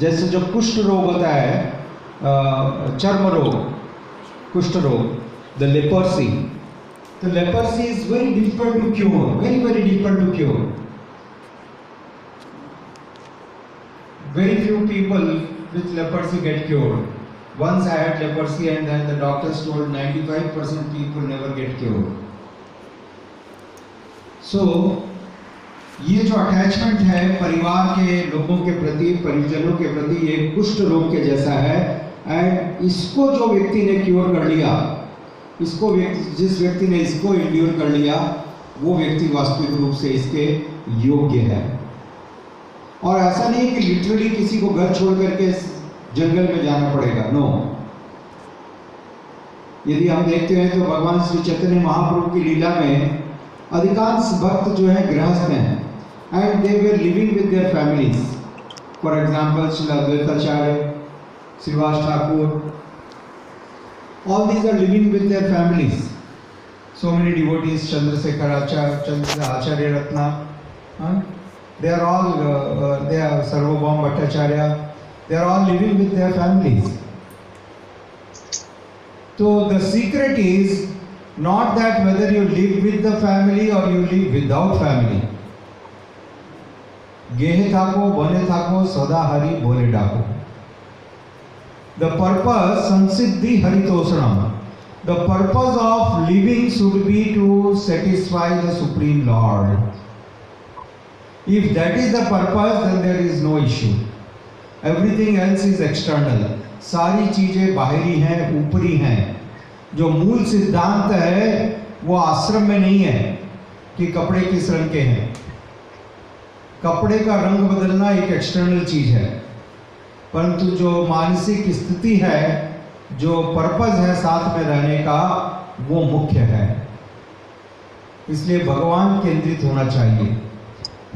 जैसे जो कुष्ठ रोग होता है चर्म रोग, कुष्ठ रोग the leprosy the leprosy is very difficult to cure very very difficult to cure very few people with leprosy get cure once I had leprosy and then the doctors told 95% people never get cure so ये जो attachment है परिवार के लोगों के प्रति, परिजनों के प्रति, ये कुष्ठ रोग के जैसा है। एंड इसको जो व्यक्ति ने क्योर कर लिया, इसको व्यक्ति जिस व्यक्ति ने इसको इंड्योर कर लिया, वो व्यक्ति वास्तविक रूप से इसके योग्य है। और ऐसा नहीं कि लिटरली किसी को घर छोड़ करके जंगल में जाना पड़ेगा नो यदि हम देखते हैं तो भगवान श्री चैतन्य महाप्रभु की लीला में अधिकांश भक्त जो है गृहस्थ हैं and they were living with their families for example Shri Srivas Thakur all these are living with their families so many devotees Chandrashekhar Acharya Chandra Acharya Ratna they are all they are Sarvabhauma Bhattacharya they are all living with their families तो the secret is not that whether you live with the family or you live without family गेहे थाको बने थाको सदा हरि बोले डाको The purpose, Sansiddhi Haritoshanam. The purpose of living should be to satisfy the Supreme Lord. If that is the purpose, then there is no issue. Everything else is external. सारी चीज़ें बाहरी हैं ऊपरी हैं जो मूल सिद्धांत है, वो आश्रम में नहीं है कि कपड़े किस रंग के हैं। कपड़े का रंग बदलना एक एक्सटर्नल चीज़ है, परंतु जो मानसिक स्थिति है, जो पर्पज है साथ में रहने का, वो मुख्य है। इसलिए भगवान केंद्रित होना चाहिए।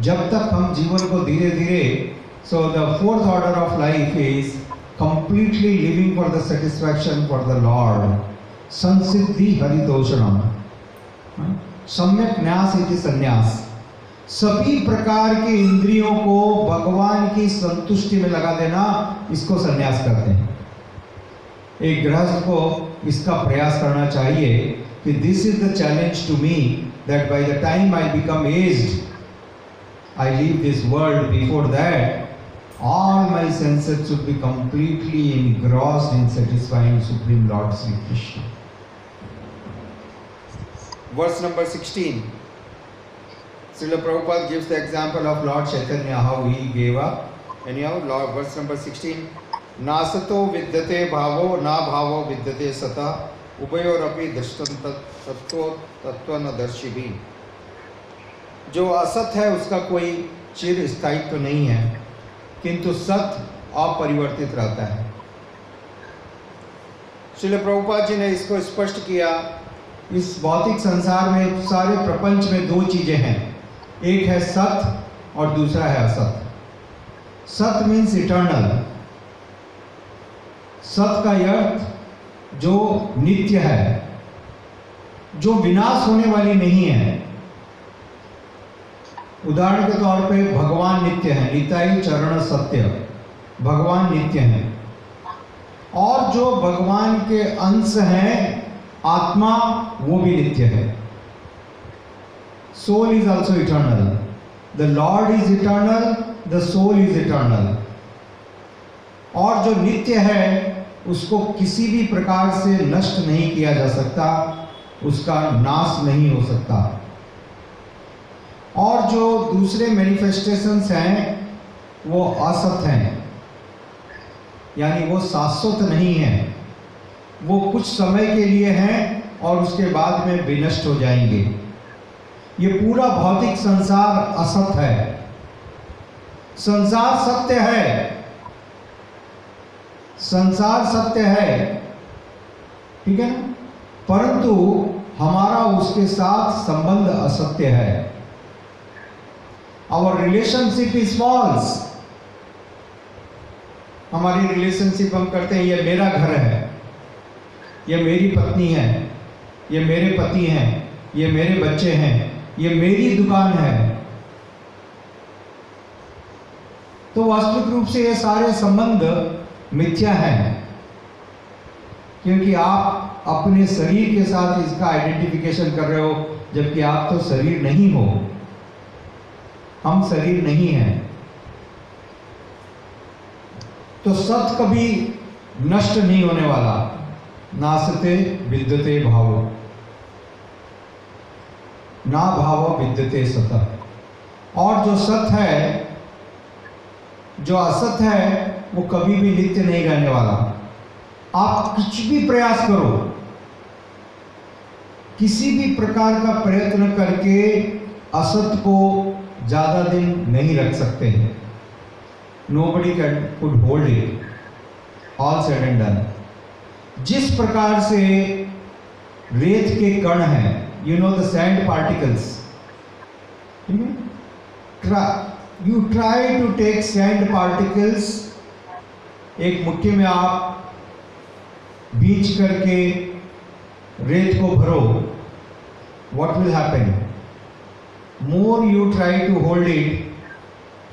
जब तक हम जीवन को धीरे धीरे so the fourth order of life is completely living for the satisfaction for the lord संसिद्धि हरितोषणम सम्यक न्यास इति संन्यास। सभी प्रकार के इंद्रियों को भगवान की संतुष्टि में लगा देना, इसको संन्यास करते हैं। एक गृहस्थ को इसका प्रयास करना चाहिए कि this is the challenge to me that by the time I become aged I leave this world before that all my senses should be completely engrossed in satisfying supreme lord Shri Krishna verse number 16 Srila Prabhupada gives the example of Lord Chaitanya, how he gave up. Anyhow, Lord, verse number 16. नासतो विद्यते भावो ना भावो विद्यते सता उभयोरपि दृष्टं तत्व तत्व न दर्शी जो असत है उसका कोई चिर स्थायित्व तो नहीं है किंतु सत अपरिवर्तित रहता है श्रील प्रभुपाद जी ने इसको स्पष्ट किया इस भौतिक संसार में सारे प्रपंच में दो चीज़ें हैं। एक है सत और दूसरा है असत सत मीन्स इटर्नल सत का अर्थ जो नित्य है, जो विनाश होने वाली नहीं है। उदाहरण के तौर पे भगवान नित्य है, निताई चरण सत्य। भगवान नित्य है। और जो भगवान के अंश हैं आत्मा वो भी नित्य है। Soul is also eternal. The lord is eternal, the soul is eternal. और जो नित्य है, उसको किसी भी प्रकार से नष्ट नहीं किया जा सकता, उसका नाश नहीं हो सकता। और जो दूसरे मैनिफेस्टेशंस हैं, वो असत हैं। यानी वो शाश्वत नहीं है। वो कुछ समय के लिए हैं और उसके बाद में विनष्ट हो जाएँगे। ये पूरा भौतिक संसार असत है। संसार सत्य है। संसार सत्य है। ठीक है ना? परंतु हमारा उसके साथ संबंध असत्य है। आवर रिलेशनशिप इज़ फॉल्स हमारी रिलेशनशिप हम करते हैं, ये मेरा घर है। ये मेरी पत्नी है, ये मेरे पति हैं, ये मेरे बच्चे हैं, ये मेरी दुकान है। तो वास्तविक रूप से ये सारे संबंध मिथ्या हैं, क्योंकि आप अपने शरीर के साथ इसका आइडेंटिफिकेशन कर रहे हो, जबकि आप तो शरीर नहीं हो। हम शरीर नहीं हैं। तो सत कभी नष्ट नहीं होने वाला। नासते विद्यते भाव। ना भाव विद्यते सत। और जो सत है, जो असत है, वो कभी भी नित्य नहीं रहने वाला। आप कुछ भी प्रयास करो, किसी भी प्रकार का प्रयत्न करके असत को ज़्यादा दिन नहीं रख सकते हैं। Nobody can could hold it all said and done जिस प्रकार से रेत के कण हैं you know the sand particles you try to take sand particles एक मुट्ठी में आप बीच करके रेत को भरो, what will happen? More you try to hold it,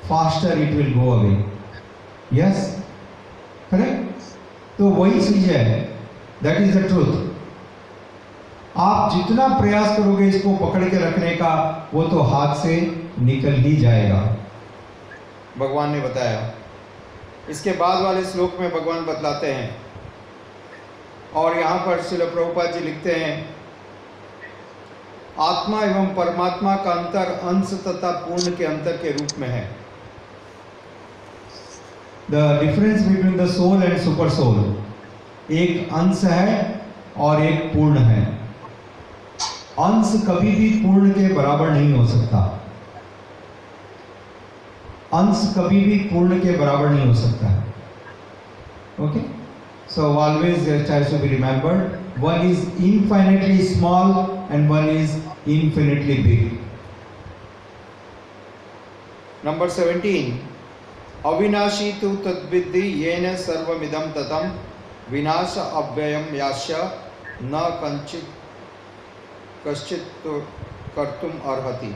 faster it will go away. Yes? Correct? तो वही चीज़ है। दैट इज़ द ट्रूथ आप जितना प्रयास करोगे इसको पकड़ के रखने का, वो तो हाथ से निकल ही जाएगा। भगवान ने बताया। इसके बाद वाले श्लोक में भगवान बतलाते हैं। और यहाँ पर शिल प्रभुपाद जी लिखते हैं, आत्मा एवं परमात्मा का अंतर अंश तथा पूर्ण के अंतर के रूप में है। The difference between the soul and super soul एक अंश है और एक पूर्ण है। अंश कभी भी पूर्ण के बराबर नहीं हो सकता। अंश कभी भी पूर्ण के बराबर नहीं हो सकता। Okay so always to be remembered. One is infinitely small and one is infinitely big. Number 17 अविनाशी तु तद्विद्धि येन सर्वमिदं ततं विनाश अव्ययम यास्य न कंचित कश्चित तो कर्तुम अर्हति।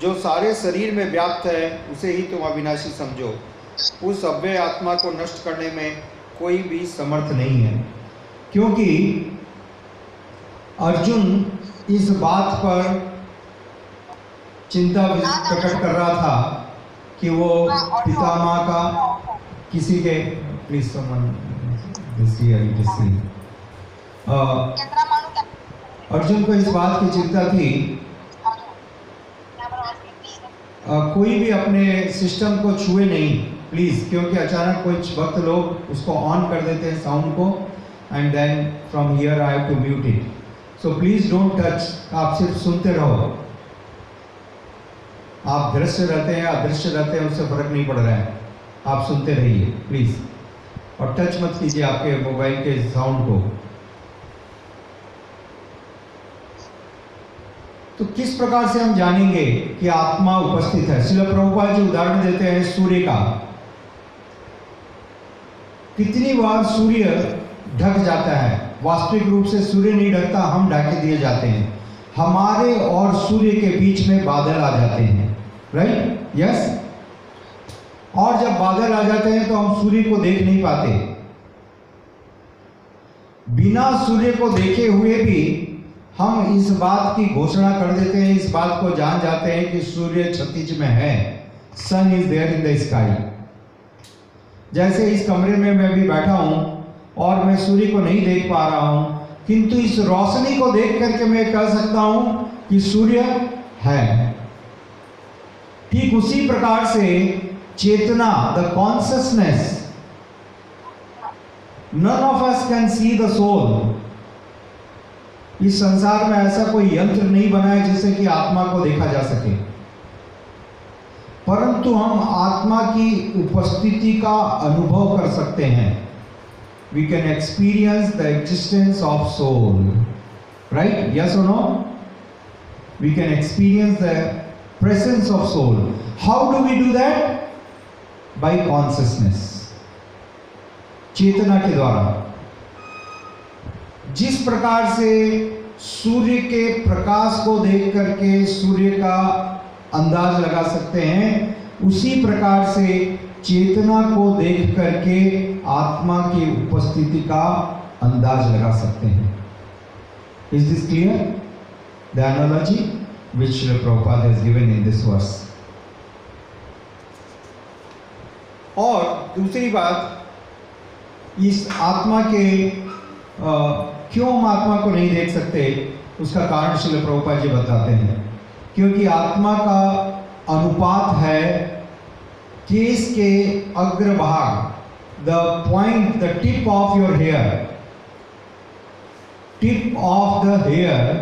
जो सारे शरीर में व्याप्त है, उसे ही तुम अविनाशी समझो। उस अव्यय आत्मा को नष्ट करने में कोई भी समर्थ नहीं है। क्योंकि अर्जुन इस बात पर चिंता प्रकट कर रहा था कि वो पितामह का किसी के प्लीज़ अर्जुन को इस बात की चिंता थी। आ, कोई भी अपने सिस्टम को छुए नहीं प्लीज़ क्योंकि अचानक कुछ वक्त लोग उसको ऑन कर देते हैं साउंड को and then from here I to mute it so please don't touch आप सिर्फ़ सुनते रहो। आप दृश्य रहते हैं अदृश्य रहते हैं उससे फ़र्क नहीं पड़ रहा है। आप सुनते रहिए प्लीज़ और टच मत कीजिए आपके मोबाइल के साउंड को। तो किस प्रकार से हम जानेंगे कि आत्मा उपस्थित है? शिल प्रभुपाल जी उदाहरण देते हैं सूर्य का। कितनी बार सूर्य ढक जाता है? वास्तविक रूप से सूर्य नहीं ढकता, हम ढके दिए जाते हैं। हमारे और सूर्य के बीच में बादल आ जाते हैं। राइट यस और जब बादल आ जाते हैं तो हम सूर्य को देख नहीं पाते। बिना सूर्य को देखे हुए भी हम इस बात की घोषणा कर देते हैं, इस बात को जान जाते हैं कि सूर्य क्षतिज में है। Sun is there in the sky जैसे इस कमरे में मैं भी बैठा हूँ और मैं सूर्य को नहीं देख पा रहा हूँ, किंतु इस रोशनी को देख करके मैं कह सकता हूँ कि सूर्य है। ठीक उसी प्रकार से चेतना the consciousness none of us can see the soul इस संसार में ऐसा कोई यंत्र नहीं बना है जिससे कि आत्मा को देखा जा सके। परंतु हम आत्मा की उपस्थिति का अनुभव कर सकते हैं। We can experience the existence of soul right yes no we can experience the presence of soul how do we do that by consciousness चेतना के द्वारा। जिस प्रकार से सूर्य के प्रकाश को देख करके सूर्य का अंदाज लगा सकते हैं, उसी प्रकार से चेतना को देख करके आत्मा की उपस्थिति का अंदाज लगा सकते हैं। Is this clear the analogy which Prabhupada given in this verse और दूसरी बात इस आत्मा के आ, क्यों हम आत्मा को नहीं देख सकते? उसका कारण शिल प्रभुपा जी बताते हैं। क्योंकि आत्मा का अनुपात है केस के अग्रभाग the point the tip of your hair tip of the hair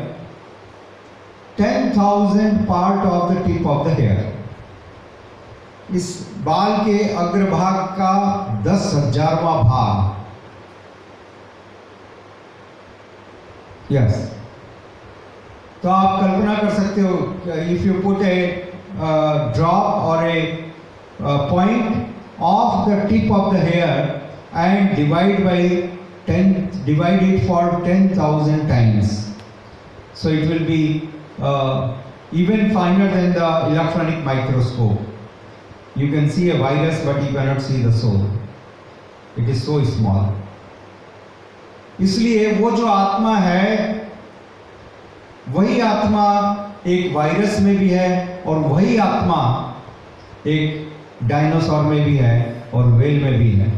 ten thousand part of the tip of the hair इस बाल के अग्रभाग का दस हजारवा भाग। यस तो आप कल्पना कर सकते हो if you put a drop और a point of the tip of the hair and divide by 10 divide it for 10000 times. So it will be uh, even finer than the electronic microscope. You can see a virus, but you cannot see the soul. It is so small. इसलिए वो जो आत्मा है वही आत्मा एक virus में भी है और वही आत्मा एक डायनासोर में भी है और वेल में भी है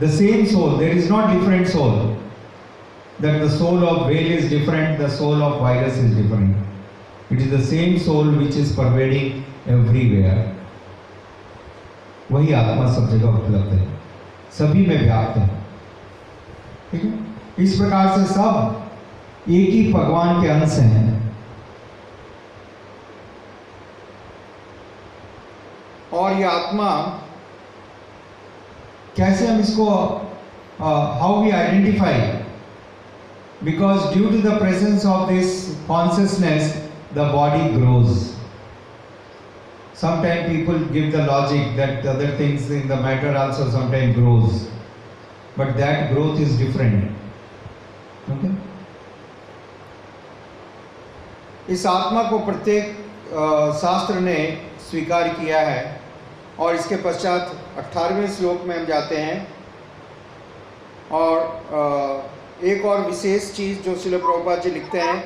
the same soul there is not different soul that the soul of well is different the soul of virus is different it is the same soul which is pervading everywhere वही आत्मा सब जगह उपलब्ध है। सभी में व्याप्त है। ठीक है? इस प्रकार से सब एक ही भगवान के अंश हैं। और ये आत्मा, कैसे हम इसको how we identify because due to the presence of this consciousness the body grows sometimes people give the logic that the other things in the matter also sometimes grows but that growth is different okay इस आत्मा को प्रत्येक शास्त्र ने स्वीकार किया है और इसके पश्चात 18वें श्लोक में हम जाते हैं और आ, एक और विशेष चीज़ जो शिल प्रभुपाद जी लिखते हैं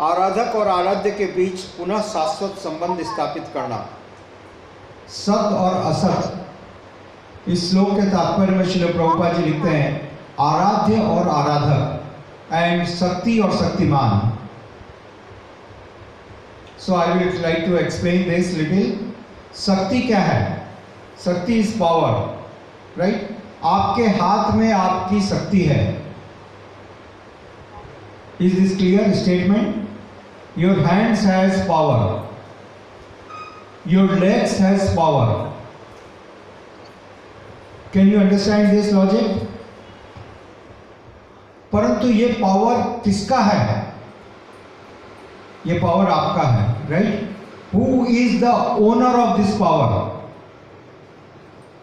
आराधक और आराध्य के बीच पुनः शाश्वत संबंध स्थापित करना सत और असत। इस श्लोक के तात्पर्य में शिल प्रभुपा जी लिखते हैं, आराध्य और आराधक, एंड शक्ति और Shaktimaan. So I will like to explain this little शक्ति क्या है? शक्ति इज़ पावर राइट आपके हाथ में आपकी शक्ति है। Is this clear statement your hands has power. Your legs has power. Can you understand this logic? परंतु ये पावर किसका है? ये पावर आपका है right who is the owner of this power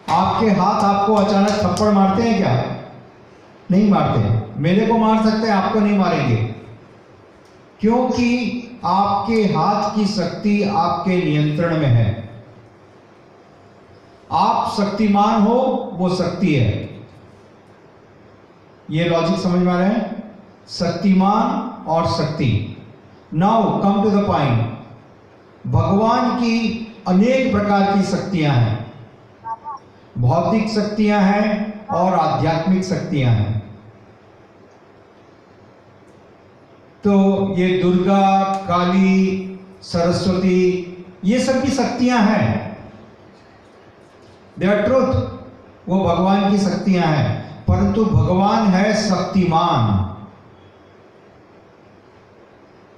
आपके हाथ आपको अचानक थप्पड़ मारते हैं क्या? नहीं मारते। मेरे को मार सकते हैं, आपको नहीं मारेंगे। क्योंकि आपके हाथ की शक्ति आपके नियंत्रण में है। आप शक्तिमान हो, वो शक्ति है। ये लॉजिक समझ में आ रहे हैं? शक्तिमान और शक्ति। Now come to the point भगवान की अनेक प्रकार की शक्तियाँ हैं। भौतिक शक्तियाँ हैं और आध्यात्मिक शक्तियाँ हैं। तो ये दुर्गा, काली, सरस्वती, ये सब की शक्तियाँ हैं। दे आर ट्रुथ वो भगवान की शक्तियाँ हैं। परंतु भगवान है शक्तिमान।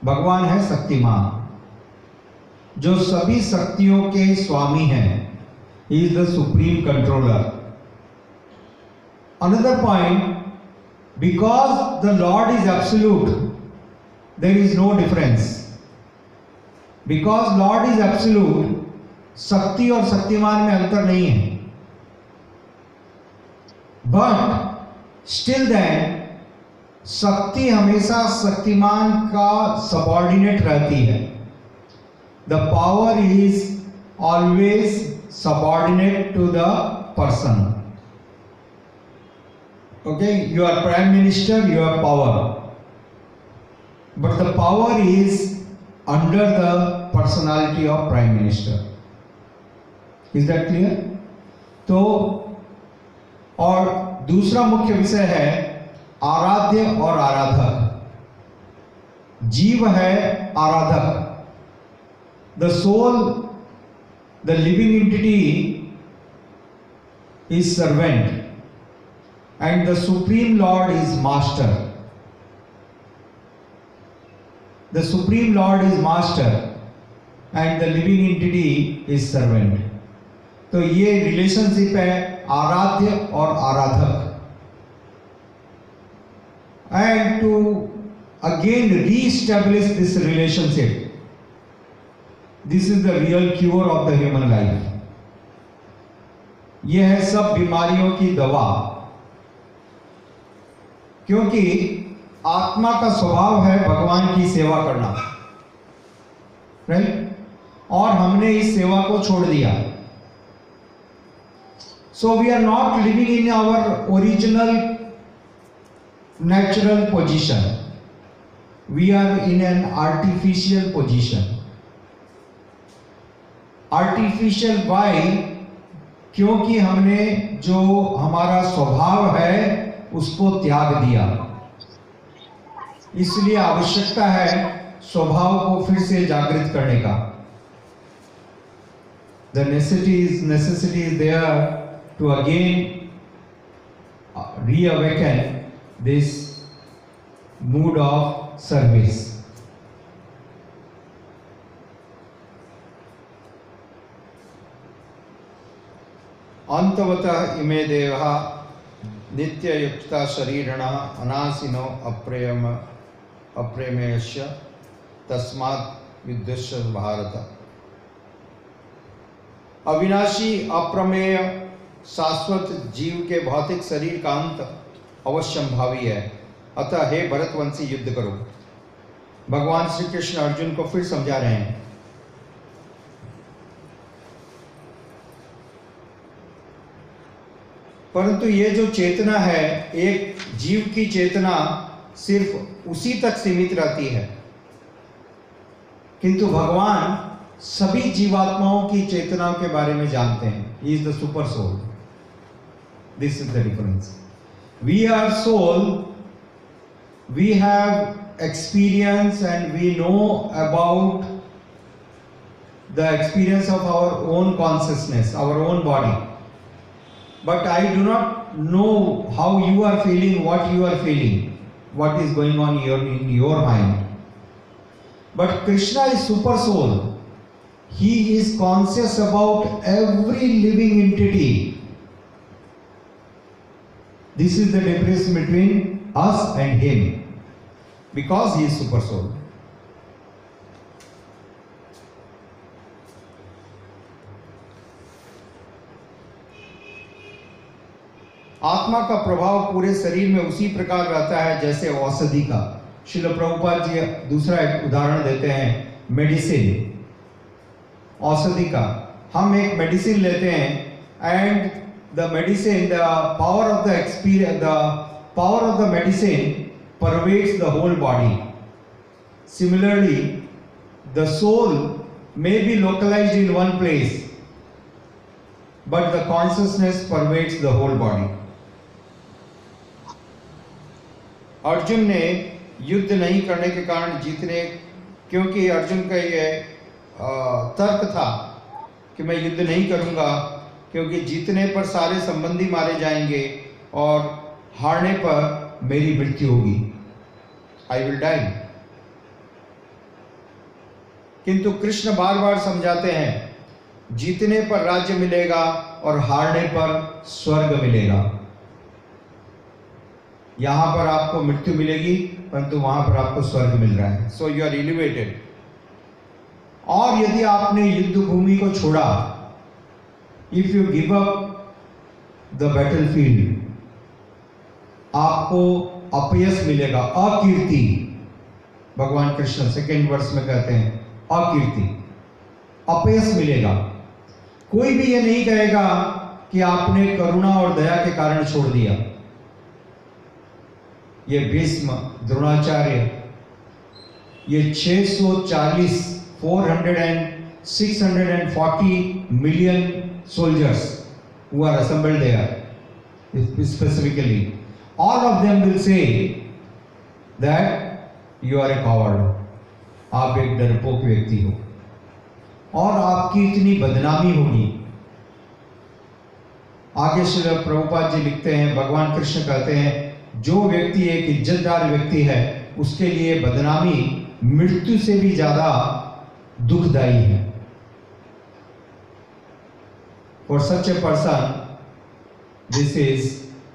भगवान है शक्तिमान। जो सभी शक्तियों के स्वामी हैं। Is the supreme controller another point because the lord is absolute there is no difference. Because Lord is absolute, शक्ति और शक्तिमान में अंतर नहीं है बट स्टिल देन शक्ति हमेशा शक्तिमान का सबॉर्डिनेट रहती है the power is always subordinate to the person. Okay, you are prime minister, you have power. But the power is under the personality of prime minister. Is that clear? तो और दूसरा मुख्य विषय है आराध्य और आराधक जीव है आराधक the soul the living entity is servant and the Supreme Lord is Master. the supreme lord is master and the living entity is servant. तो ये रिलेशनशिप है आराध्य और आराधक। And to again reestablish this relationship this is the real cure of the human life यह है सब बीमारियों की दवा। क्योंकि आत्मा का स्वभाव है भगवान की सेवा करना। राइट और हमने इस सेवा को छोड़ दिया। So we are not living in our original natural position we are in an artificial position artificial by क्योंकि हमने जो हमारा स्वभाव है, उसको त्याग दिया। इसलिए आवश्यकता है स्वभाव को फिर से जागृत करने का। The necessity is necessity is there to again reawaken this mood of service अंतवतः इमे देवा नित्ययुक्त शरीरण अनासिनो अप्रेम अप्रेमेयस्य तस्मात् युद्धस्य भारत। अविनाशी, अप्रमेय, शाश्वत जीव के भौतिक शरीर का अंत अवश्यम भावी है। अतः हे भरतवंशी, युद्ध करो। भगवान श्री कृष्ण अर्जुन को फिर समझा रहे हैं। परंतु ये जो चेतना है, एक जीव की चेतना सिर्फ़ उसी तक सीमित रहती है। किंतु भगवान सभी जीवात्माओं की चेतनाओं के बारे में जानते हैं। Is the super soul this is the difference we are soul we have experience and we know about the experience of our own consciousness our own body but I do not know how you are feeling, what you are feeling, what is going on your, in your mind. But Krishna is super soul. He is conscious about every living entity. This is the difference between us and him because he is super soul. आत्मा का प्रभाव पूरे शरीर में उसी प्रकार रहता है जैसे औषधि का। शिल प्रभुपाद जी, दूसरा एक उदाहरण देते हैं, मेडिसिन। औषधि का। हम एक मेडिसिन लेते हैं and the medicine the power of the experience the power of the medicine pervades the whole body similarly the soul may be localized in one place but the consciousness pervades the whole body. Arjun ने युद्ध नहीं करने के कारण जीतने, क्योंकि अर्जुन का ये तर्क था कि मैं युद्ध नहीं करूँगा, क्योंकि जीतने पर सारे संबंधी मारे जाएँगे और हारने पर मेरी मृत्यु होगी। आई विल डाई किंतु कृष्ण बार बार समझाते हैं, जीतने पर राज्य मिलेगा और हारने पर स्वर्ग मिलेगा। यहाँ पर आपको मृत्यु मिलेगी परंतु वहाँ पर आपको स्वर्ग मिल रहा है। सो यू आर एलिवेटेड और यदि आपने युद्ध भूमि को छोड़ा if you give up the battlefield आपको अपयस मिलेगा अकीर्ति। भगवान कृष्ण सेकेंड वर्ष में कहते हैं अकीर्ति। अपयस मिलेगा। कोई भी ये नहीं कहेगा कि आपने करुणा और दया के कारण छोड़ दिया। ये भीष्म, द्रोणाचार्य, ये 640 400 640 million soldiers who are assembled specifically all of them will say that you are a coward आप एक डरपोक व्यक्ति हो। और आपकी इतनी बदनामी होगी। आगे श्री प्रभुपाद जी लिखते हैं, भगवान कृष्ण कहते हैं जो व्यक्ति एक इज्जतदार व्यक्ति है उसके लिए बदनामी मृत्यु से भी ज़्यादा दुखदाई है। For such a person, this is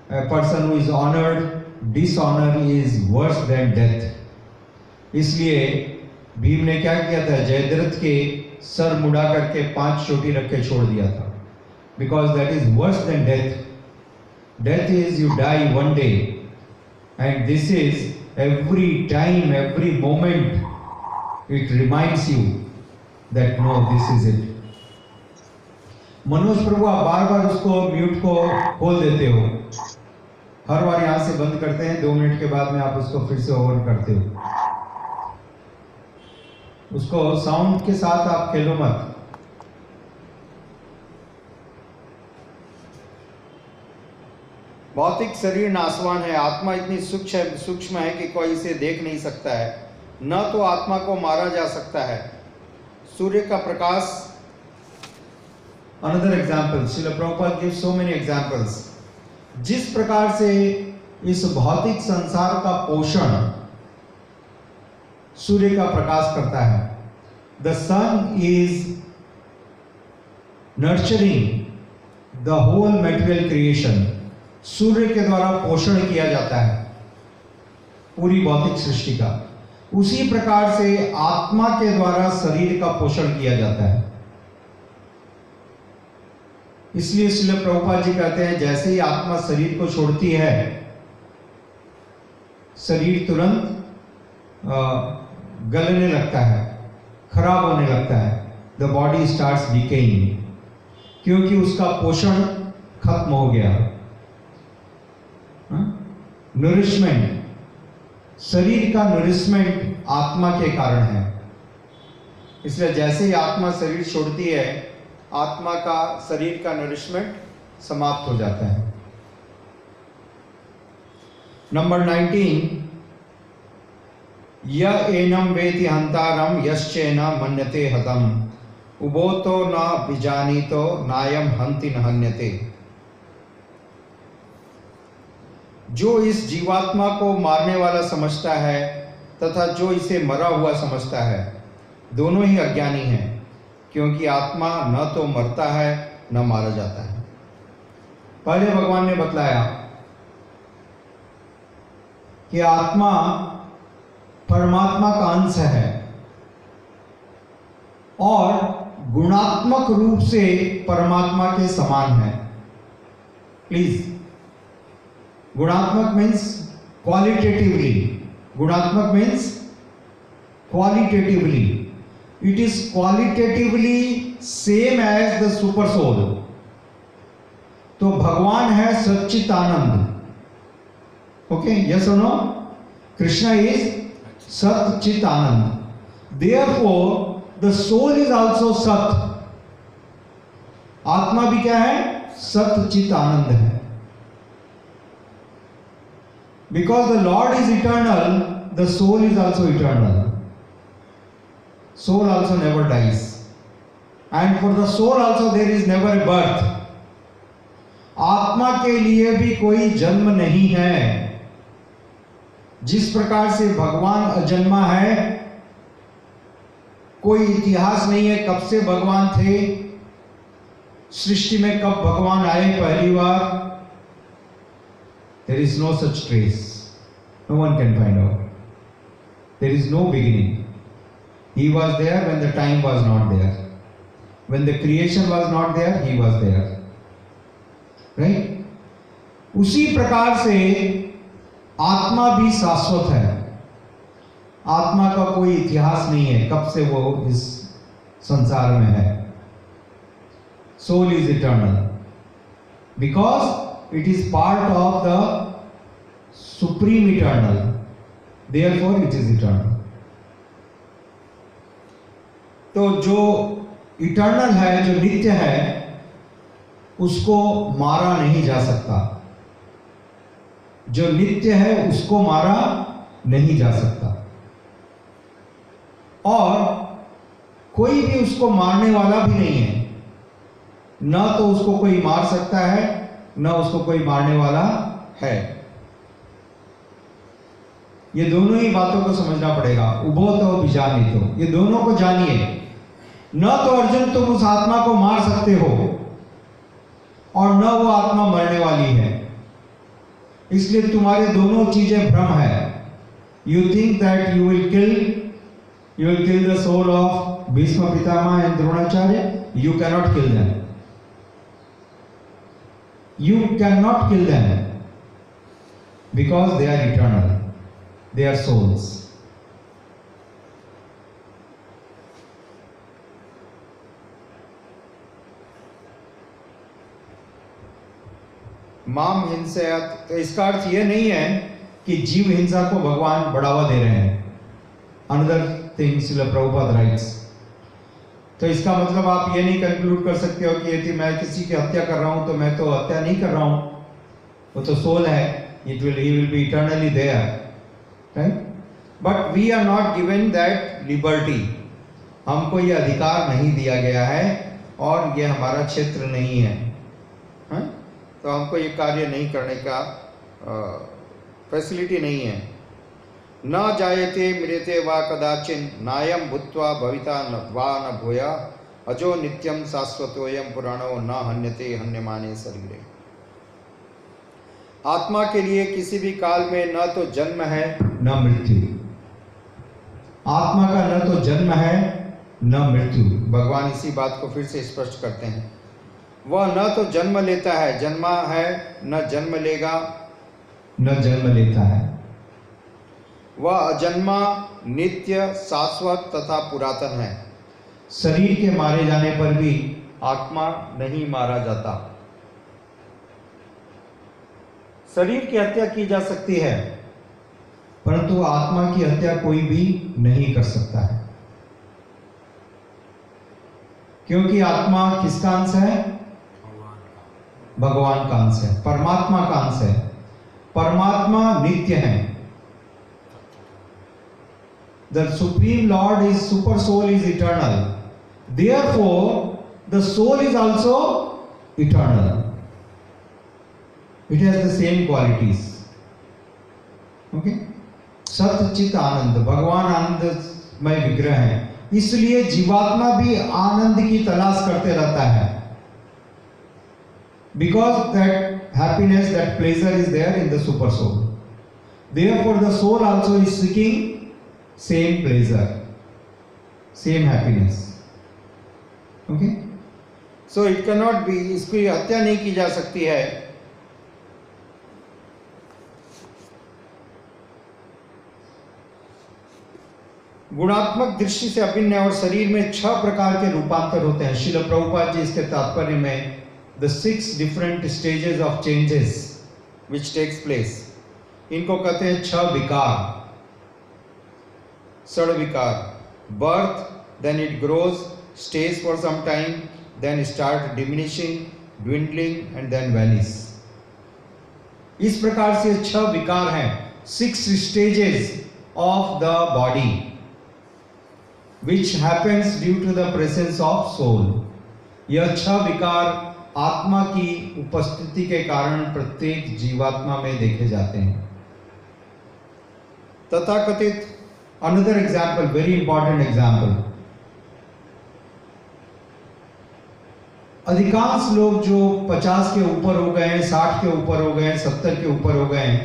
a person who is honored, dishonor is worse than death. इसलिए भीम ने क्या किया था? जयद्रथ के सर मुड़ा करके पाँच चोटी रख के छोड़ दिया था। Because that is worse than death death is you die one day and this is every time every moment it reminds you that no this is it Manoj Prabhu, आप बार बार उसको म्यूट को खोल देते हो। हर बार यहाँ से बंद करते हैं, दो मिनट के बाद में आप उसको फिर से ओवर करते हो। उसको साउंड के साथ आप खेलो मत। भौतिक शरीर नासवान है, आत्मा इतनी सूक्ष्म सूक्ष्म है कि कोई इसे देख नहीं सकता है। न तो आत्मा को मारा जा सकता है। सूर्य का प्रकाश another example shall give so many examples जिस प्रकार से इस भौतिक संसार का पोषण सूर्य का प्रकाश करता है the sun is nurturing the whole material creation सूर्य के द्वारा पोषण किया जाता है पूरी भौतिक सृष्टि का। उसी प्रकार से आत्मा के द्वारा शरीर का पोषण किया जाता है। इसलिए श्रील प्रभुपाद जी कहते हैं, जैसे ही आत्मा शरीर को छोड़ती है, शरीर तुरंत गलने लगता है, खराब होने लगता है। द बॉडी स्टार्ट डिकेइंग क्योंकि उसका पोषण खत्म हो गया। नरिशमेंट शरीर का नरिशमेंट आत्मा के कारण है। इसलिए जैसे ही आत्मा शरीर छोड़ती है, आत्मा का, शरीर का नरिशमेंट समाप्त हो जाता है। नंबर 19 य एनम वेति हंतारम यश्चेन मन्यते हतम। उबो तो न बिजानी तो नायम हंति न हन्यते। जो इस जीवात्मा को मारने वाला समझता है तथा जो इसे मरा हुआ समझता है, दोनों ही अज्ञानी हैं, क्योंकि आत्मा न तो मरता है, न मारा जाता है। पहले भगवान ने बतलाया कि आत्मा परमात्मा का अंश है और गुणात्मक रूप से परमात्मा के समान है। प्लीज़ गुणात्मक मीन्स क्वालिटेटिवली गुणात्मक means qualitatively it is qualitatively same as the super soul तो भगवान है सच्चित आनंद okay yes no Krishna is Sachit Anand therefore the soul is also सत। आत्मा भी क्या है? सचित आनंद है। Because the lord is eternal the soul is also eternal soul also never dies. And for the soul also there is never a birth. आत्मा के लिए भी कोई जन्म नहीं है। जिस प्रकार से भगवान अजन्मा है, कोई इतिहास नहीं है कब से भगवान थे। सृष्टि में कब भगवान आए पहली बार। There is no such trace no one can find out there is no beginning He was there when the time was not there. When the creation was not there, he was there. Right? उसी प्रकार से आत्मा भी शाश्वत है आत्मा का कोई इतिहास नहीं है कब से वो इस संसार में है soul is eternal? Because it is part of the supreme eternal. Therefore, it is eternal. तो जो इटर्नल है जो नित्य है उसको मारा नहीं जा सकता जो नित्य है उसको मारा नहीं जा सकता और कोई भी उसको मारने वाला भी नहीं है न तो उसको कोई मार सकता है न उसको कोई मारने वाला है। ये दोनों ही बातों को समझना पड़ेगा। उभो तो बिजानी तो ये दोनों को जानिए। न तो अर्जुन तुम उस आत्मा को मार सकते हो, और न वो आत्मा मरने वाली है। इसलिए तुम्हारे दोनों चीज़ें भ्रम है। You think that you will kill you will kill the soul of Bhishma Pitamah and Dronacharya you cannot kill them you cannot kill them because they are eternal they are souls माम हिंसा तो इसका अर्थ यह नहीं है कि जीव हिंसा को भगवान बढ़ावा दे रहे हैं अनदर थिंग्स प्रभुपाद राइट्स तो इसका मतलब आप ये नहीं कंक्लूड कर सकते हो कि यदि मैं किसी की हत्या कर रहा हूँ तो मैं तो हत्या नहीं कर रहा हूँ। वो तो सोल है it will he will be eternally there right but we are not given that liberty हमको ये अधिकार नहीं दिया गया है, और ये हमारा क्षेत्र नहीं है, हा? तो हमको ये कार्य नहीं करने का फैसिलिटी नहीं है। न जायते मृते वा कदाचिन नायम भूत्वा भविता न वा न भूया। अजो नित्यम शाश्वतोयम पुराणो न हन्यते, हन्यमाने शरीरे। आत्मा के लिए किसी भी काल में न तो जन्म है, न मृत्यु। आत्मा का न तो जन्म है, न मृत्यु। भगवान इसी बात को फिर से स्पष्ट करते हैं। वह न तो जन्म लेता है, जन्मा है, न जन्म लेगा, न जन्म लेता है। वह अजन्मा नित्य शाश्वत तथा पुरातन है। शरीर के मारे जाने पर भी आत्मा नहीं मारा जाता। शरीर की हत्या की जा सकती है। परंतु आत्मा की हत्या कोई भी नहीं कर सकता है। क्योंकि आत्मा किसका अंश है? भगवान का अंश है। परमात्मा का अंश है। परमात्मा नित्य है। The Supreme Lord is super soul is eternal. Therefore, the soul is also eternal. It has the same qualities. Okay? सत्य चित आनंद भगवान आनंदमय विग्रह है इसलिए जीवात्मा भी आनंद की तलाश करते रहता है that happiness that pleasure is there in the super soul therefore the soul also is seeking same pleasure, same happiness. Okay? So it cannot be, इसकी हत्या नहीं की जा सकती है। गुणात्मक दृष्टि से अभिन्न और शरीर में छह प्रकार के रूपांतर होते हैं। शिल प्रभुपाद जी इसके तात्पर्य में the six different stages of changes which takes place इनको कहते हैं छह विकार। Sadvikar. Birth, then it grows, stays for some time, then start diminishing, dwindling and then vanish. इस प्रकार से छह विकार हैं six stages of the body which happens due to the presence of soul यह छह विकार आत्मा की उपस्थिति के कारण प्रत्येक जीवात्मा में देखे जाते हैं तथा कथित Another example, very important example. अधिकांश लोग जो 50 के ऊपर हो गए हैं 60 के ऊपर हो गए हैं 70 के ऊपर हो गए हैं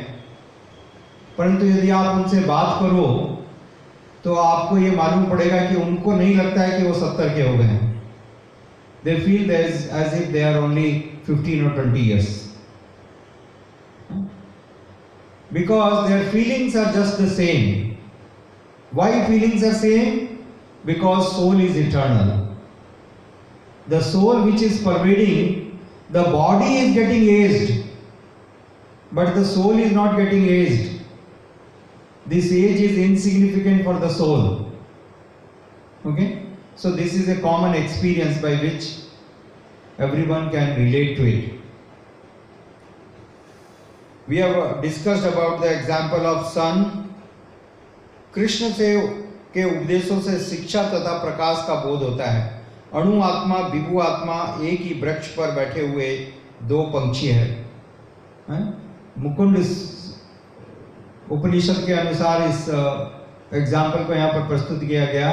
परंतु यदि आप उनसे बात करो तो आपको ये मालूम पड़ेगा कि उनको नहीं लगता है कि वो 70 के हो गए हैं। They feel as if they are only 15 और 20 years. Because their feelings are just the same. Why feelings are same? Because soul is eternal. the soul which is pervading, the body is getting aged, but the soul is not getting aged. This age is insignificant for the soul. Okay? So, this is a common experience by which everyone can relate to it. We have uh, discussed about the example of sun. Krishna से के उपदेशों से शिक्षा तथा प्रकाश का बोध होता है। अणु आत्मा विभु आत्मा एक ही वृक्ष पर बैठे हुए दो पंक्षी है, हैं? मुकुंड उपनिषद के अनुसार इस एग्ज़ाम्पल को यहाँ पर प्रस्तुत किया गया।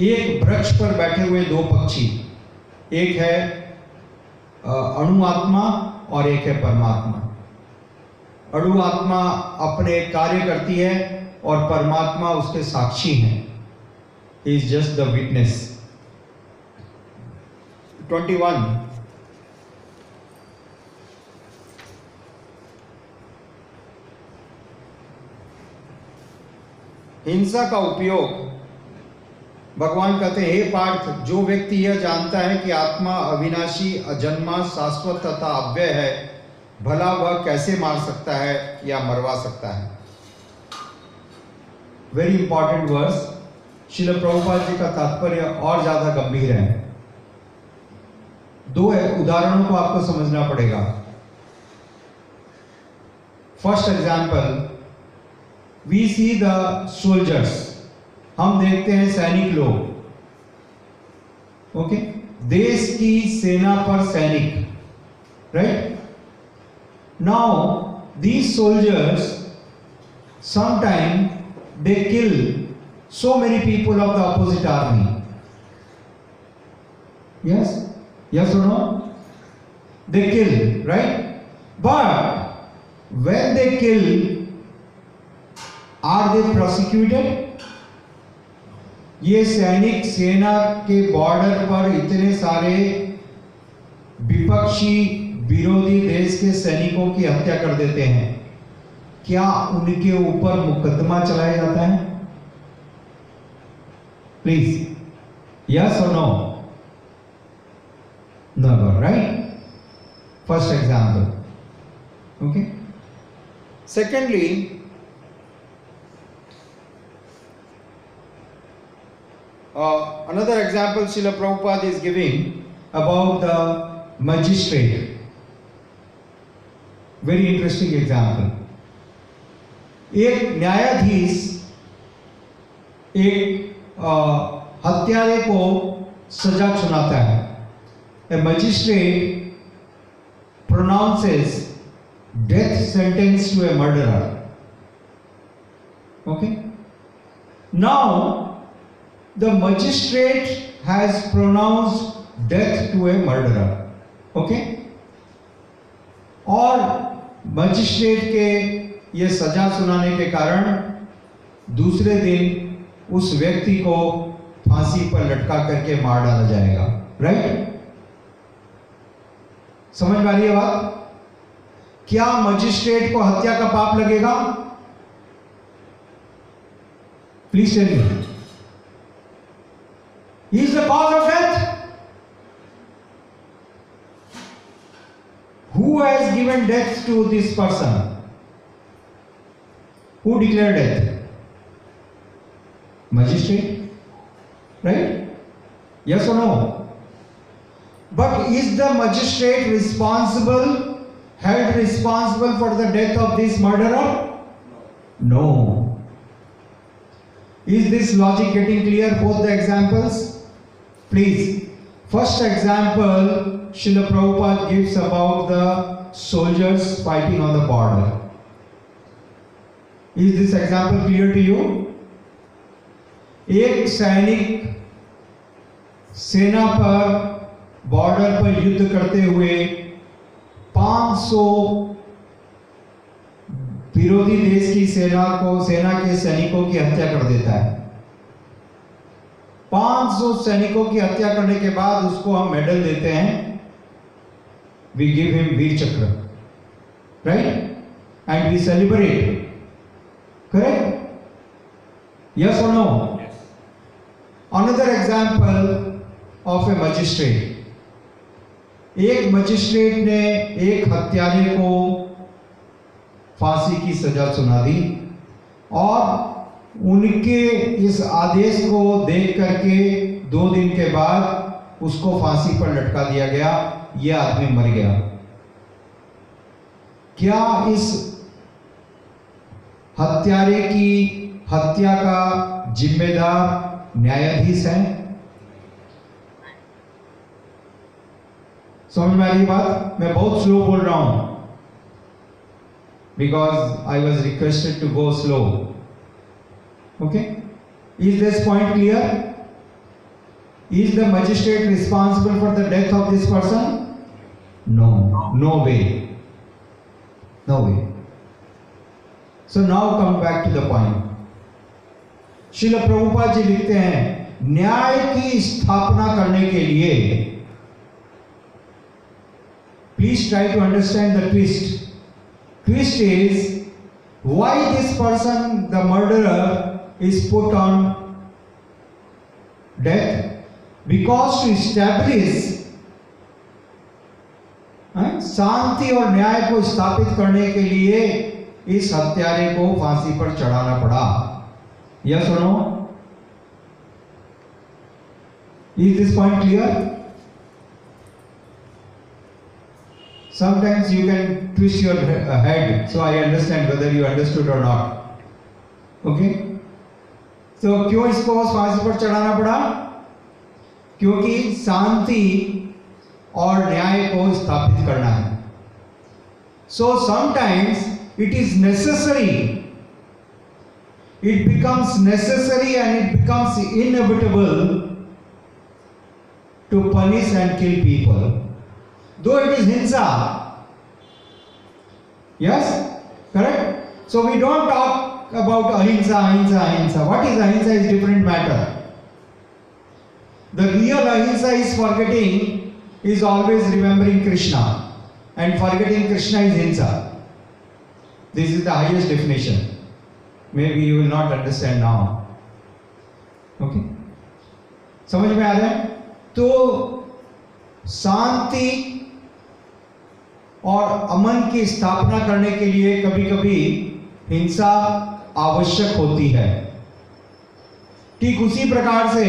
एक वृक्ष पर बैठे हुए दो पक्षी एक है अणु आत्मा और एक है परमात्मा। अणु आत्मा अपने कार्य करती है और परमात्मा उसके साक्षी हैं। इज़ जस्ट द विटनेस 21 हिंसा का उपयोग। भगवान कहते हैं, हे पार्थ, जो व्यक्ति यह जानता है कि आत्मा अविनाशी, अजन्मा, शाश्वत तथा अव्यय है, भला वह कैसे मार सकता है या मरवा सकता है? वेरी इंपॉर्टेंट वर्स शिल प्रभुपाद जी का तात्पर्य और ज़्यादा गंभीर है दो है उदाहरणों को आपको समझना पड़ेगा first example we see the soldiers हम देखते हैं सैनिक लोग ओके देश की सेना पर सैनिक right now these soldiers sometime they kill so many people of the opposite army yes yes or no they kill right but when they kill are they prosecuted ये सैनिक सेना के बॉर्डर पर इतने सारे विपक्षी विरोधी देश के सैनिकों की हत्या कर देते हैं क्या उनके ऊपर मुकदमा चलाया जाता है? प्लीज़ यस और no no right first example okay secondly another example Srila Prabhupada is giving about the magistrate very interesting example एक न्यायाधीश, एक हत्यारे को सजा सुनाता है। A magistrate pronounces death sentence to a murderer okay now the magistrate has pronounced death to a murderer okay और magistrate के ये सजा सुनाने के कारण दूसरे दिन उस व्यक्ति को फांसी पर लटका करके मार डाला जाएगा राइट समझ में आ रही है बात क्या मजिस्ट्रेट को हत्या का पाप लगेगा please tell me is the the of death. Who has given death to this person? Who declared death? Magistrate? Right? Yes or no? But is the magistrate responsible, held responsible for the death of this murderer? No. Is this logic getting clear? Both the examples? Please. First example, Srila Prabhupada gives about the soldiers fighting on the border. Is this example clear to you? एक सैनिक सेना पर border पर युद्ध करते हुए 500 विरोधी देश की सेना को, सेना के सैनिकों की हत्या कर देता है। 500 सैनिकों की हत्या करने के बाद उसको हम मेडल देते हैं। We give him Vir Chakra right and we celebrate correct yes और no another example of a magistrate एक मजिस्ट्रेट ने एक हत्यारे को फांसी की सजा सुना दी और उनके इस आदेश को देख करके दो दिन के बाद उसको फांसी पर लटका दिया गया। यह आदमी मर गया। क्या इस हत्यारे की हत्या का जिम्मेदार न्यायाधीश है। समझ में आ रही बात? मैं बहुत स्लो बोल रहा हूँ। Because I was requested to go slow okay is this point clear is the magistrate responsible for the death of this person no no way no way so now come back to the point Srila Prabhupada ji लिखते हैं न्याय की स्थापना करने के लिए please try to understand the twist twist is why this person the murder is put on death because to establish शांति और न्याय को स्थापित करने के लिए इस हत्यारे को फांसी पर चढ़ाना पड़ा। यह सुनो। Is this point clear you can twist your uh, head so I understand whether you understood or not. Okay? तो क्यों इसको फांसी पर चढ़ाना पड़ा? क्योंकि शांति और न्याय को स्थापित करना है। So sometimes It is necessary. It becomes necessary and it becomes inevitable to punish and kill people. Though it is hinsa. Yes? Correct? So we don't talk about hinsa hinsa hinsa What is hinsa is different matter. The real hinsa is forgetting, is always remembering Krishna. And forgetting Krishna is hinsa. This is the highest definition. Maybe you will not understand now. Okay? समझ में आ रहा है तो शांति और अमन की स्थापना करने के लिए कभी कभी हिंसा आवश्यक होती है ठीक उसी प्रकार से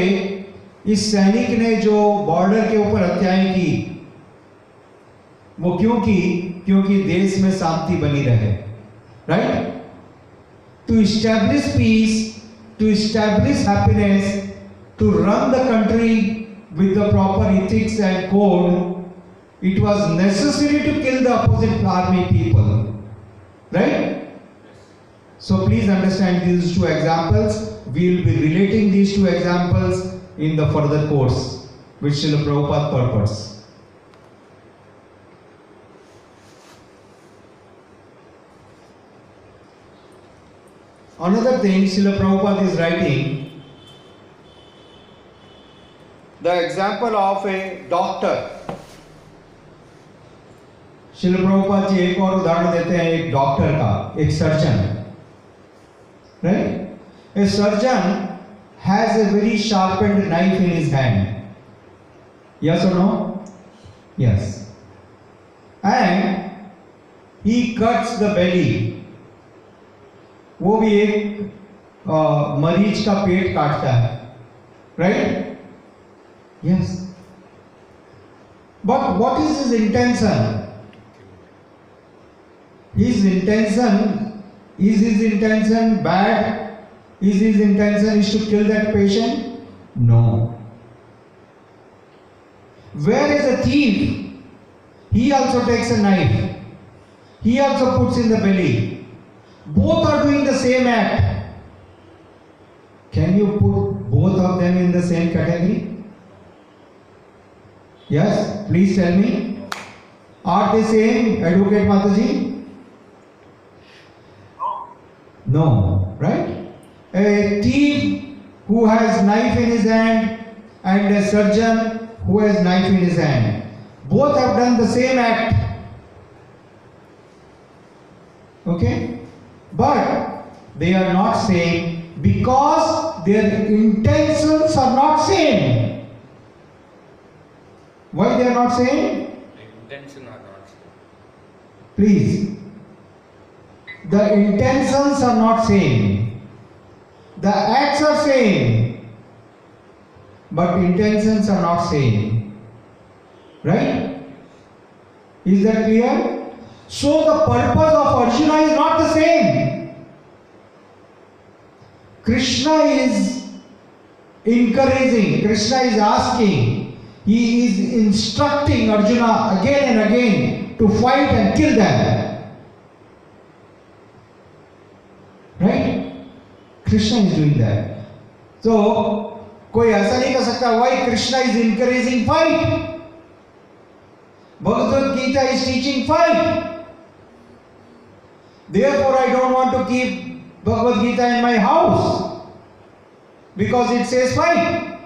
इस सैनिक ने जो बॉर्डर के ऊपर हत्याएँ की, वो क्यों की क्योंकि देश में शांति बनी रहे right? To establish peace, to establish happiness, to run the country with the proper ethics and code, it was necessary to kill the opposite army people, right? So please understand these two examples. We will be relating these two examples in the further course, which Srila Prabhupada purpose. Another thing Srila Prabhupada is writing, the example of a doctor. शिल प्रभुपाद जी एक और उदाहरण देते हैं एक doctor का एक surgeon right a surgeon has a very sharpened knife in his hand yes और no yes and he cuts the belly वो भी एक मरीज़ का पेट काटता है right yes but what is is intention is intention is is intention bad is is intention is to kill that patient no where is a thief he also takes a knife he also puts in the belly both are doing the same act can you put both of them in the same category yes please tell me are they same advocate mataji No, right? A thief who has knife in his hand and a surgeon who has knife in his hand. Both have done the same act. Okay? But they are not same because their intentions are not same. Why they are not same? Intention are not same. Please. The intentions are not same. The acts are same. But intentions are not same. Right? Is that clear? So the purpose of Arjuna is not the same. Krishna is encouraging, Krishna is asking, he is instructing Arjuna again and again to fight and kill them. Right? Krishna is doing that. So, कोई ऐसा नहीं कर सकता why Krishna is encouraging fight. Bhagavad Gita is teaching fight. Therefore, I don't want to keep Bhagavad Gita in my house because it says fight.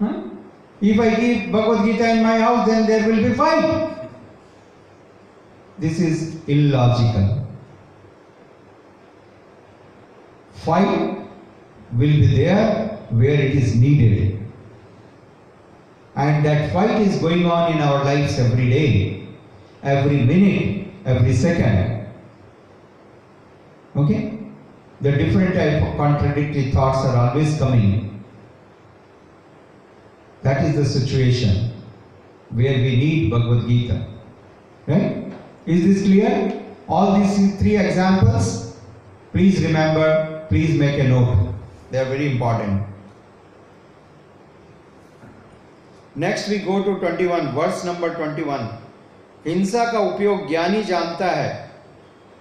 Huh? If I keep Bhagavad Gita in my house, then there will be fight. This is illogical. Fight will be there where it is needed. And that fight is going on in our lives every day, every minute, every second. Okay? The different type of contradictory thoughts are always coming. That is the situation where we need Bhagavad Gita. Right? Is this clear? All these three examples, please remember, please make a note. They are very important. Next we go to 21, verse number 21. हिंसा का उपयोग ज्ञानी जानता है।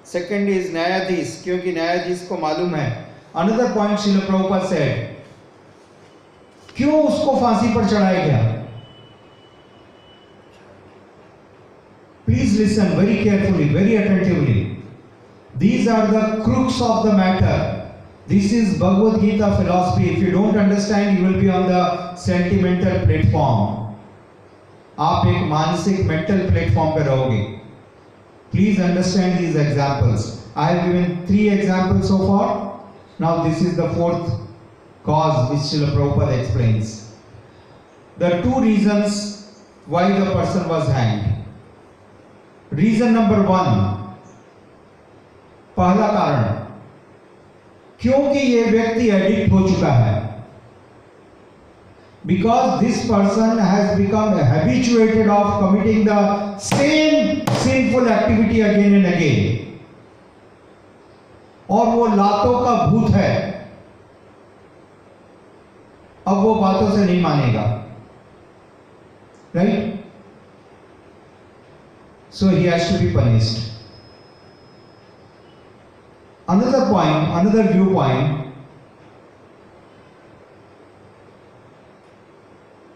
Second is न्यायाधीश, क्योंकि न्यायाधीश को मालूम है। अनदर पॉइंट शिल प्रभुपत से क्यों उसको फांसी पर चढ़ाया गया? Please listen very carefully very attentively these are the crux of the matter this is Bhagavad Gita philosophy if you don't understand you will be on the sentimental platform आप एक मानसिक मेंटल प्लेटफॉर्म पर रहोगे। Please understand these examples I given three examples of all now this is the fourth cause which proper explains the two reason why the person was hang reason number one पहला कारण, क्योंकि यह व्यक्ति addict हो चुका है। Because this person has become habituated of committing the same sinful activity again and again और वो लातों का भूत है अब वो बातों से नहीं मानेगा right so he has to be punished another point, another viewpoint,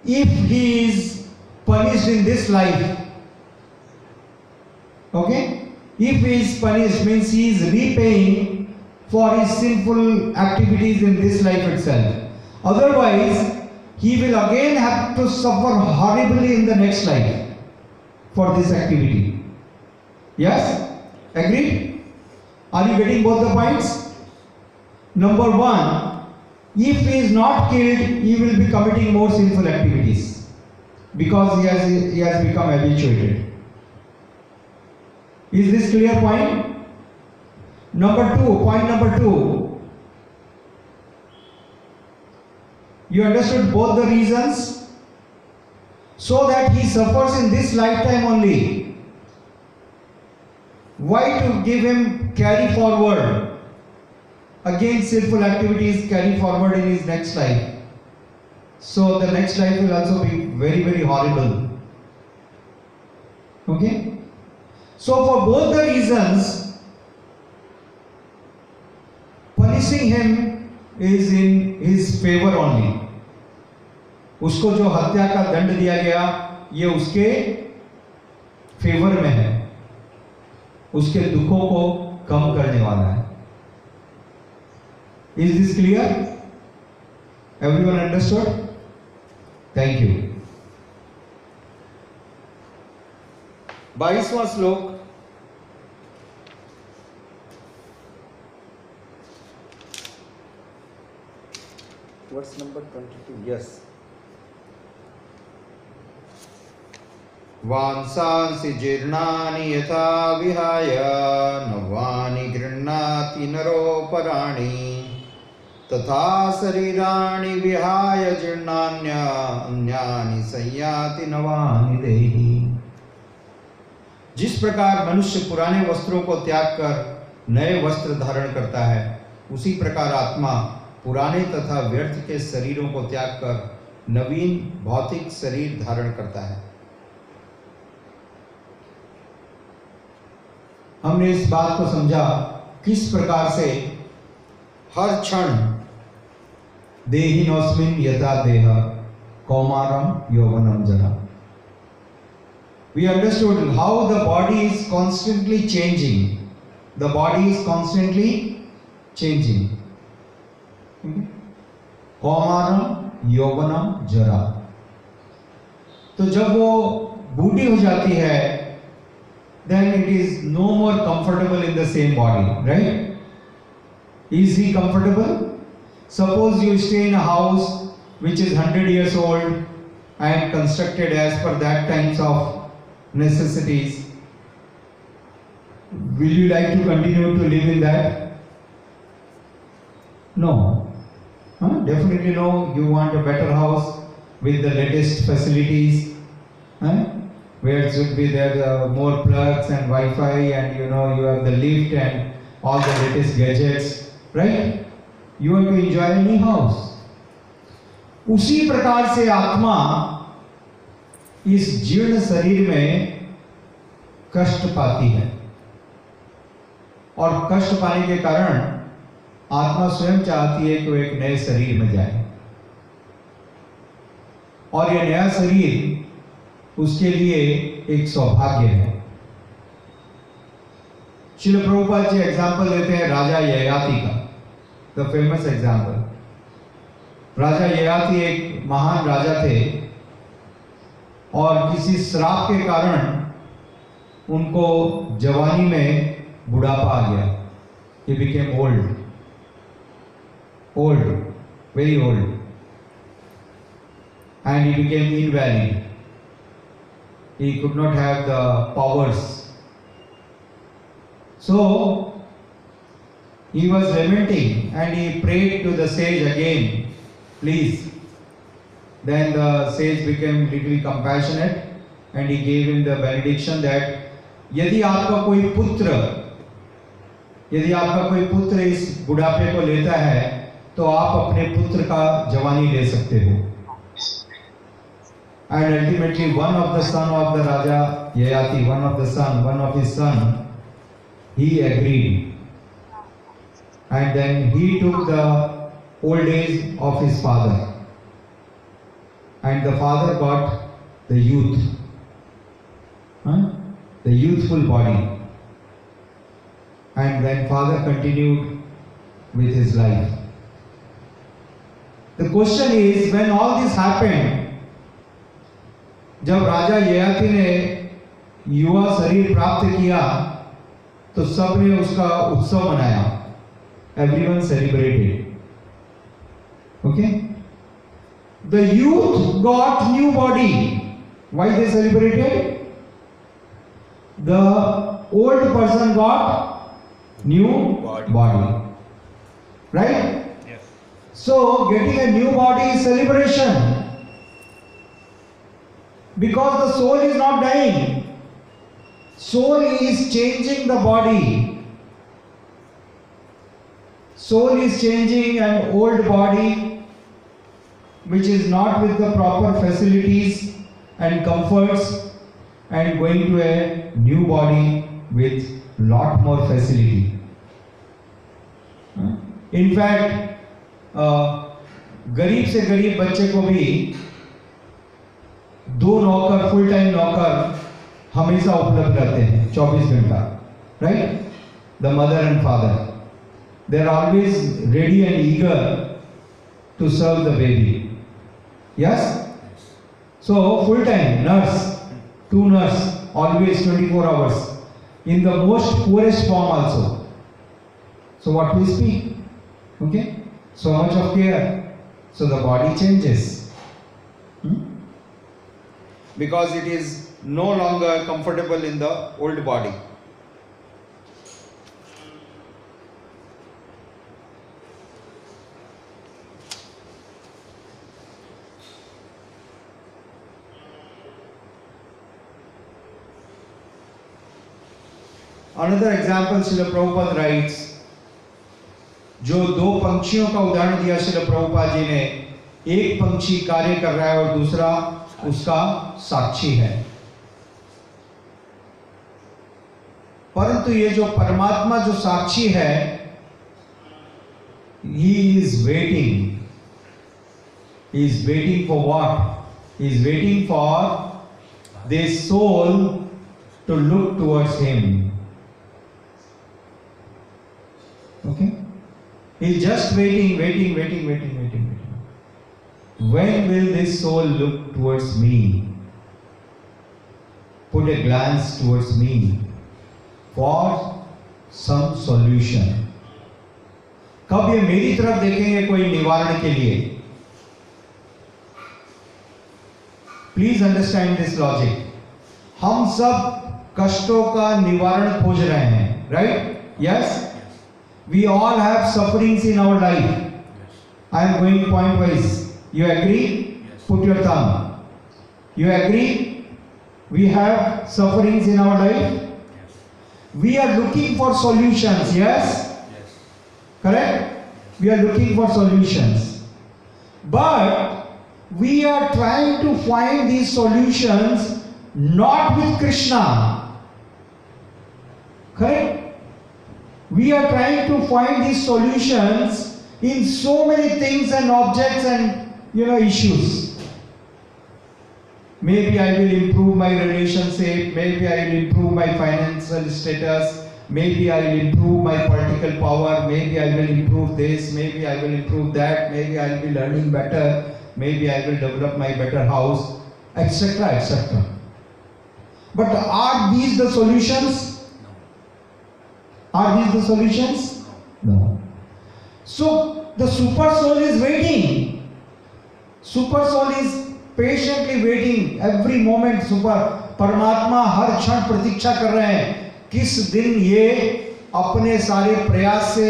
if he is punished in this life, okay, if he is punished means he is repaying for his sinful activities in this life itself. Otherwise, he will again have to suffer horribly in the next life for this activity. Yes? Agreed? Are you getting both the points? Number one, if he is not killed, he will be committing more sinful activities because he has, he has become habituated. Is this clear point? Number two, point number two. You understood both the reasons so that he suffers in this lifetime only. Why to give him carry forward again sinful activities carry forward in his next life? So the next life will also be very, very horrible. Okay? So for both the reasons, punishing him is in his favor only. उसको जो हत्या का दंड दिया गया ये उसके favour में है उसके दुखों को कम करने वाला है is this clear everyone understood thank you बाईसवां श्लोक What's number 22? Yes. वांसांसि जीर्णानि यथा विहाय नवानि गृह्णाति नरोपराणि तथा शरीराणि विहाय जीर्णान्यानि संयाति नवानि देहि। जिस प्रकार मनुष्य पुराने वस्त्रों को त्याग कर नए वस्त्र धारण करता है, उसी प्रकार आत्मा पुराने तथा व्यर्थ के शरीरों को त्याग कर नवीन भौतिक शरीर धारण करता है। हमने इस बात को समझा किस प्रकार से हर क्षण देहिनोस्मिन यथा देह कौमारम यौवनम जरा we understood how the body is constantly changing the body is constantly changing कौमारम यौवनम जरा तो जब वो बूढ़ी हो जाती है then it is no more comfortable in the same body right is he comfortable suppose you stay in a house which is 100 years old and constructed as per that times of necessities. Will you like to continue to live in that? No. Huh? definitely no. You want a better house with the latest facilities huh? where it should be there uh, more plugs and wi-fi and you know you have the lift and all the latest gadgets right want to enjoy a new house? उसी प्रकार से आत्मा इस जीर्ण शरीर में कष्ट पाती है। और कष्ट पाने के कारण आत्मा स्वयं चाहती है कि वो एक नए शरीर में जाए। और ये नया शरीर उसके लिए एक सौभाग्य है। शिल प्रभुपाद जी एग्ज़ाम्पल देते हैं राजा ययाति का। The famous example raja Yayati एक महान राजा थे और किसी श्राप के कारण उनको जवानी में बुढ़ापा आ गया he became old old, very old. And he became invalid. He could not have the powers. So he was lamenting and he prayed to the sage again, please. Then the sage became little compassionate and he gave him the benediction that यदि आपका कोई पुत्र यदि आपका कोई पुत्र इस बुढ़ापे को लेता है तो आप अपने पुत्र का जवानी ले सकते हो and ultimately one of the son of the raja Yayati one of the son one of his son he agreed and then he took the old age of his father and the father got the youth the youthful body and then father continued with his life The question is when all this happened, जब राजा ययाति ने युवा शरीर प्राप्त किया तो सबने उसका उत्सव मनाया everyone celebrated. Okay? The youth got new body. Why they celebrated? The old person got new body. body. Right? Yes. So getting a new body is celebration. Because the soul is not dying. Soul is changing the body. Soul is changing an old body which is not with the proper facilities and comforts and going to a new body with lot more facility. In fact, अ, गरीब से गरीब बच्चे को भी दो नौकर full time नौकर हमेशा उपलब्ध रहते हैं 24 घंटा right the mother and father they're always ready and eager to serve the baby. Yes? So, full time nurse, two nurse, always 24 hours, in the most poorest form also. So, what we speak? Okay? So much of care. So, the body changes. Hmm? Because it is no longer comfortable in the old body. Another example, Srila Prabhupada writes, जो दो पंक्षियों का उदाहरण दिया श्रील प्रभुपाद जी ने एक पंक्षी कार्य कर रहा है और दूसरा उसका साक्षी है। परंतु ये जो परमात्मा जो साक्षी है he is waiting is waiting for what is waiting for this soul to look towards him Okay? He's just waiting, waiting, waiting, waiting, waiting, waiting. When will this soul look towards me? Put a glance towards me for some solution. कब ये मेरी तरफ़ देखेंगे कोई निवारण के लिए please understand this logic हम सब कष्टों का निवारण खोज रहे हैं right yes we all have sufferings in our life. I am going point wise. You agree? Yes. Put your thumb. You agree? We have sufferings in our life. Yes. We are looking for solutions. Yes? Yes. Correct? We are looking for solutions. But we are trying to find these solutions not with Krishna. Correct? We are trying to find these solutions in so many things and objects and you know issues. Maybe I will improve my relationship, maybe I will improve my financial status, maybe I will improve my political power, maybe I will improve this, maybe I will improve that, maybe I will be learning better, maybe I will develop my better house, etc. etc. But are these the solutions? Are these the solutions? No. So, the super soul is waiting. Super soul is patiently waiting every moment. Super परमात्मा हर क्षण प्रतीक्षा कर रहे हैं किस दिन ये अपने सारे प्रयास से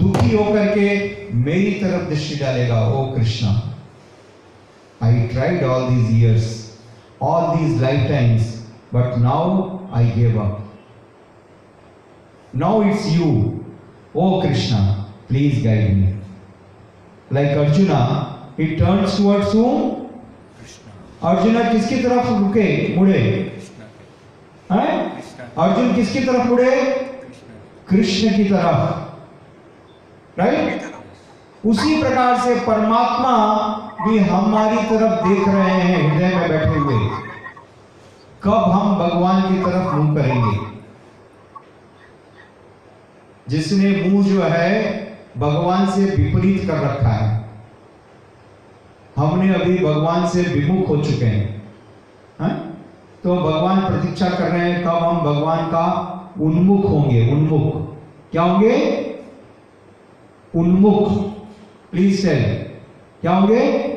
दुखी होकर के मेरी तरफ़ दृष्टि डालेगा O Krishna I tried all these years all these life times but now I give up Now it's you, oh Krishna, please guide me. Like Arjuna, he turns towards whom? Krishna. Arjuna किसकी तरफ़ रुके मुड़े Krishna. हैं? Krishna. Arjun किसकी तरफ़ मुड़े Krishna. Krishna की तरफ़ राइट उसी प्रकार से परमात्मा भी हमारी तरफ़ देख रहे हैं हृदय में बैठे हुए कब हम भगवान की तरफ़ मुँह करेंगे जिसने मुँह जो है भगवान से विपरीत कर रखा है। हमने अभी भगवान से विमुख हो चुके हैं। हैं? तो भगवान प्रतीक्षा कर रहे हैं, कब हम भगवान का उन्मुख होंगे। उन्मुख। क्या होंगे? उन्मुख। प्लीज़ टेल क्या होंगे?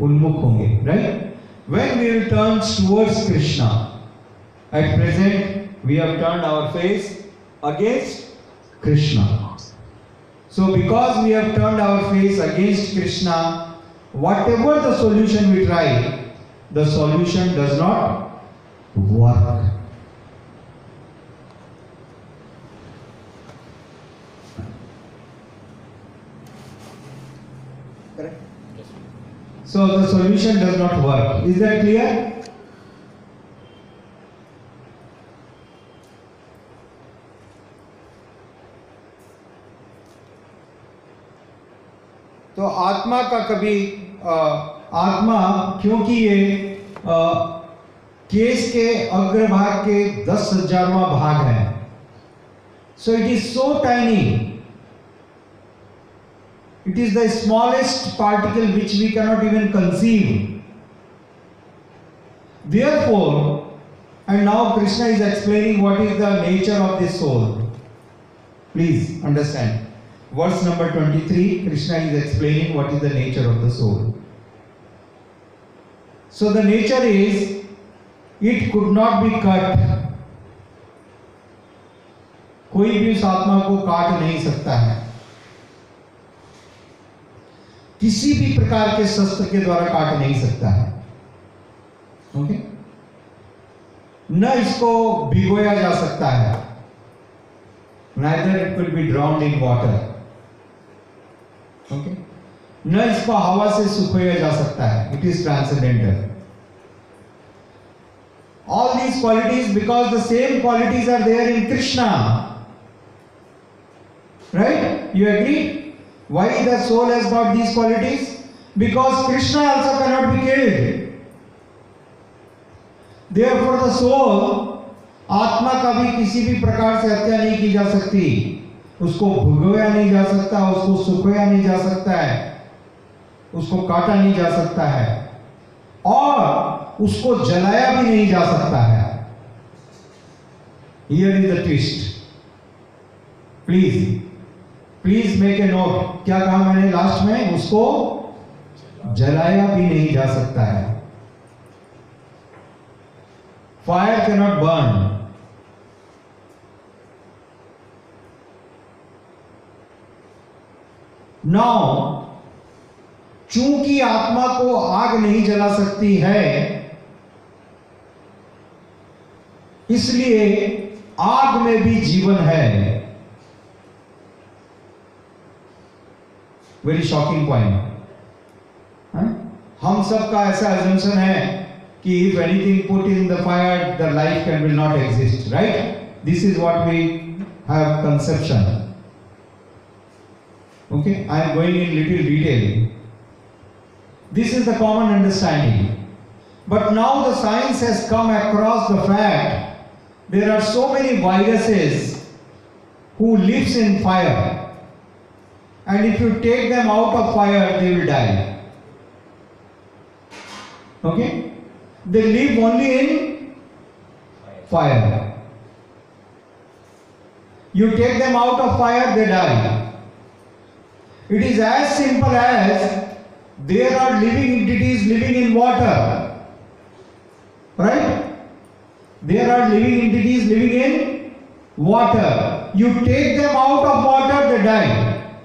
उन्मुख होंगे। Right when will turn towards krishna, at present, we have turned our face against krishna so because we have turned our face against krishna whatever the solution we try the solution does not work correct So the solution does not work. Is that clear? तो आत्मा का कभी आ, आत्मा क्योंकि ये आ, case के अग्रभाग के दस हजारवा भाग है। So it is so tiny it is the smallest particle which we cannot even conceive where for and now Krishna is explaining what is the nature of this soul please understand Verse number 23, Krishna is explaining what is the nature of the soul. So, the nature is it could not be cut कोई भी उस आत्मा को काट नहीं सकता है। किसी भी प्रकार के शस्त्र के द्वारा काट नहीं सकता है। ओके न इसको भिगोया जा सकता है। Neither it will be drowned in water न इसको हवा से सुखाया जा सकता है। It is transcendental all these qualities because the same qualities are there in Krishna right you agree why the soul has not these qualities because Krishna also cannot be killed therefore the soul आत्मा का भी किसी भी प्रकार से हत्या नहीं की जा सकती उसको भुगोया नहीं जा सकता, उसको सुखोया नहीं जा सकता है, उसको काटा नहीं जा सकता है, और उसको जलाया भी नहीं जा सकता है। Here is the twist please please make a note क्या कहा मैंने लास्ट में? उसको जलाया भी नहीं जा सकता है। फायर कैनॉट बर्न नाउ चूँकि आत्मा को आग नहीं जला सकती है, इसलिए आग में भी जीवन है। वेरी शॉकिंग पॉइंट हम सबका ऐसा एजम्पन है कि if anything put in the fire the life can will not exist right this is what we have conception okay i am going in little detail. This is the common understanding. But now the science has come across the fact there are so many viruses who lives in fire. And if you take them out of fire they will die. Okay? They live only in fire. You take them out of fire they die it is as simple as there are living entities living in water. Right? There are living entities living in water. You take them out of water they die.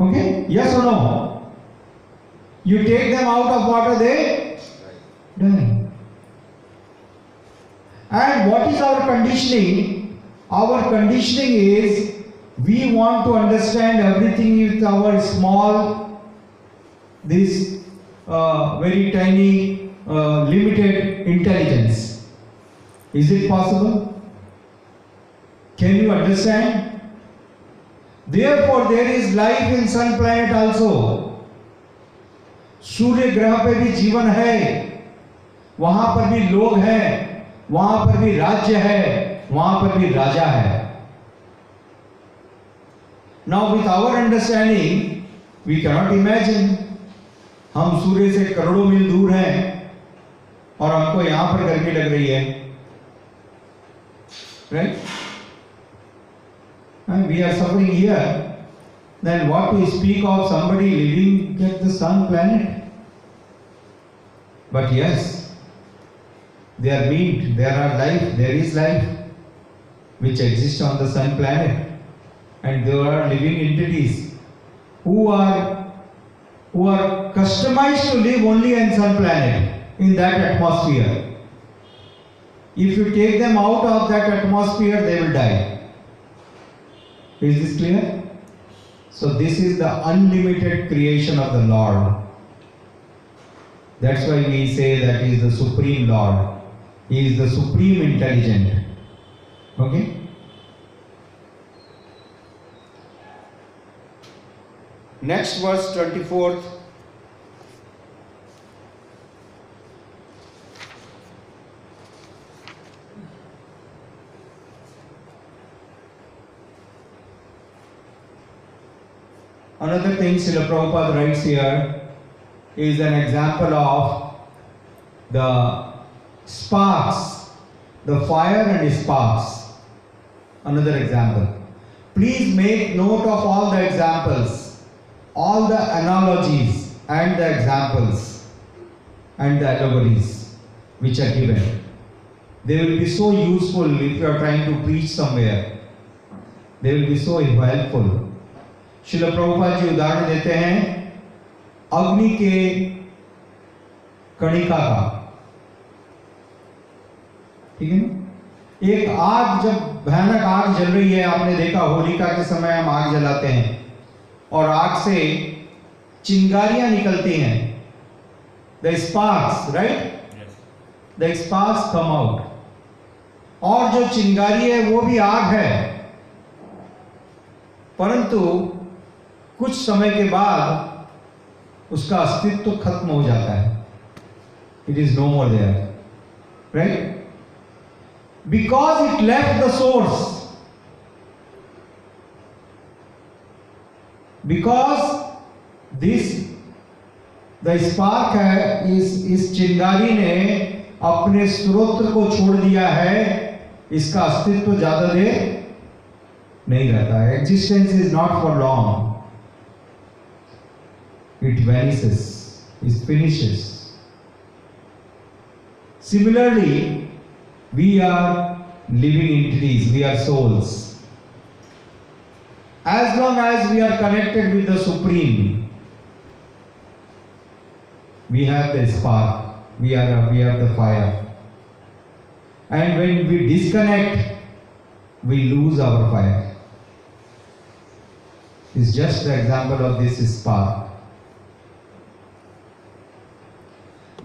Okay? Yes or no? You take them out of water they die. And what is our conditioning? Our conditioning is we want to understand everything with our small this uh, very tiny uh, limited intelligence is it possible can you understand therefore there is life in sun planet also सूर्य ग्रह पे भी जीवन है वहाँ पर भी लोग हैं वहाँ पर भी राज्य है वहाँ पर भी राजा है now with our understanding we cannot imagine हम सूर्य से करोड़ों मील दूर है और हमको यहाँ पर गर्मी लग रही है। Right and we are suffering here then what to speak of somebody living get the sun planet but yes they are meet there are life there is life which exist on the sun planet and there are living entities who are who are customized to live only on sun planet in that atmosphere. If you take them out of that atmosphere they will die. Is this clear? So this is the unlimited creation of the lord. That's why we say that he is the supreme lord. He is the supreme intelligent. Okay Next verse 24th. Another thing Srila Prabhupada writes here is an example of the sparks, the fire and sparks. Another example. Please make note of all the examples all the analogies and the examples and the allegories which are given. They will be so useful if you are trying to preach somewhere. They will be so helpful. शिल प्रभुपाद जी उदाहरण देते हैं अग्नि के कणिका का ठीक है एक आग जब भयानक आग जल रही है आपने देखा होलिका के समय हम आग जलाते हैं और आग से चिंगारियाँ निकलती हैं। The sparks right the sparks come out और जो चिंगारी है वो भी आग है। परंतु कुछ समय के बाद उसका अस्तित्व खत्म हो जाता है। It is no more there right because it left the source because this the spark है इस इस चिंगारी ने अपने स्रोत को छोड़ दिया है इसका अस्तित्व ज़्यादा देर नहीं रहता है existence is not for long it vanishes, it finishes. Similarly, we are living entities, we are souls. As long as we are connected with the Supreme, we have the spark, we are we have the fire. And when we disconnect, we lose our fire. It's just the example of this spark.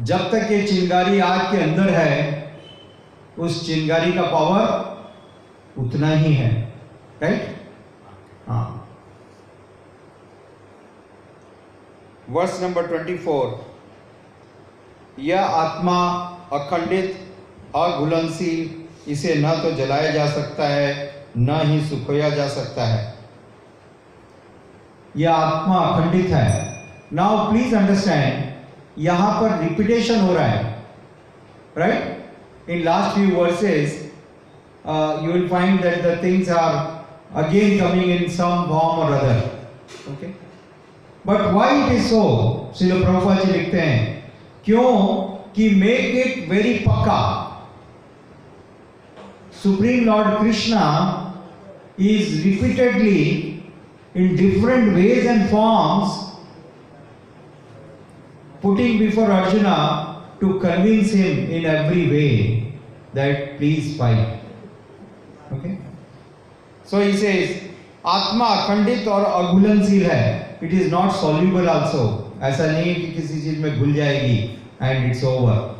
जब तक ये चिंगारी आग के अंदर है उस चिंगारी का पावर उतना ही है right verse number twenty four यह आत्मा अखंडित, अघुलनशील, इसे न तो जलाया जा सकता है, न ही सुखोया जा सकता है। यह आत्मा अखंडित है। नाउ प्लीज़ अंडरस्टैंड यहाँ पर रिपीटेशन हो रहा है। Right in last few verses you will find that the things are again coming in some form और other okay but why it is so Srila Prabhupada ji लिखते हैं क्यों कि make it very pakka supreme lord Krishna is repeatedly in different ways and forms putting before Arjuna to convince him in every way that please fight. Okay? So he says, अखंडित और अघुलनशील है it is not soluble also ऐसा नहीं कि किसी चीज़ में घुल जाएगी एंड इट्स ओवर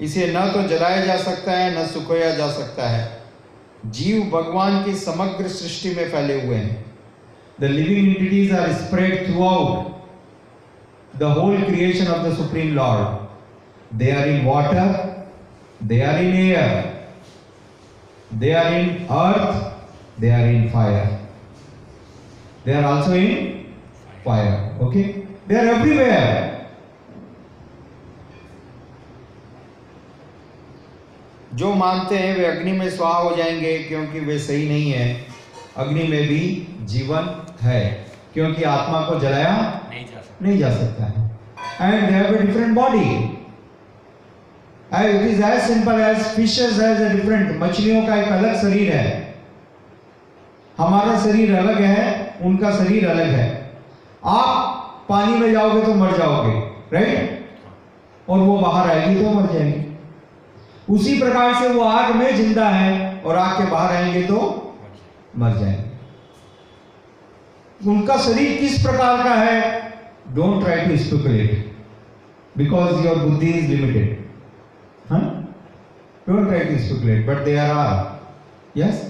इसे न तो जलाया जा सकता है न सुखोया जा सकता है जीव भगवान की समग्र सृष्टि में फैले हुए हैं the living entities are spread throughout the whole creation of the supreme lord they are in water, they are in air, they are in earth, they are in fire. They are also in fire. Okay? They are everywhere. जो मानते हैं वे अग्नि में स्वाहा हो जाएँगे क्योंकि वे सही नहीं है अग्नि में भी जीवन है क्योंकि आत्मा को जलाया नहीं जा सकता नहीं जा सकता है and have a different body it is as simple as fishes has a different मछलियों का एक अलग शरीर है। हमारा शरीर अलग है, उनका शरीर अलग है। आप पानी में जाओगे तो मर जाओगे राइट और वो बाहर आएगी तो मर जाएगी। उसी प्रकार से वो आग में ज़िंदा है और आग के बाहर आएँगे तो मर जाएँगे। उनका शरीर किस प्रकार का है? Don't try to speculate because your बुद्धि is limited don't try to speculate but they are are yes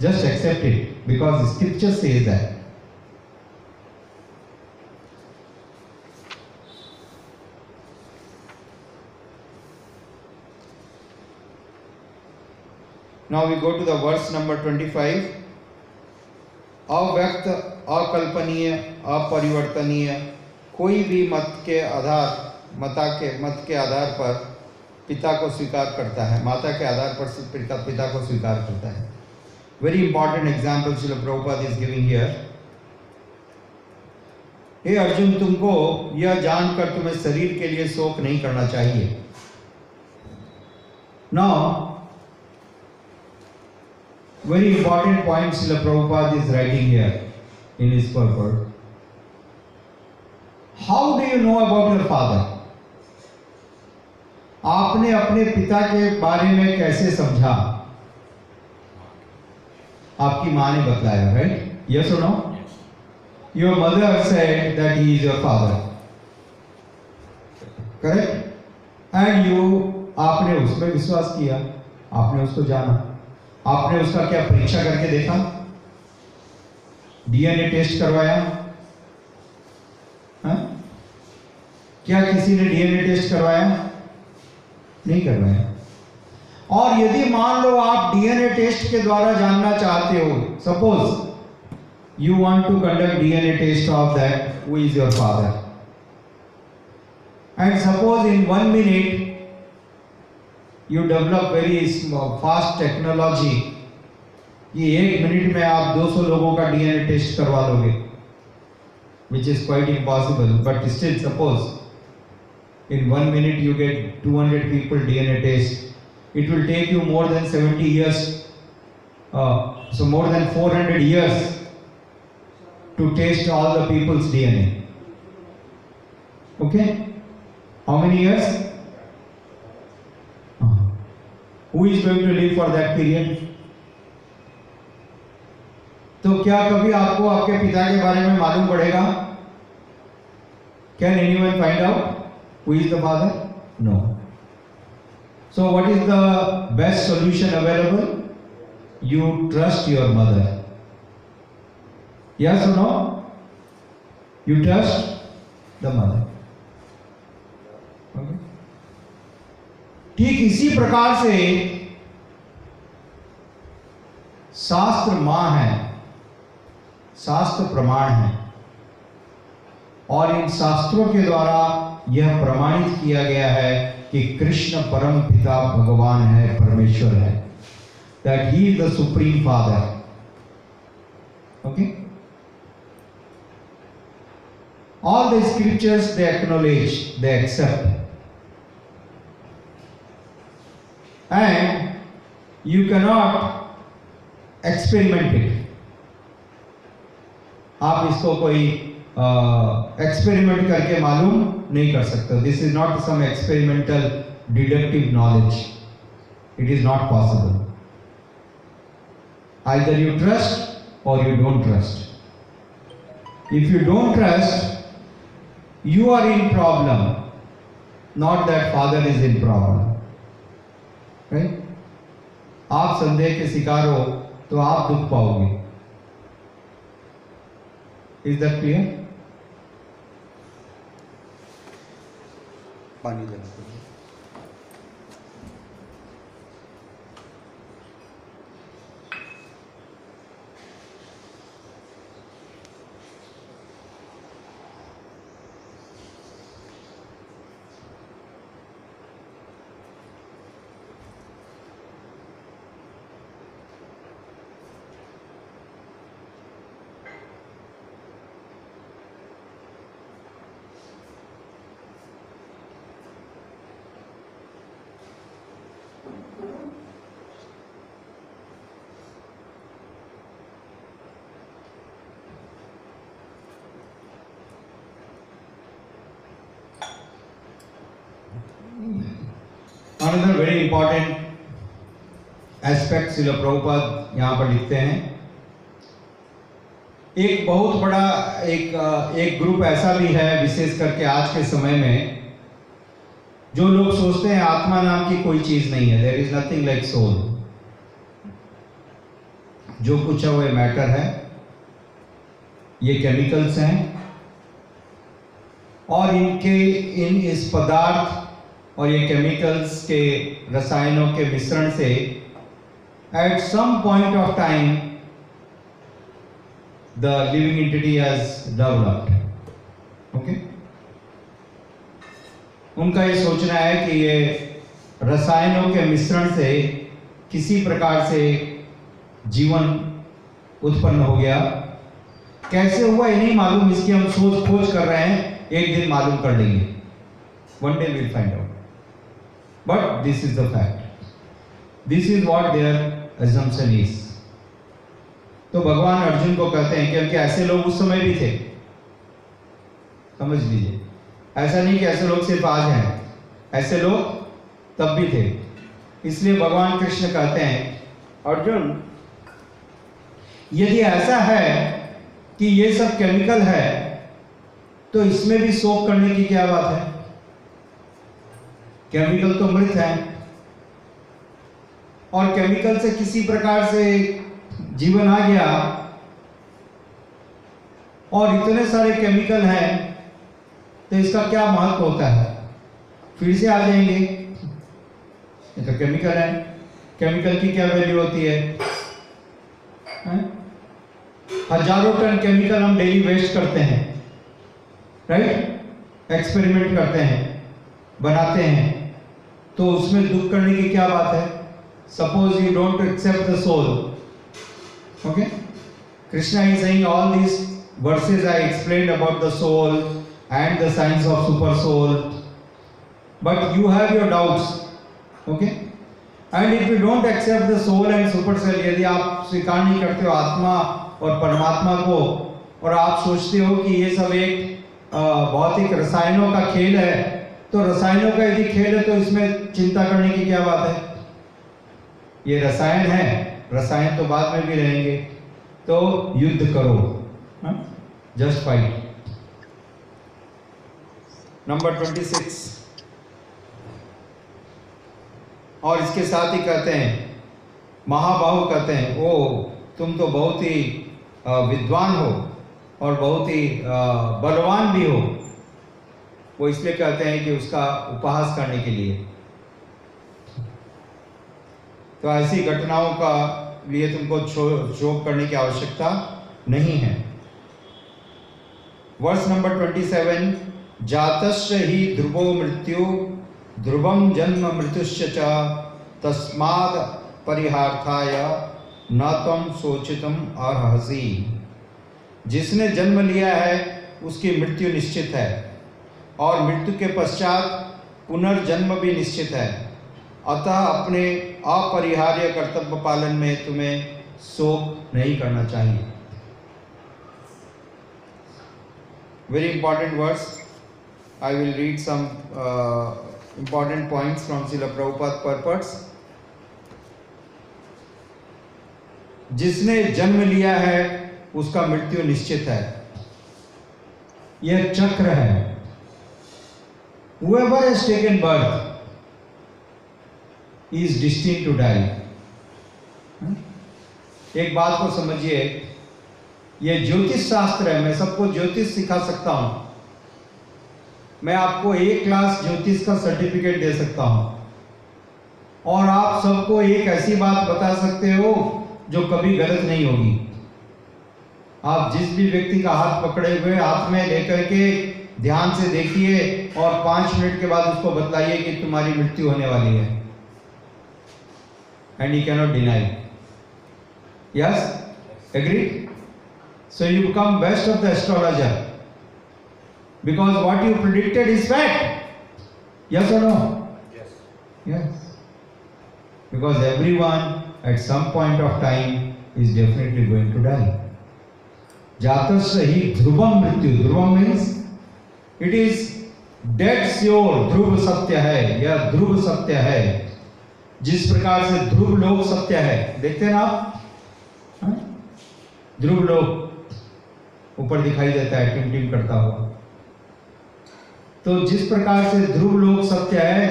just accept it because scripture says that Now we go to the verse number 25. अव्यक्त, अकल्पनीय, अपरिवर्तनीय, कोई भी मत के आधार, मता के, मत के आधार पर पिता को स्वीकार करता है माता के आधार पर पिता पिता को स्वीकार करता है very important example Srila Prabhupada is giving here हे अर्जुन तुमको यह जानकर तुम्हें शरीर के लिए शोक नहीं करना चाहिए Now, very important point Srila Prabhupada is writing here in his purport. How do you know about your father? आपने अपने पिता के बारे में कैसे समझा? आपकी माँ ने बतलाया राइट यस और no your mother said that he is your father correct and you आपने उसमें विश्वास किया। आपने उसको जाना। आपने उसका क्या परीक्षा करके देखा? डीएनए टेस्ट करवाया? हाँ? क्या किसी ने डीएनए टेस्ट करवाया? नहीं करवाया और यदि मान लो आप डीएनए टेस्ट के द्वारा जानना चाहते हो suppose you want to conduct DNA test of that who is your father and suppose in one minute you develop very fast technology कि एक मिनट में आप 200 लोगों का डीएनए टेस्ट करवा लोगे which is quite impossible but still suppose in one minute you get 200 people dna test it will take you more than 70 years uh, so more than 400 years to test all the people's dna okay how many years Uh, who is going to live for that period तो क्या कभी आपको आपके पिता के बारे में मालूम पड़ेगा can anyone find out who is the father no so what is the best solution available you trust your mother yes no you trust the mother ठीक इसी प्रकार से शास्त्र माँ है, शास्त्र प्रमाण है। और इन शास्त्रों के द्वारा यह प्रमाणित किया गया है कि कृष्ण परम पिता भगवान है, परमेश्वर है। That he is the supreme father okay all the scriptures they acknowledge they accept and you cannot experiment it आप इसको कोई एक्सपेरिमेंट करके मालूम नहीं कर सकते। This is not some experimental deductive knowledge it is not possible either you trust और you don't trust if you don't trust you are in problem not that father is in problem आप संदेह के शिकार हो तो आप दुख पाओगे। इज़ दैट क्लियर पानी देना पड़ेगा another very important aspect Srila Prabhupada यहाँ पर लिखते हैं। एक बहुत बड़ा, एक एक ग्रुप ऐसा भी है विशेष करके आज के समय में, जो लोग सोचते हैं आत्मा नाम की कोई चीज़ नहीं है there is nothing like soul जो कुछ है वो मैटर है। ये केमिकल्स हैं। और इनके, इन इस पदार्थ और ये केमिकल्स के, रसायनों के मिश्रण से at some point of time the living entity has developed okay उनका ये सोचना है कि ये रसायनों के मिश्रण से किसी प्रकार से जीवन उत्पन्न हो गया। कैसे हुआ ये नहीं मालूम, इसकी हम सोच खोज कर रहे हैं, एक दिन मालूम कर लेंगे। One day will find out but this is the fact this is what their assumption is तो भगवान अर्जुन को कहते हैं क्योंकि ऐसे लोग उस समय भी थे। समझ लीजिए। ऐसा नहीं कि ऐसे लोग सिर्फ़ आज हैं। ऐसे लोग तब भी थे। इसलिए भगवान कृष्ण कहते हैं, अर्जुन, यदि ऐसा है कि ये सब केमिकल है तो इसमें भी शोक करने की क्या बात है? केमिकल तो मृत है। और केमिकल से किसी प्रकार से जीवन आ गया। और इतने सारे केमिकल हैं तो इसका क्या महत्व होता है? फिर से आ जाएँगे। ये तो केमिकल है। केमिकल की क्या वैल्यू होती है? हैं? हज़ारों टन केमिकल हम डेली वेस्ट करते हैं। राइट एक्सपेरिमेंट करते हैं। बनाते हैं। तो उसमें दुख करने की क्या बात है? Suppose you don't accept the soul okay Krishna is saying all this verses I explain about the soul and the science of super soul but you have your doubts okay and if you don't accept the soul and super soul यदि आप स्वीकार नहीं करते हो आत्मा और परमात्मा को, और आप सोचते हो कि ये सब एक भौतिक रसायनों का खेल है तो रसायनों का यदि खेल है तो इसमें चिंता करने की क्या बात है? ये रसायन है, रसायन तो बाद में भी रहेंगे। तो युद्ध करो just fight number twenty six और इसके साथ ही कहते हैं, महाबाहु कहते हैं, ओ, तुम तो बहुत ही विद्वान हो और बहुत ही बलवान भी हो। वो इसलिए कहते हैं कि उसका उपहास करने के लिए। तो ऐसी घटनाओं का लिए तुमको शोक करने की आवश्यकता नहीं है। वर्ष नंबर ट्वेंटी सेवन, जातस्य ही ध्रुवो मृत्यु ध्रुवम जन्म मृत्युश्च च, तस्माद परिहार्थाय न तम सोचितम अर्हसी। जिसने जन्म लिया है, उसकी मृत्यु निश्चित है। और मृत्यु के पश्चात पुनर्जन्म भी निश्चित है। अतः अपने अपरिहार्य कर्तव्य पालन में तुम्हें शोक नहीं करना चाहिए। Very important words. I will read some uh, important points from Srila Prabhupada जिसने जन्म लिया है उसका मृत्यु निश्चित है। यह चक्र है। Whoever has taken birth is destined to die. एक बात को समझिए, ये ज्योतिष शास्त्र है, मैं सबको ज्योतिष सिखा सकता हूँ। मैं आपको एक क्लास ज्योतिष का सर्टिफिकेट दे सकता हूँ। और आप सबको एक ऐसी बात बता सकते हो, जो कभी गलत नहीं होगी। आप जिस भी व्यक्ति का हाथ पकड़े हुए हाथ में लेकर के ध्यान से देखिए और पाँच मिनट के बाद उसको बताइए कि तुम्हारी मृत्यु होने वाली है। And you cannot deny yes agree so you become best of the astrologer because what you predicted is fact yes और no yes because every one at some point of time is definitely going to die जातस ही ध्रुवम मृत्यु। ध्रुवम means it is dead sure ध्रुव सत्य है यह ध्रुव सत्य है जिस प्रकार से ध्रुव लोक सत्य है देखते हैं आप? ध्रुव लोक ऊपर दिखाई देता है टिम टिम करता हुआ तो जिस प्रकार से ध्रुव लोक सत्य है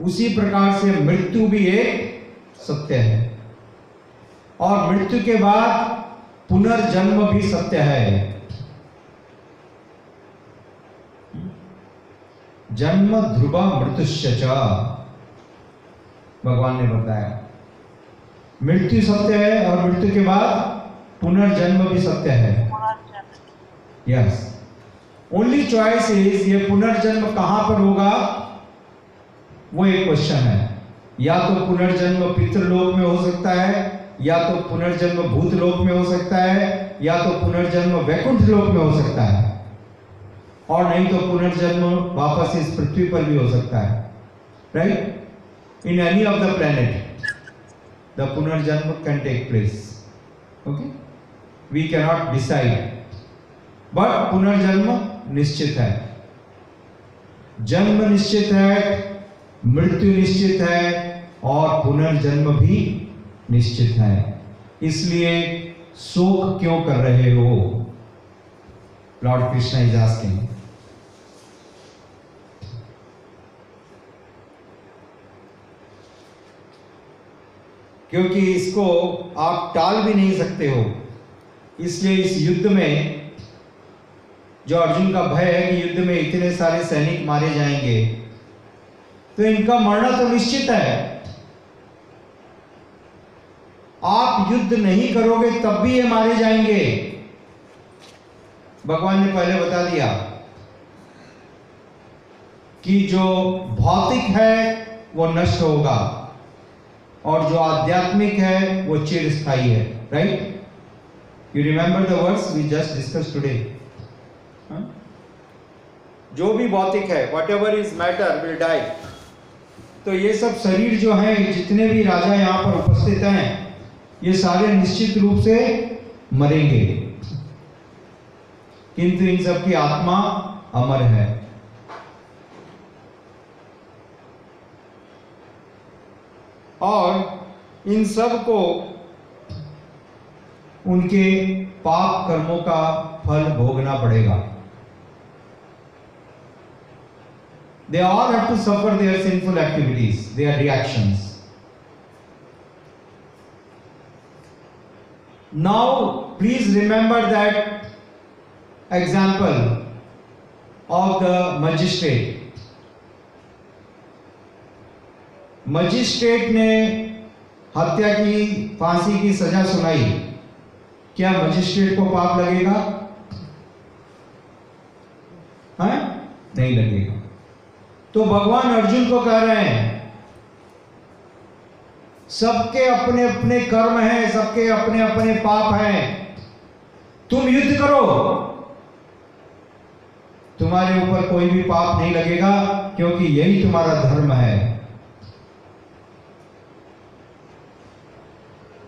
उसी प्रकार से मृत्यु भी एक सत्य है और मृत्यु के बाद पुनर्जन्म भी सत्य है जन्म ध्रुवा मृत्युश्च भगवान ने बताया। मृत्यु सत्य है और मृत्यु के बाद पुनर्जन्म भी सत्य है। यस ओनली चॉइस इज़ ये पुनर्जन्म कहाँ पर होगा? वो एक क्वेश्चन है। या तो पुनर्जन्म पितृलोक में हो सकता है, या तो पुनर्जन्म भूत लोक में हो सकता है, या तो पुनर्जन्म वैकुंठ लोक में हो सकता है। और नहीं तो पुनर्जन्म वापस इस पृथ्वी पर भी हो सकता है। Right in any of the planet the पुनर्जन्म can take place okay we cannot decide but पुनर्जन्म निश्चित है। जन्म निश्चित है, मृत्यु निश्चित है, और पुनर्जन्म भी निश्चित है। इसलिए शोक क्यों कर रहे हो? लॉर्ड कृष्ण इज़ आस्किंग क्योंकि इसको आप टाल भी नहीं सकते हो। इसलिए इस युद्ध में, जो अर्जुन का भय है कि युद्ध में इतने सारे सैनिक मारे जाएँगे तो इनका मरना तो निश्चित है। आप युद्ध नहीं करोगे, तब भी ये मारे जाएँगे। भगवान ने पहले बता दिया कि जो भौतिक है, वो नष्ट होगा। और जो आध्यात्मिक है, वो चिरस्थायी है right you remember the words we just discuss today जो भी भौतिक है whatever is matter will die तो ये सब शरीर जो है, जितने भी राजा यहाँ पर उपस्थित हैं, ये सारे निश्चित रूप से मरेंगे। किंतु इन सब की आत्मा अमर है। और इन सबको उनके पाप कर्मों का फल भोगना पड़ेगा। They all have to suffer their sinful activities their reaction now please remember that example of the magistrate magistrate ने हत्या की, फांसी की सजा सुनाई। क्या मजिस्ट्रेट को पाप लगेगा? है? नहीं लगेगा। तो भगवान अर्जुन को कह रहे हैं, सबके अपने अपने कर्म हैं, सबके अपने अपने पाप हैं। तुम युद्ध करो। तुम्हारे ऊपर कोई भी पाप नहीं लगेगा, क्योंकि यही तुम्हारा धर्म है।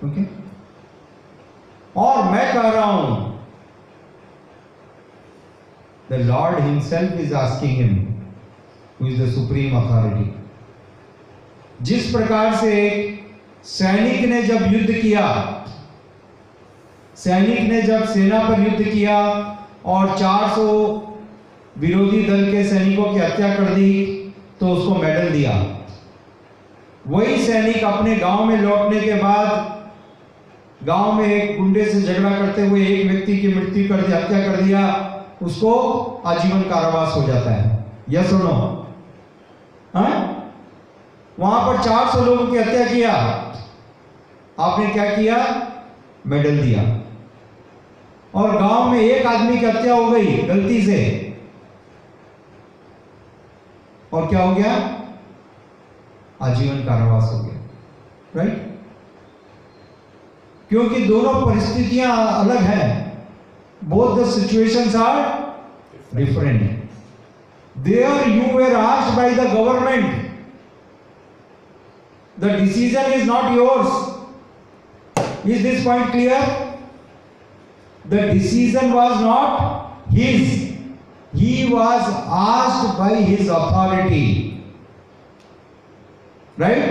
ओके और मैं कह रहा हूँ the lord himself is asking him who is the supreme authority जिस प्रकार से सैनिक ने जब युद्ध किया, सैनिक ने जब सेना पर युद्ध किया और 400 विरोधी दल के सैनिकों की हत्या कर दी तो उसको मेडल दिया। वही सैनिक अपने गाँव में लौटने के बाद गाँव में एक गुंडे से झगड़ा करते हुए एक व्यक्ति की मृत्यु कर दिया हत्या कर दिया, उसको आजीवन कारावास हो जाता है। यस और नो हाँ? वहाँ पर 400 लोगों की हत्या किया। आपने क्या किया? मेडल दिया। और गाँव में एक आदमी की हत्या हो गई, गलती से। और क्या हो गया? आजीवन कारावास हो गया। राइट क्योंकि दोनों परिस्थितियाँ अलग है। Both the situation are different there you were asked by the government the decision is not yours is this point clear the decision was not his he was asked by his authority right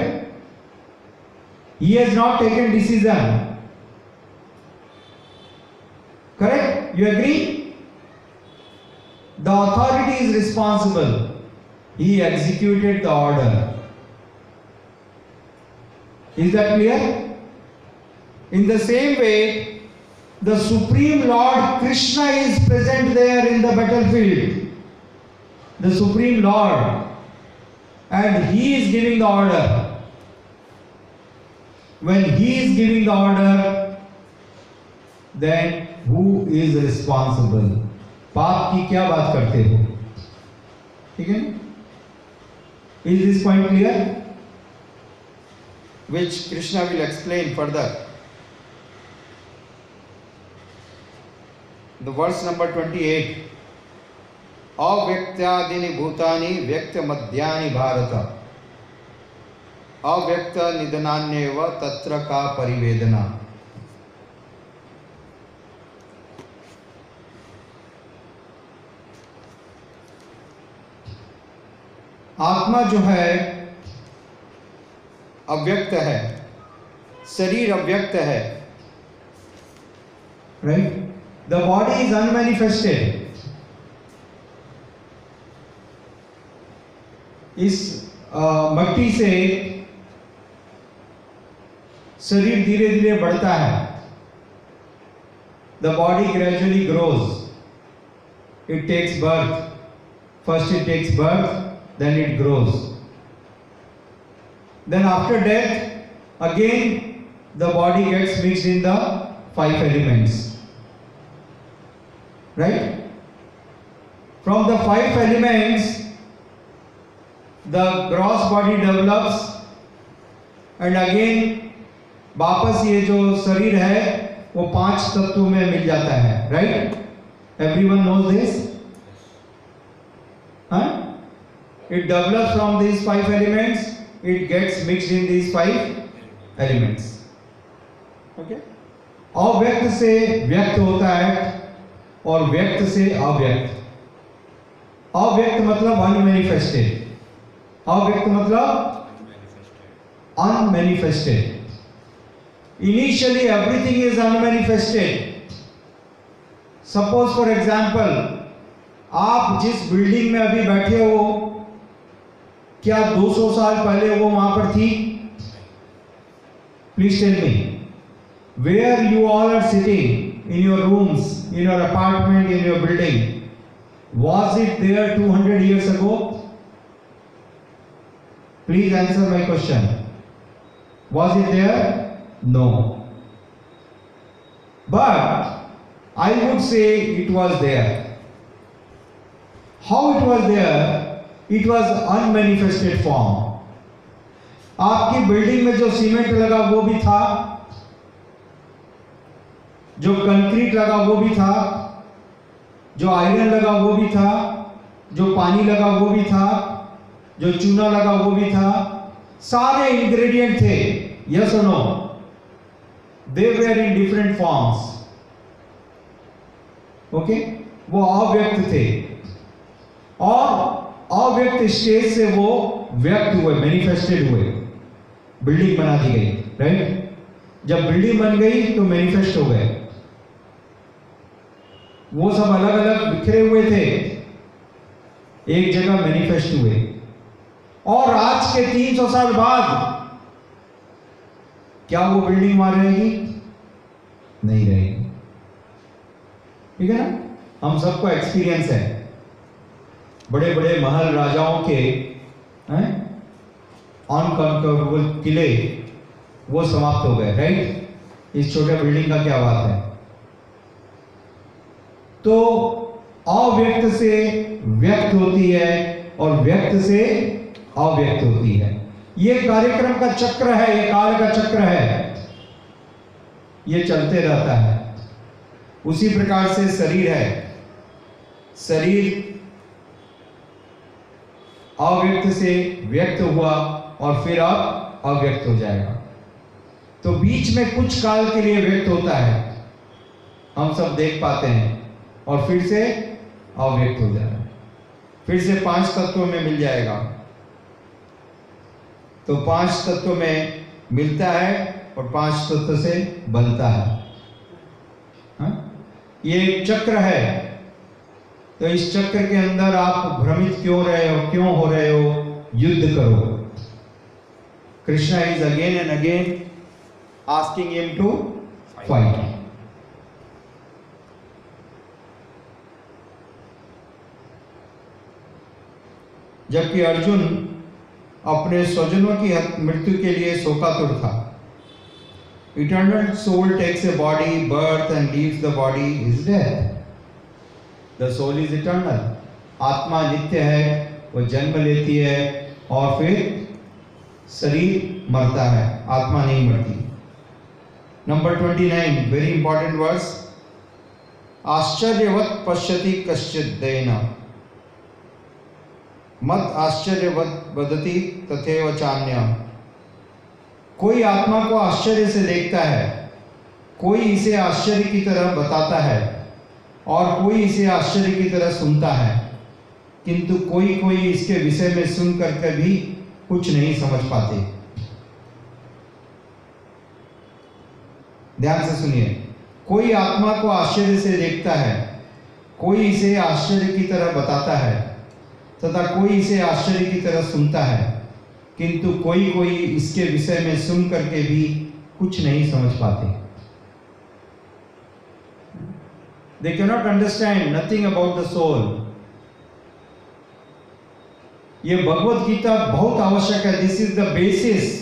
he has not taken decision correct? You agree? The authority is responsible. He executed the order. Is that clear? In the same way the supreme lord krishna is present there in the battlefield. The supreme lord. And he is giving the order. When he is giving the order then who is responsible पाप की क्या बात करते हो? ठीक है? Is this point clear which Krishna will explain further the verse number twenty eight अव्यक्त्यादिनी भूतानी व्यक्त मध्यानी भारत। अव्यक्त निधनान्य तत्र का परिवेदना। आत्मा जो है अव्यक्त है, शरीर अव्यक्त है। Right the body is unmanifested इस मट्टी से शरीर धीरे धीरे बढ़ता है। The body gradually grows it takes birth first it takes birth then it grows. Then after death, again the body gets mixed in the five elements. Right? From the five elements, the gross body develops and again वापस ये जो शरीर है वो पाँच तत्वों में मिल जाता है राइट एवरीवन नोज़ दिस हाँ it develops from these five elements, it gets mixed in these five elements. Okay? अव्यक्त से व्यक्त होता है और व्यक्त से अव्यक्त। अव्यक्त मतलब अनमैनिफेस्टेड अव्यक्त मतलब unmanifested initially everything is unmanifested suppose for example आप जिस बिल्डिंग में अभी बैठे हो क्या 200 साल पहले वो वहाँ पर थी? Please tell me where you all are sitting in your rooms in your apartment in your building was it there 200 years ago? Please answer my question was it there no but I would say it was there how it was there it was unmanifested form आपकी building में जो cement लगा वो भी था? जो concrete लगा वो भी था? जो आयरन लगा वो भी था? जो पानी लगा वो भी था? जो चूना लगा वो भी था? सारे इंग्रेडिएंट थे। यस और no they were in different forms okay वो अव्यक्त थे। और अव्यक्त स्टेज से वो व्यक्त हुए मैनिफेस्टेड हुए। बिल्डिंग बना दी गई राइट जब बिल्डिंग बन गई तो मैनिफेस्ट हो गए। वो सब अलग अलग बिखरे हुए थे। एक जगह मैनिफेस्ट हुए। और आज के 300 साल बाद, क्या वो बिल्डिंग वहाँ रहेगी? नहीं रहेगी। ठीक है ना? हम सबको एक्सपीरियंस है। बड़े बड़े महल राजाओं के अनकंट्रोलेबल किले, वो समाप्त हो गए राइट इस छोटे बिल्डिंग का क्या बात है? तो अव्यक्त से व्यक्त होती है और व्यक्त से अव्यक्त होती है। ये कार्यक्रम का चक्र है, ये काल का चक्र है। ये चलते रहता है। उसी प्रकार से शरीर है। शरीर अव्यक्त से व्यक्त हुआ और फिर अब अव्यक्त हो जाएगा। तो बीच में कुछ काल के लिए व्यक्त होता है। हम सब देख पाते हैं और फिर से अव्यक्त हो जाएगा फिर से पाँच तत्वों में मिल जाएगा। तो पाँच तत्वों में मिलता है और पाँच तत्व से बनता है। हाँ? ये एक चक्र है। तो इस चक्र के अंदर आप भ्रमित क्यों रहे हो? क्यों हो रहे हो? युद्ध करो। Krishna is again and again asking him to fight जबकि अर्जुन अपने स्वजनों की मृत्यु के लिए शोकातुर था। Eternal soul takes a body birth and leaves the body is death the soul is eternal आत्मा नित्य है, वो जन्म लेती है और फिर शरीर मरता है, आत्मा नहीं मरती। Number twenty nine very important words आश्चर्यवत पश्यति कश्चित देन। मत आश्चर्यवत बदती तथेव चान्य कोई आत्मा को आश्चर्य से देखता है, कोई इसे आश्चर्य की तरह बताता है। और कोई इसे आश्चर्य की तरह सुनता है, किंतु कोई कोई इसके विषय में सुन करके भी कुछ नहीं समझ पाते। ध्यान से सुनिए, कोई आत्मा को आश्चर्य से देखता है, कोई इसे आश्चर्य की तरह बताता है, तथा कोई इसे आश्चर्य की तरह सुनता है, किंतु कोई कोई इसके विषय में सुन करके भी कुछ नहीं समझ पाते। They cannot understand nothing about the soul ये भगवत गीता बहुत आवश्यक है। दिस इज़ द बेसिस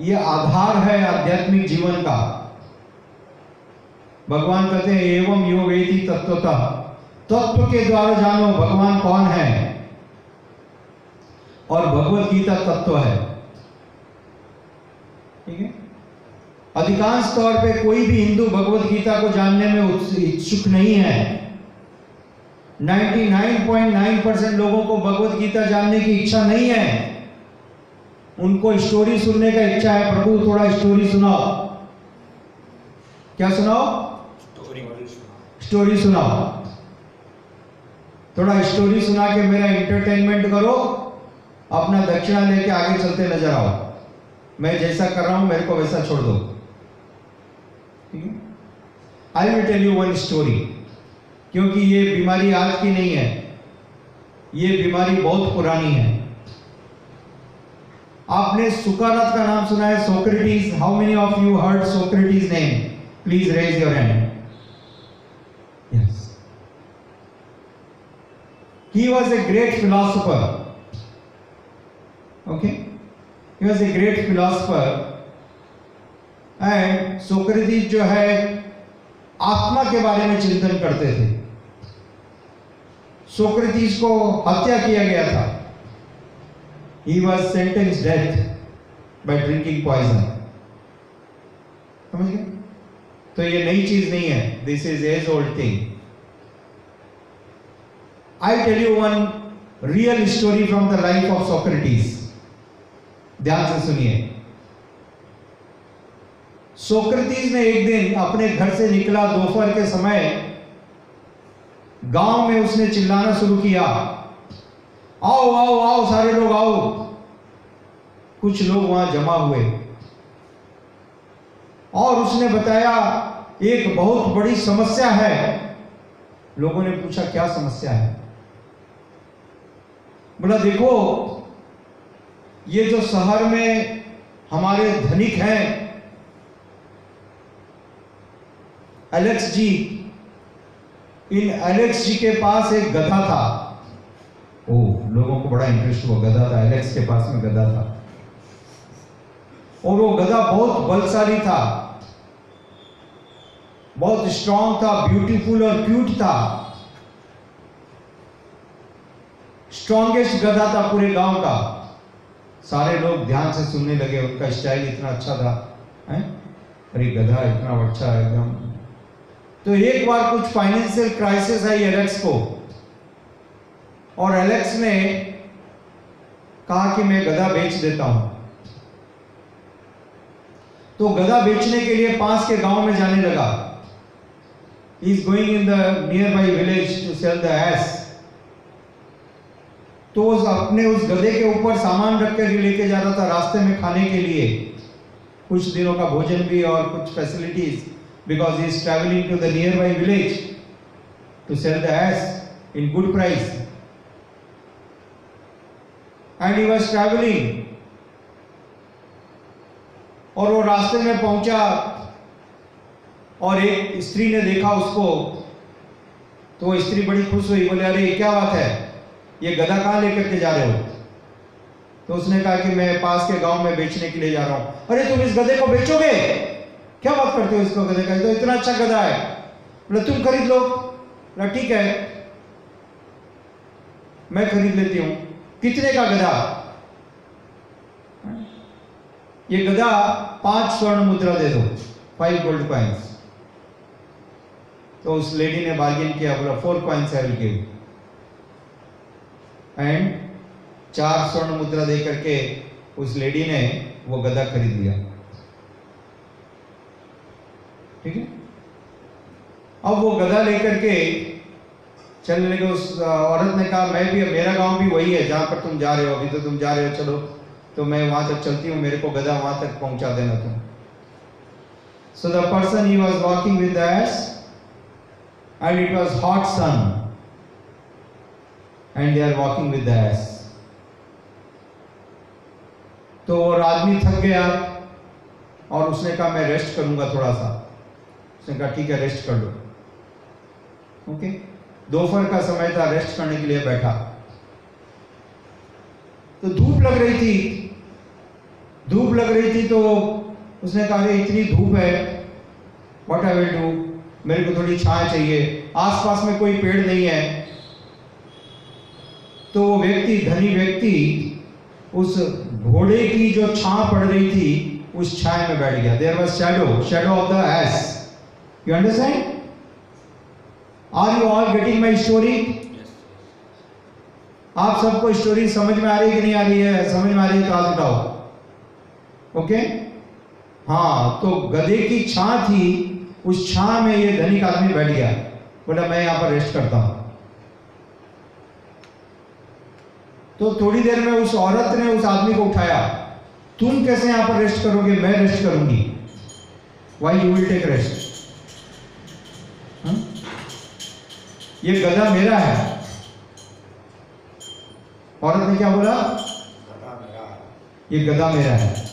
ये आधार है आध्यात्मिक जीवन का। भगवान कहते हैं, एवं यो वेदी तत्वतः तत्व के द्वारा जानो भगवान कौन है। और भगवत गीता तत्व है। ठीक है? अधिकांश तौर पे कोई भी हिंदू भगवत गीता को जानने में इच्छुक नहीं है। 99.9 परसेंट लोगों को भगवत गीता जानने की इच्छा नहीं है। उनको स्टोरी सुनने का इच्छा है। प्रभु थोड़ा स्टोरी सुनाओ। क्या सुनाओ? स्टोरी स्टोरी सुनाओ। थोड़ा स्टोरी सुना के मेरा इंटरटेनमेंट करो। अपना दक्षिणा लेके आगे चलते नज़र आओ। मैं जैसा कर रहा हूँ मेरे को वैसा छोड़ दो। I will tell you one story क्योंकि ये बीमारी आज की नहीं है ये बीमारी बहुत पुरानी है आपने सुकारात का नाम सुना है Socrates how many of you heard Socrates name please raise your hand. He was a great philosopher. Okay? He was a great philosopher. And Socrates जो है, आत्मा के बारे में चिंतन करते थे। सोक्रेटिस को हत्या किया गया था। He was sentence death by drinking poison समझ गए? तो ये नई चीज़ नहीं है। This is age old thing I tell you one real story from the life of Socrates ध्यान से सुनिए। सोक्रेटिस ने एक दिन अपने घर से निकला, दोपहर के समय गाँव में उसने चिल्लाना शुरू किया। आओ आओ आओ, सारे लोग आओ। कुछ लोग वहाँ जमा हुए। और उसने बताया, एक बहुत बड़ी समस्या है। लोगों ने पूछा, क्या समस्या है? बोला, देखो, ये जो शहर में हमारे धनिक हैं एलेक्स जी इन एलेक्स जी के पास एक गधा था। ओ लोगों को बड़ा इंटरेस्ट हुआ। गधा था एलेक्स के पास में गधा था। और वो गधा बहुत बलशाली था। बहुत स्ट्रांग था ब्यूटीफुल और क्यूट था। स्ट्रॉन्गेस्ट गधा था पूरे गाँव का। सारे लोग ध्यान से सुनने लगे, उनका स्टाइल इतना अच्छा था, हैं? अरे, गधा इतना अच्छा एकदम तो एक बार कुछ फाइनेंशियल क्राइसिस आई एलेक्स को। और एलेक्स ने कहा कि मैं गधा बेच देता हूँ। तो गधा बेचने के लिए पास के गाँव में जाने लगा। Is going in the nearby village to sell the ass तो उस अपने उस गधे के ऊपर सामान रख कर लेके जा रहा था रास्ते में खाने के लिए। कुछ दिनों का भोजन भी और कुछ facilities he is travelling to the nearby village to sell the ass in good price and he was travelling और वो रास्ते में पहुँचा और एक स्त्री ने देखा उसको। तो वो स्त्री बड़ी खुश हुई, बोले, अरे ये क्या बात है? ये गधा कहाँ लेकर के जा रहे हो? तो उसने कहा कि मैं पास के गाँव में बेचने के लिए जा रहा हूँ। अरे, तुम इस गधे को बेचोगे? क्या बात करते हो इसको गधे का? तो इतना अच्छा गधा है। बोले, तुम खरीद लो। बोला, ठीक है। मैं खरीद लेती हूँ। कितने का गधा? ये गधा पाँच स्वर्ण मुद्रा दे दो। फाइव गोल्ड कॉइन्स तो उस लेडी ने बार्गेन किया। बोला four coins I give and चार स्वर्ण मुद्रा दे करके उस लेडी ने वो गधा खरीद लिया। ठीक है? अब वो गधा लेकर के चलने लगे उस औरत ने कहा, मैं भी, मेरा गाँव भी वही है, जहाँ पर तुम जा रहे हो, अभी तो तुम जा रहे हो, चलो। तो मैं वहाँ तक चलती हूँ, मेरे को गधा वहाँ तक पहुँचा देना तुम। So the person he was walking with and it was hot sun and with the ass तो वो आदमी थक गया और उसने कहा, मैं रेस्ट करूँगा थोड़ा सा। उसने कहा ठीक है रेस्ट कर लो। ओके दोपहर का समय था रेस्ट करने के लिए बैठा। तो धूप लग रही थी। धूप लग रही थी तो उसने कहा इतनी धूप है। व्हाट आई विल डू मेरे को थोड़ी छाया चाहिए। आसपास में कोई पेड़ नहीं है। तो वो व्यक्ति, धनी व्यक्ति, उस घोड़े की जो छां पड़ रही थी, उस छाया में बैठ गया। There was shadow shadow of the ass understand are you all getting my story Yes. आप सबको स्टोरी समझ में आ रही है कि नहीं आ रही है? समझ में आ रही है तो हाथ उठाओ ओके हाँ तो गधे की छां थी उस छां में ये धनिक आदमी बैठ गया। बोला मैं यहाँ पर रेस्ट करता हूँ। तो थोड़ी देर में उस औरत ने उस आदमी को उठाया। तुम कैसे यहाँ पर रेस्ट करोगे? मैं रेस्ट करूँगी। Why you will take rest ये गधा मेरा है। औरत ने क्या बोला? है। ये गधा मेरा है।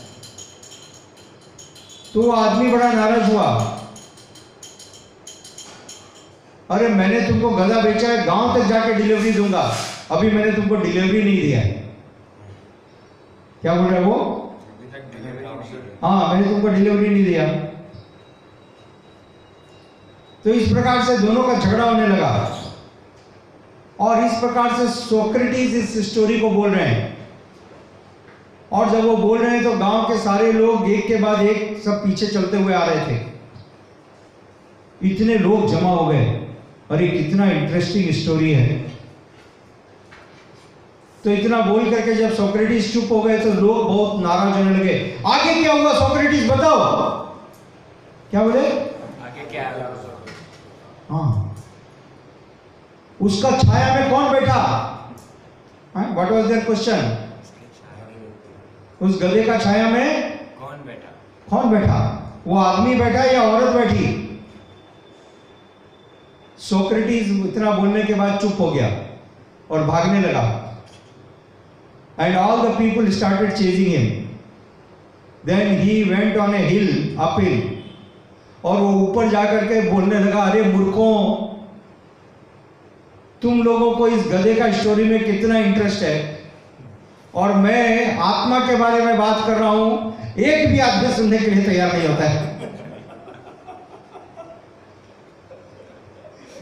तो वो आदमी बड़ा नाराज़ हुआ। अरे मैंने तुमको गधा बेचा है गाँव तक जाके डिलीवरी दूँगा। अभी मैंने तुमको डिलीवरी नहीं दिया है। क्या बोल रहा है वो? डिलीवरी हाँ मैंने तुमको डिलीवरी नहीं दिया। तो इस प्रकार से दोनों का झगड़ा होने लगा। और इस प्रकार से सोक्रेटिस इस स्टोरी को बोल रहे हैं। और जब वो बोल रहे हैं तो गाँव के सारे लोग एक के बाद एक सब पीछे चलते हुए आ रहे थे। इतने लोग जमा हो गए। अरे, कितना इंटरेस्टिंग स्टोरी है। तो इतना बोल करके जब सोक्रेटिस चुप हो गए तो लोग बहुत नाराज़ होने लगे। आगे क्या हुआ, सोक्रेटिस, बताओ। क्या बोले? आगे क्या है हाँ। उसका छाया में कौन बैठा? व्हाट वाज देयर क्वेश्चन उस गधे का छाया में कौन बैठा? कौन बैठा? वो आदमी बैठा या औरत बैठी? सोक्रेटिस इतना बोलने के बाद चुप हो गया और भागने लगा। And all the people started chasing him then he went on a hill up hill और वो ऊपर जाकर के बोलने लगा, अरे मूर्खों, तुम लोगों को इस गधे का स्टोरी में कितना इंटरेस्ट है? और मैं आत्मा के बारे में बात कर रहा हूँ, एक भी आदमी सुनने के लिए तैयार नहीं होता है।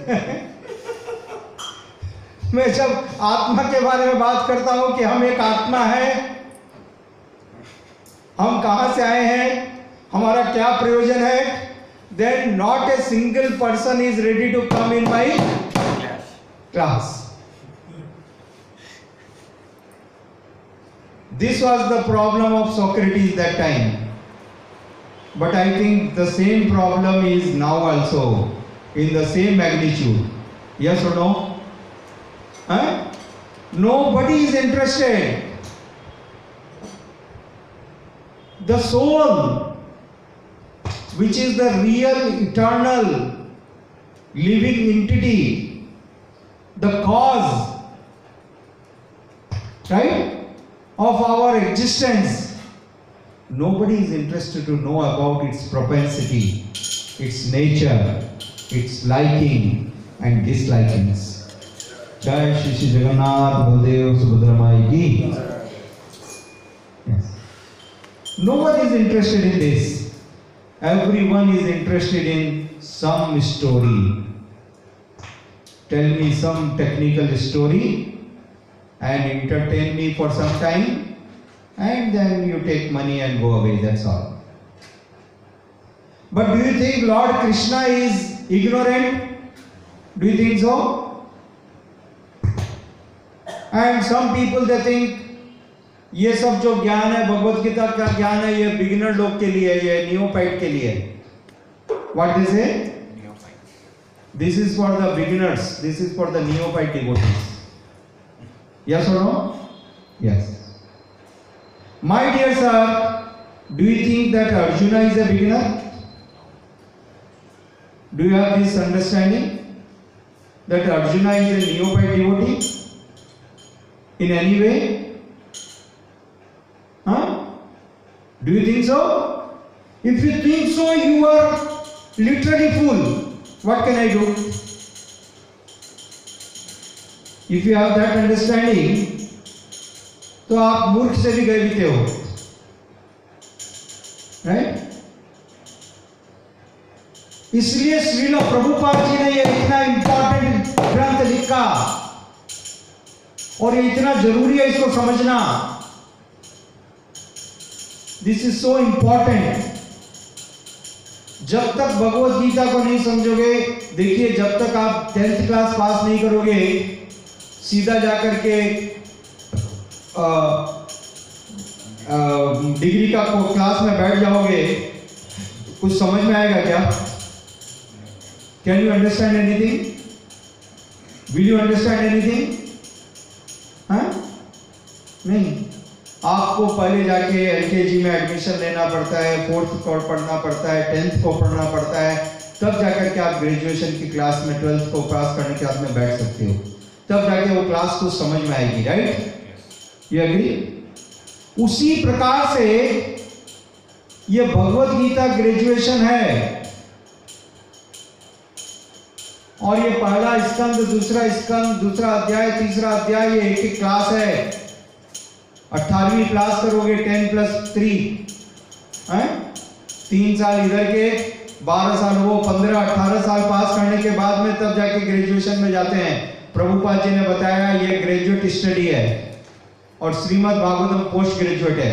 मैं जब आत्मा के बारे में बात करता हूँ कि हम एक आत्मा है, हम कहाँ से आए हैं, हमारा क्या प्रयोजन है then not a single person is ready to come in my class. This was the problem of Socrates that time. But I think the same problem is now also in the same magnitude. Yes or no? Huh? Nobody is interested. The soul which is the real, eternal, living entity, the cause right of our existence nobody is interested to know about its propensity its nature its liking and dislikings जय श्री श्री जगन्नाथ बलदेव सुभद्रा माई की yes nobody is interested in this everyone is interested in some story. Tell me some technical story and entertain me for some time and then you take money and go away that's all. But do you think lord krishna is ignorant? Do you think so? And some people they think ये सब जो ज्ञान है भगवत गीता का ज्ञान है ये beginner लोग के लिए ये न्यूपाइट के लिए what is it this is for the beginners this is for the neophyte devotees yes और no yes my dear sir do you think that Arjun is a beginner do you have this understanding that Arjun is a neophyte devotee in any way Do you think so? If you think so, you are literally fool. What can I do? If you have that understanding, तो आप मूर्ख से भी गए बीते हो right इसलिए श्रील प्रभुपाद जी ने ये इतना इंपॉर्टेंट ग्रंथ लिखा और ये इतना ज़रूरी है इसको समझना दिस इज़ सो इंपॉर्टेंट जब तक भगवत गीता को नहीं समझोगे, देखिए, जब तक आप टेंथ क्लास पास नहीं करोगे, सीधा जाकर के डिग्री का क्लास में बैठ जाओगे, कुछ समझ में आएगा क्या? Can you understand anything will you understand anything नहीं। आपको पहले जाके एलकेजी में एडमिशन लेना पड़ता है फोर्थ को पढ़ना पड़ता है टेंथ को पढ़ना पड़ता है तब जाकर के आप ग्रेजुएशन की क्लास में ट्वेल्थ को पास करने के बाद में बैठ सकते हो। तब जाके वो क्लास को समझ में आएगी राइट ये अग्री उसी प्रकार से ये भगवत गीता ग्रेजुएशन है। और ये पहला स्कंद दूसरा स्कंद दूसरा अध्याय तीसरा अध्याय ये एक एक क्लास है। अट्ठारहवीं क्लास करोगे टेन प्लस थ्री है? तीन साल इधर के बारह साल वो पंद्रह अठारह साल पास करने के बाद में तब जाके ग्रेजुएशन में जाते हैं। प्रभुपाद जी ने बताया ये ग्रेजुएट स्टडी है और श्रीमद् भागवतम पोस्ट ग्रेजुएट है।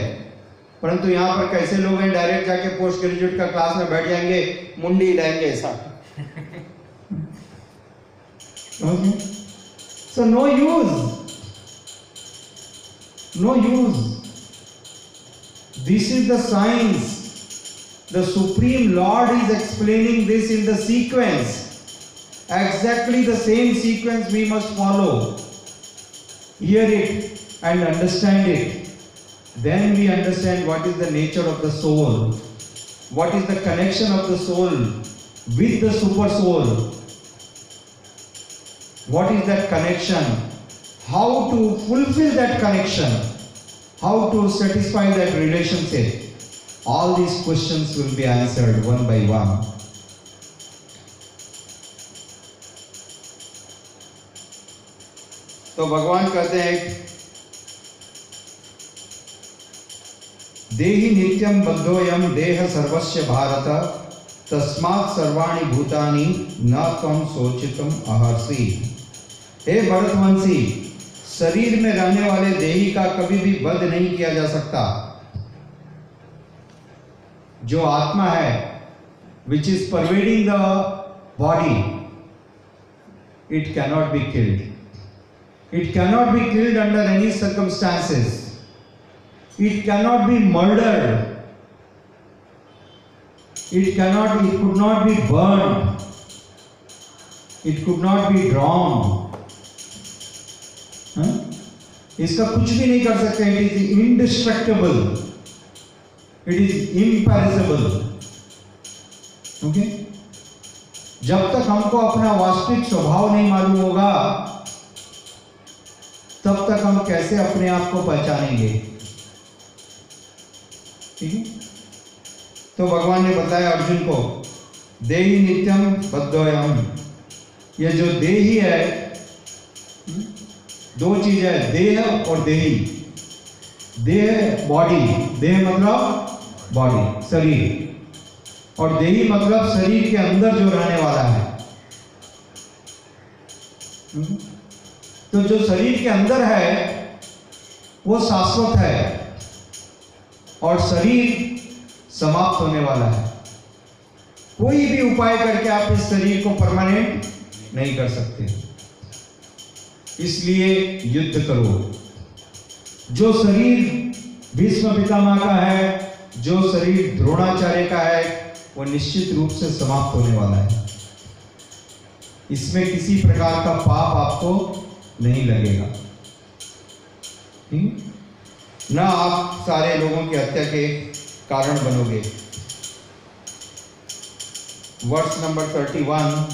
परंतु यहाँ पर कैसे लोग हैं डायरेक्ट जाके पोस्ट ग्रेजुएट का क्लास में बैठ जाएँगे मुंडी हिलाएँगे ऐसा। So no use No use. This is the science. The Supreme Lord is explaining this in the sequence. Exactly the same sequence we must follow. Hear it and understand it. Then we understand what is the nature of the soul. What is the connection of the soul with the super soul. What is that connection? How to fulfill that connection how to satisfy that relationship all these questions will be answered one by one तो भगवान कहते हैं देहि नित्यम बद्धोयम देह सर्वस्य भारत तस्मात् सर्वाणि भूतानि न तम सोचितम अहर्षि हे भरतवंशी शरीर में रहने वाले देही का कभी भी वध नहीं किया जा सकता। जो आत्मा है which is pervading the body it cannot be killed it cannot be killed under any circumstances it cannot be murder it cannot it could not be burn it could not be drowned हाँ? इसका कुछ भी नहीं कर सकते it is indestructible it is imperishable okay जब तक हमको अपना वास्तविक स्वभाव नहीं मालूम होगा तब तक हम कैसे अपने आप को पहचानेंगे? ठीक है? तो भगवान ने बताया अर्जुन को देही नित्यम बद्धोयम ये जो देही है हम्म, दो चीज़ है देह और देही। देह बॉडी देह मतलब बॉडी शरीर। और देही मतलब शरीर के अंदर जो रहने वाला है। हम्म, तो जो शरीर के अंदर है वो शाश्वत है। और शरीर समाप्त होने वाला है। कोई भी उपाय करके आप इस शरीर को परमानेंट नहीं कर सकते। इसलिए युद्ध करो। जो शरीर भीष्म पितामह का है, जो शरीर द्रोणाचार्य का है, वो निश्चित रूप से समाप्त होने वाला है। इसमें किसी प्रकार का पाप आपको नहीं लगेगा? न आप सारे लोगों की हत्या के कारण बनोगे। वर्ष नंबर थर्टी वन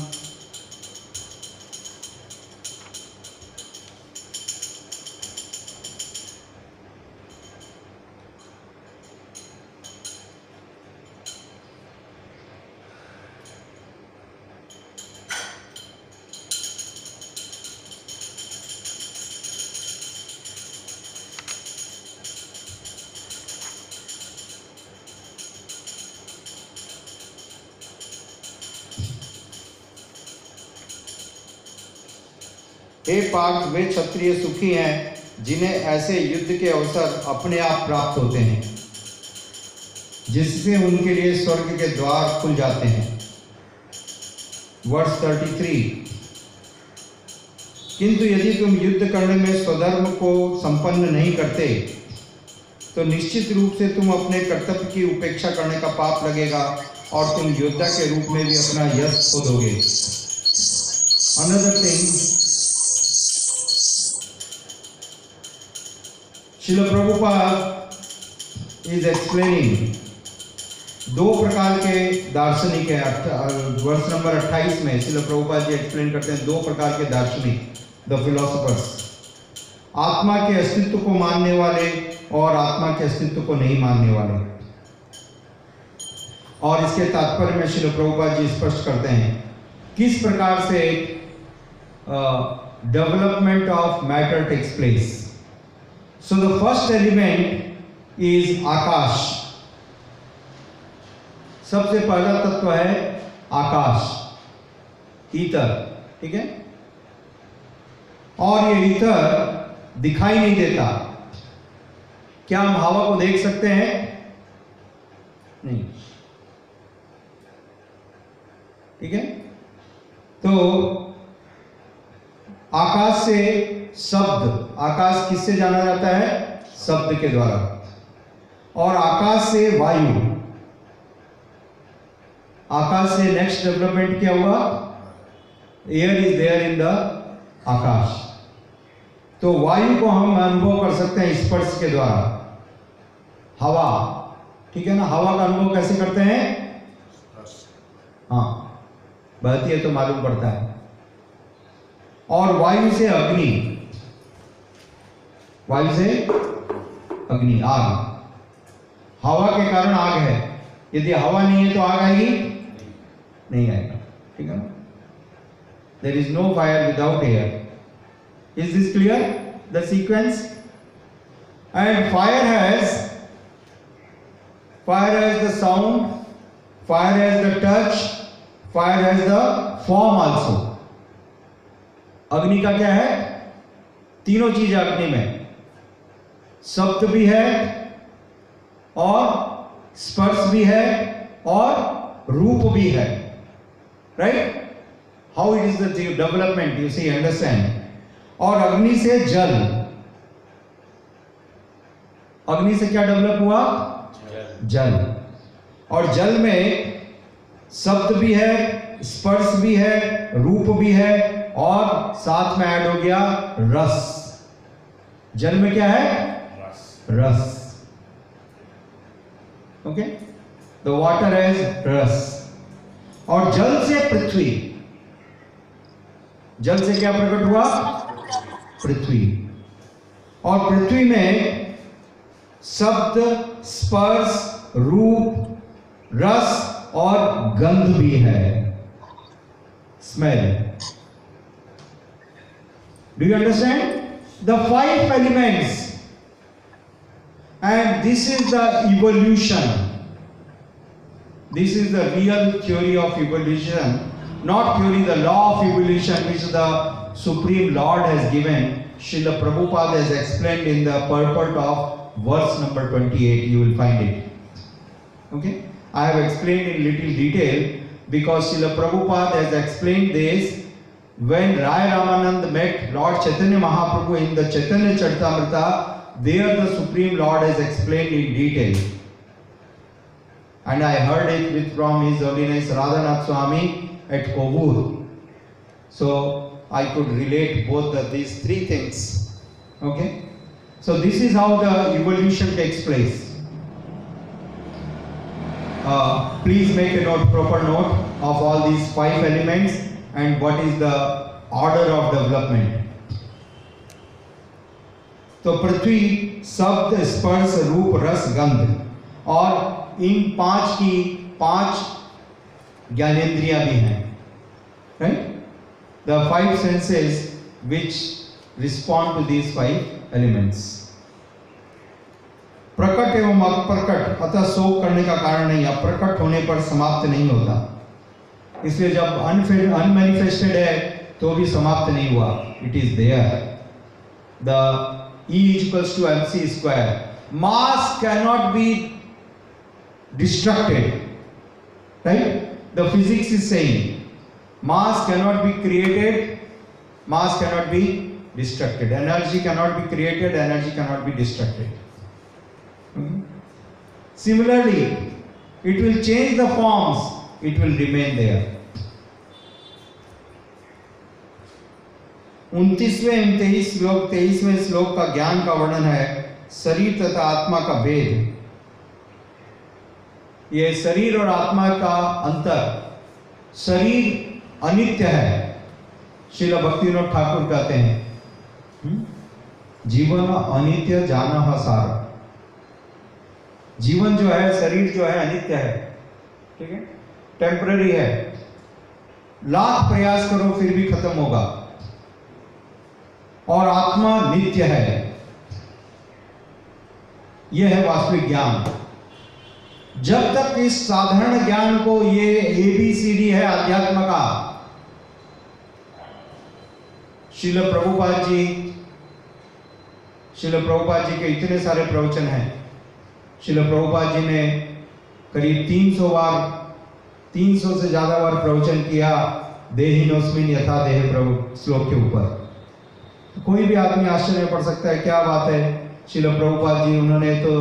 हे पार्थ, वे क्षत्रिय सुखी हैं, जिन्हें ऐसे युद्ध के अवसर अपने आप प्राप्त होते हैं, जिससे उनके लिए स्वर्ग के द्वार खुल जाते हैं। वर्ष 33 किंतु यदि तुम युद्ध करने में स्वधर्म को संपन्न नहीं करते तो निश्चित रूप से तुम अपने कर्तव्य की उपेक्षा करने का पाप लगेगा और तुम योद्धा के रूप में भी अपना यश खो दोगे अनदर थिंग शिल प्रभुपाद इज़ एक्सप्लेनिंग दो प्रकार के दार्शनिक है वर्ष नंबर 28 में शिल प्रभुपाद जी एक्सप्लेन करते हैं दो प्रकार के दार्शनिक द फिलोसफर्स आत्मा के अस्तित्व को मानने वाले और आत्मा के अस्तित्व को नहीं मानने वाले। और इसके तात्पर्य में शिल प्रभुपाद जी स्पष्ट करते हैं, किस प्रकार से development of matter takes place So the first element is akash सबसे पहला तत्व है आकाश ईतर ठीक है? और ये ईतर दिखाई नहीं देता। क्या हम हवा को देख सकते हैं? नहीं। ठीक है? तो आकाश से शब्द। आकाश किससे जाना जाता है? शब्द के द्वारा। और आकाश से वायु। आकाश से नेक्स्ट डेवलपमेंट क्या हुआ? Air is there in the akash. तो वायु को हम अनुभव कर सकते हैं स्पर्श के द्वारा। हवा। ठीक है ना? हवा का अनुभव कैसे करते हैं? हाँ। बहती है तो मालूम पड़ता है। और वायु से अग्नि। वायु से अग्नि, आग। हवा के कारण आग है। यदि हवा नहीं है तो आग आएगी? नहीं आएगा। ठीक है ना? There is no fire without air is this clear the sequence and fire has fire has the sound fire has the touch fire has the form also अग्नि का क्या है? तीनों चीज़ अग्नि में। शब्द भी है और स्पर्श भी है और रूप भी है। Right how it is the development you see understand और अग्नि से जल। अग्नि से क्या डेवलप हुआ? जल। और जल में शब्द भी है, स्पर्श भी है, रूप भी है और साथ में ऐड हो गया रस। जल में क्या है? रस। ओके द वाटर एज रस। और जल से पृथ्वी। जल से क्या प्रकट हुआ? पृथ्वी। और पृथ्वी में शब्द, स्पर्श, रूप, रस और गंध भी है। Smell do you understand the five elements. And this is the evolution. This is the real theory of evolution. Not theory, the law of evolution which the Supreme Lord has given. Srila Prabhupada has explained in the purport of verse number 28. You will find it. Okay? I have explained in little detail because Srila Prabhupada has explained this when Rai Ramanand met Lord Chaitanya Mahaprabhu in the Chaitanya Charitamrita, there the Supreme Lord has explained in detail. And I heard it with from His Holiness Radhanath Swami at Kovur. So I could relate both the, these three things. Okay? So this is how the evolution takes place. Uh, please make a note, proper note of all these five elements and what is the order of development. तो पृथ्वी शब्द स्पर्श रूप रस गंध और इन पाँच की पाँच ज्ञानेंद्रियाँ भी हैं right the five senses which respond to these five elements प्रकट एवं अप्रकट, अतः शोक करने का कारण नहीं, अप्रकट होने पर समाप्त नहीं होता। इसलिए जब अनमेनिफेस्टेड है तो भी समाप्त नहीं हुआ। It is there the E equals to mc square. Mass cannot be destructed. Right? The physics is saying mass cannot be created, mass cannot be destructed. Energy cannot be created, energy cannot be destructed. Hmm? Similarly, it will change the forms, it will remain there. उनतीसवें तेईस श्लोक, तेईसवें श्लोक का ज्ञान का वर्णन है, शरीर तथा आत्मा का भेद। ये शरीर और आत्मा का अंतर। शरीर अनित्य है, शिल भक्तिविनोद ठाकुर कहते हैं। हम्म? जीवन अनित्य जाना सार। जीवन जो है, शरीर जो है, अनित्य है। ठीक है? टेम्पररी है। लाख प्रयास करो, फिर भी खत्म होगा। और आत्मा नित्य है। यह है वास्तविक ज्ञान। जब तक इस साधारण ज्ञान को ये ए बी सी डी है अध्यात्म का शिल प्रभुपाद जी शिल प्रभुपाद जी के इतने सारे प्रवचन हैं। शिल प्रभुपाद जी ने करीब 300 बार 300 से ज़्यादा बार प्रवचन किया देहिनोस्मिन यथा देह प्रभु, श्लोक के ऊपर। कोई भी आदमी आश्चर्य में पड़ सकता है क्या बात है शिल प्रभुपाद जी उन्होंने तो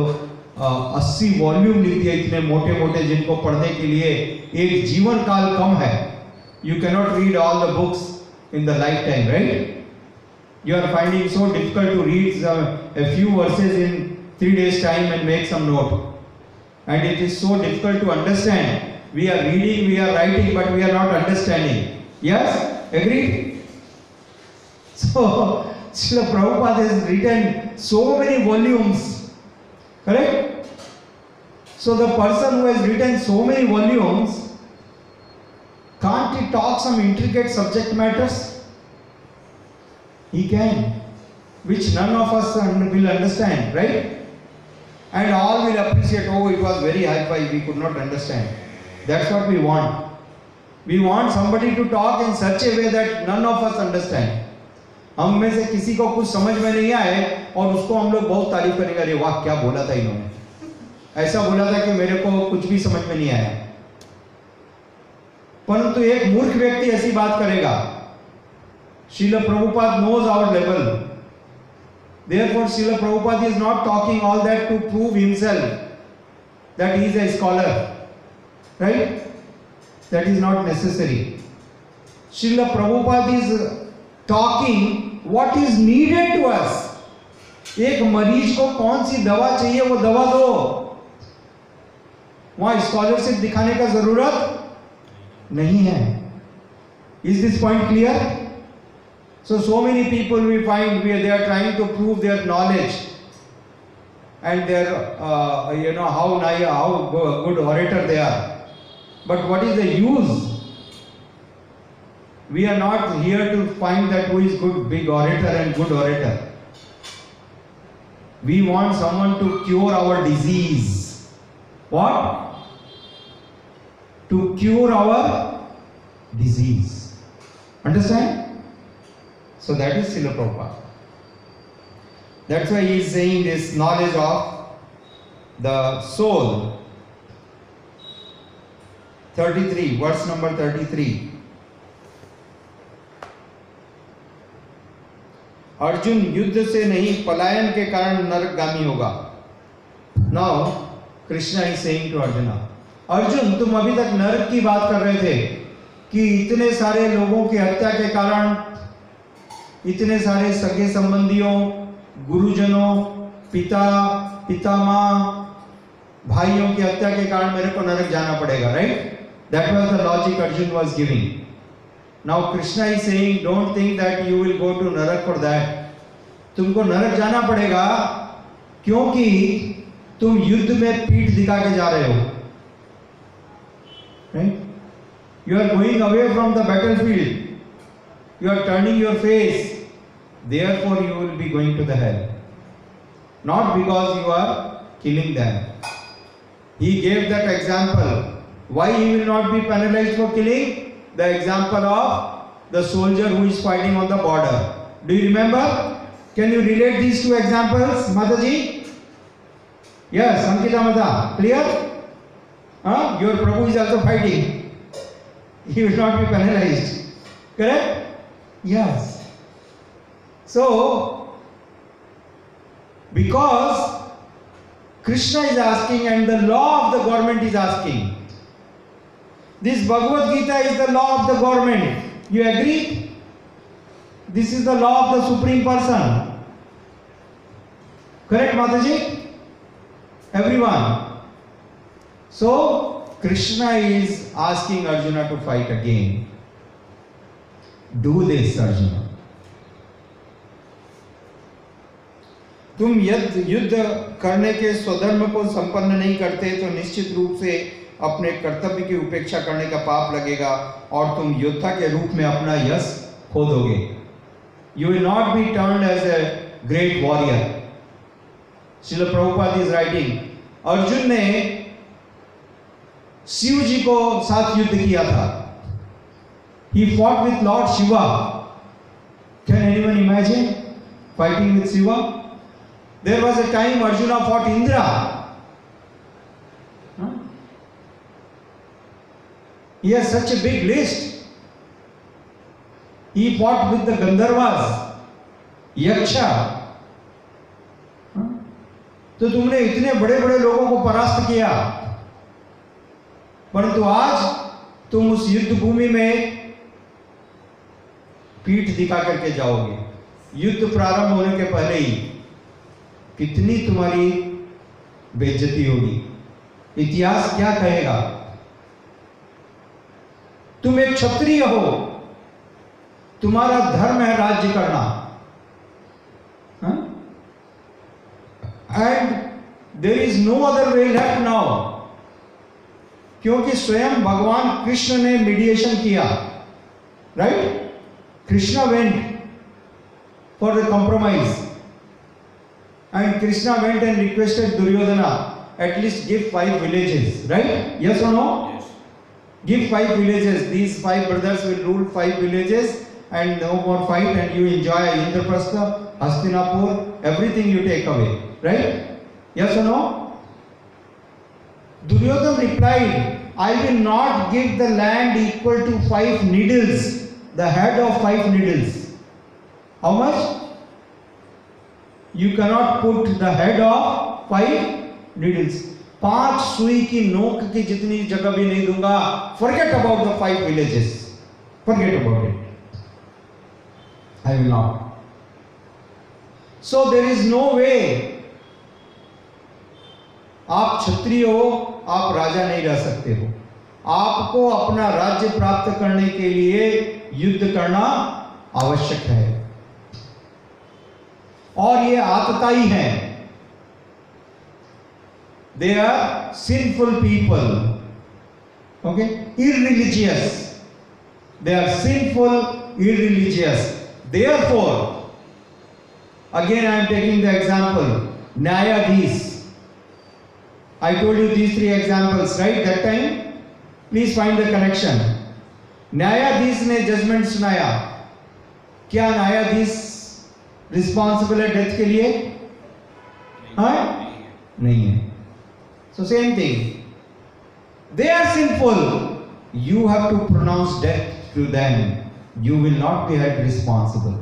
अस्सी वॉल्यूम लिख दिए इतने मोटे मोटे जिनको पढ़ने के लिए एक जीवन काल कम है you cannot read all the books in the lifetime right you are finding so difficult to read a few verses in three days time and make some note and it is so difficult to understand we are reading we are writing but we are not understanding yes agreed So, Srila Prabhupada has written so many volumes. Correct? So, the person who has written so many volumes, can't he talk some intricate subject matters? He can, which none of us will understand, right? And all will appreciate, oh, it was very high we could not understand. That's what we want. We want somebody to talk in such a way that none of us understand. हम में से किसी को कुछ समझ में नहीं आए और उसको हम लोग बहुत तारीफ़ करेंगे अरे वाह, क्या बोला था इन्होंने? ऐसा बोला था कि मेरे को कुछ भी समझ में नहीं आया। परंतु एक मूर्ख व्यक्ति ऐसी बात करेगा, Srila Prabhupada knows our level therefore Srila Prabhupada is not talking all that to prove himself that is a scholar right that is not necessary Srila Prabhupada is talking what is needed to us एक मरीज़ को कौन सी दवा चाहिए, वो दवा दो। वहाँ स्कॉलरशिप दिखाने का ज़रूरत नहीं है। Is this point clear so so many people we find we they are trying to prove their knowledge and there you know how nice how good orator they are but what is the use we are not here to find that who is good big orator and good orator. We want someone to cure our disease. What? To cure our disease. Understand? So that is Srila Prabhupada. That's why he is saying this knowledge of the soul. 33 verse number 33 Arjun युद्ध से नहीं, पलायन के कारण नरकगामी होगा। Now Krishna he saying to Arjuna Arjun, तुम अभी तक नरक की बात कर रहे थे कि इतने सारे लोगों की हत्या के कारण, इतने सारे सगे संबंधियों, गुरुजनों, पिता, पितामह, भाइयों की हत्या के कारण मेरे को नरक जाना पड़ेगा right that was the logic Arjun was giving now Krishna is saying don't think that you will go to narak for that तुमको नरक जाना पड़ेगा, क्योंकि तुम युद्ध में पीठ दिखा के जा रहे हो। You are going away from the battlefield you are turning your face therefore you will be going to the not because you are killing them he gave that example why you will not be penalise for killing the example of the soldier who is fighting on the border. Do you remember? Can you relate these two examples mataji? Yes ankita mata clear? Huh? your prabhu is also fighting. He will not be penalized. Correct? Yes. So, because Krishna is asking and the law of the government is asking, this Bhagavad Gita is the law of the government. You agree? This is the law of the Supreme Person. Correct, Mataji? Everyone. So, Krishna is asking Arjuna to fight again. do this Arjun तुम युद्ध करने के स्वधर्म को संपन्न नहीं करते तो निश्चित रूप से अपने कर्तव्य की उपेक्षा करने का पाप लगेगा और तुम योद्धा के रूप में अपना यश खो दोगे you will not be turn as a great warrior Srila Prabhupada is writing Arjun ने शिव जी को साथ युद्ध किया था He fought with Lord Shiva. Can anyone imagine fighting with Shiva? There was a time Arjuna fought Indra. Huh? He has such a big list. He fought with the Gandharvas, Yaksha. तो तुमने इतने बड़े बड़े लोगों को परास्त किया। परंतु आज तुम उस युद्ध भूमि में पीठ दिखा करके जाओगे। युद्ध प्रारंभ होने के पहले ही कितनी तुम्हारी बेइज्जती होगी। इतिहास क्या कहेगा? तुम एक क्षत्रिय हो। तुम्हारा धर्म है राज्य करना। And there is no other way left now क्योंकि स्वयं भगवान कृष्ण ने मीडिएशन किया। Right Krishna went for the compromise and Krishna went and requested Duryodhana at least give five villages right yes और no Give five villages. These five brothers will rule five villages and no more fight and you enjoy Indraprastha, Hastinapur, everything you take away, right? Yes or no? Duryodhana replied, I will not give the land equal to five needles the head of five needles. How much? You cannot put the head of five needles. पाँच सुई की नोक की जितनी जगह भी नहीं दूँगा। Forget about the five villages forget about it I will not so there is no way आप क्षत्रिय हो, आप राजा नहीं रह सकते हो। आपको अपना राज्य प्राप्त करने के लिए युद्ध करना आवश्यक है। और ये आतताई है। Are sinful people okay irreligious they are sinful irreligious therefore again I am taking the example न्यायाधीश. I told you these three examples, right? That time, please find the connection. न्यायाधीश ने जजमेंट सुनाया. क्या न्यायाधीश रिस्पॉन्सिबल है death के लिए? हाँ? नहीं है. So same thing they are simple you have to pronounce death to them you will not be held responsible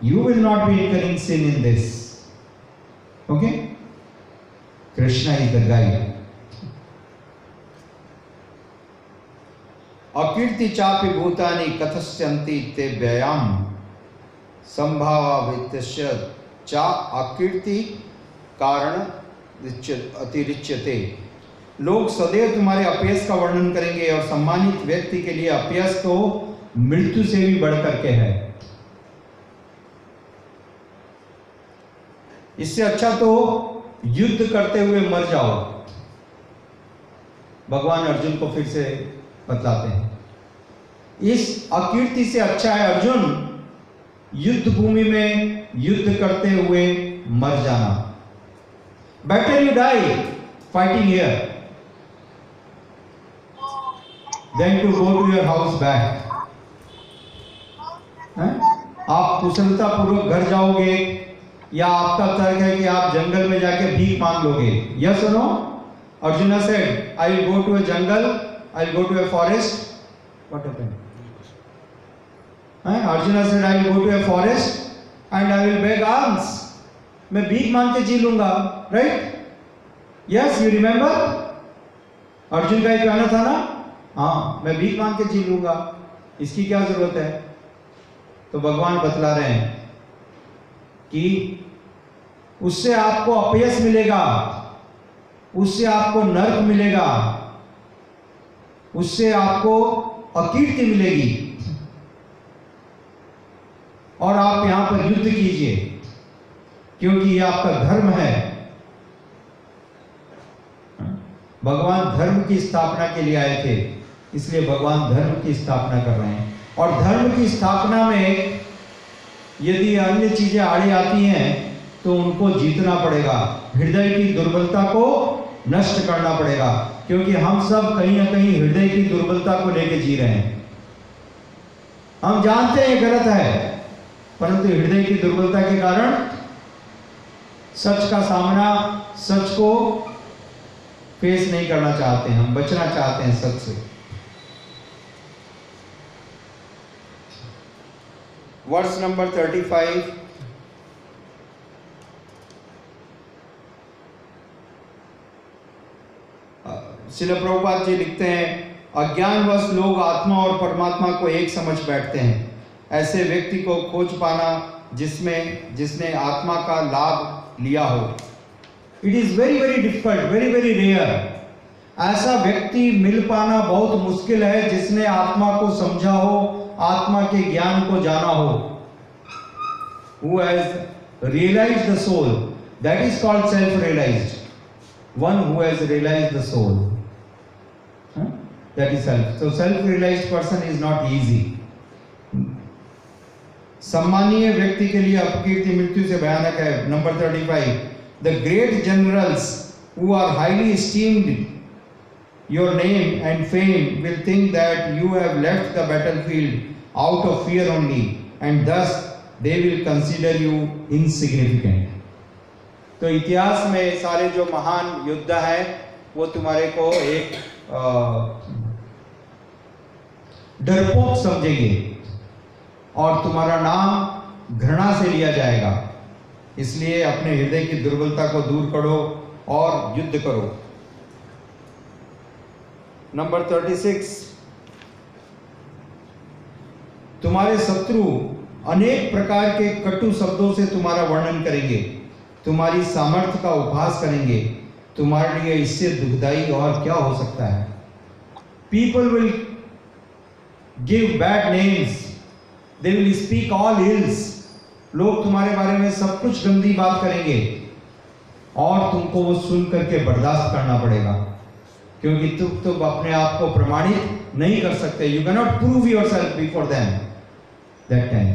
You will not be incurring sin in this. Okay? Krishna is the guide. अकीर्ति चापि भूतानि कथस्यन्ति ते व्ययाम संभावितस्य चा अकीर्ति कारण अतिरिच्यते। लोग सदैव तुम्हारे अपयस का वर्णन करेंगे और सम्मानित व्यक्ति के लिए अपयस तो मृत्यु से भी बढ़ करके है। इससे अच्छा तो युद्ध करते हुए मर जाओ। भगवान अर्जुन को फिर से बतलाते हैं। इस अकीर्ति से अच्छा है अर्जुन युद्ध भूमि में युद्ध करते हुए मर जाना। Better you die fighting here then to go to your house back आप कुशलता पूर्वक घर जाओगे, या आपका तर्क है कि आप जंगल में जाके भीख मांग लोगे? Yes no Arjuna said I will go to a jungle I will go to a forest what happened हैं Arjuna said I will go to a forest and I will beg alms मैं भीख मांग के जी लूँगा. Right yes you remember Arjun का एक कहना था ना हाँ मैं भीख मांग के जी लूँगा इसकी क्या ज़रूरत है तो भगवान बतला रहे हैं कि उससे आपको अपयस मिलेगा उससे आपको नर्क मिलेगा उससे आपको अकीर्ति मिलेगी और आप यहाँ पर युद्ध कीजिए क्योंकि यह आपका धर्म है भगवान धर्म की स्थापना के लिए आए थे। इसलिए भगवान धर्म की स्थापना कर रहे हैं। और धर्म की स्थापना में यदि अन्य चीज़ें आड़ी आती हैं तो उनको जीतना पड़ेगा। हृदय की दुर्बलता को नष्ट करना पड़ेगा, क्योंकि हम सब कहीं ना कहीं हृदय की दुर्बलता को लेकर जी रहे हैं। हम जानते हैं गलत है, परंतु हृदय की दुर्बलता के कारण सच का सामना, सच को फेस नहीं करना चाहते हैं हम बचना चाहते हैं सच से वर्स नंबर थर्टी फाइव शिल प्रभुपाद जी लिखते हैं अज्ञानवश लोग आत्मा और परमात्मा को एक समझ बैठते हैं। ऐसे व्यक्ति को खोज पाना जिसमें जिसने आत्मा का लाभ लिया हो। It is very very difficult very very rare ऐसा व्यक्ति मिल पाना बहुत मुश्किल है जिसने आत्मा को समझा हो, आत्मा के ज्ञान को जाना हो। Whose realise the soul that is called self realise one whose realise the soul that is self so self realise person is not easy सम्मानीय व्यक्ति के लिए अपकीर्ति मृत्यु से भयानक है। Number thirty five the great generals who are highly esteemed your name and fame will think that you have left the battlefield out of fear only and thus they will consider you insignificant तो इतिहास में सारे जो महान योद्धा है वो तुम्हारे को एक डरपोक समझेंगे और तुम्हारा नाम घृणा से लिया जाएगा इसलिए अपने हृदय की दुर्बलता को दूर करो और युद्ध करो। Number thirty six. तुम्हारे शत्रु अनेक प्रकार के कटु शब्दों से तुम्हारा वर्णन करेंगे, तुम्हारी सामर्थ्य का उपहास करेंगे, तुम्हारे लिए इससे दुखदाई और क्या हो सकता है? People will give bad names they will speak all ills लोग तुम्हारे बारे में सब कुछ गंदी बात करेंगे और तुमको वो सुन करके बर्दाश्त करना पड़ेगा। क्योंकि तुम तुम अपने आप को प्रमाणित नहीं कर सकते। You can not prove yourself before them that time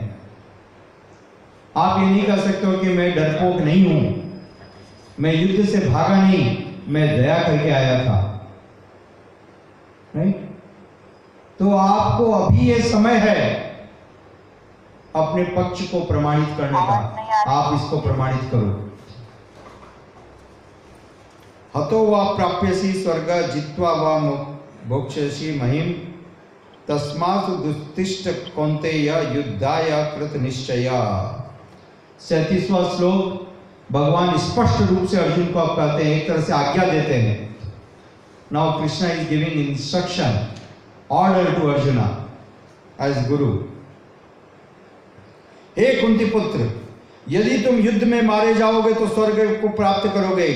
आप ये नहीं कर सकते हो कि मैं डरपोक नहीं हूँ। मैं युद्ध से भागा नहीं, मैं दया करके आया था। राइट तो आपको अभी ये समय है अपने पक्ष को प्रमाणित करने का। आप इसको प्रमाणित करो। हतो वा प्राप्यसी स्वर्ग जित्वा वा भोक्ष्यसि महिम। तस्मात् दुस्तिष्ठ कौन्तेय युद्धाय कृत निश्चया। सैतीसवा श्लोक भगवान स्पष्ट रूप से अर्जुन को आप कहते हैं एक तरह से आज्ञा देते हैं। Now Krishna is giving instruction order to Arjuna as guru हे कुंती पुत्र, यदि तुम युद्ध में मारे जाओगे तो स्वर्ग को प्राप्त करोगे,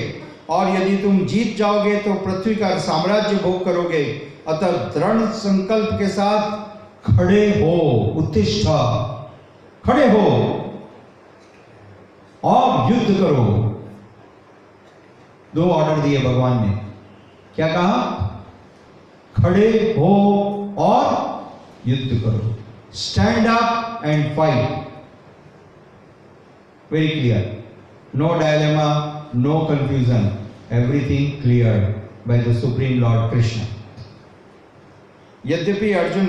और यदि तुम जीत जाओगे तो पृथ्वी का साम्राज्य भोग करोगे। अतः दृढ़ संकल्प के साथ खड़े हो, उत्तिष्ठ। खड़े हो और युद्ध करो। दो ऑर्डर दिए भगवान ने। क्या कहा? खड़े हो और युद्ध करो। Stand up and fight very clear. No dilemma, no confusion. Everything cleared by the Supreme Lord Krishna. यद्यपि अर्जुन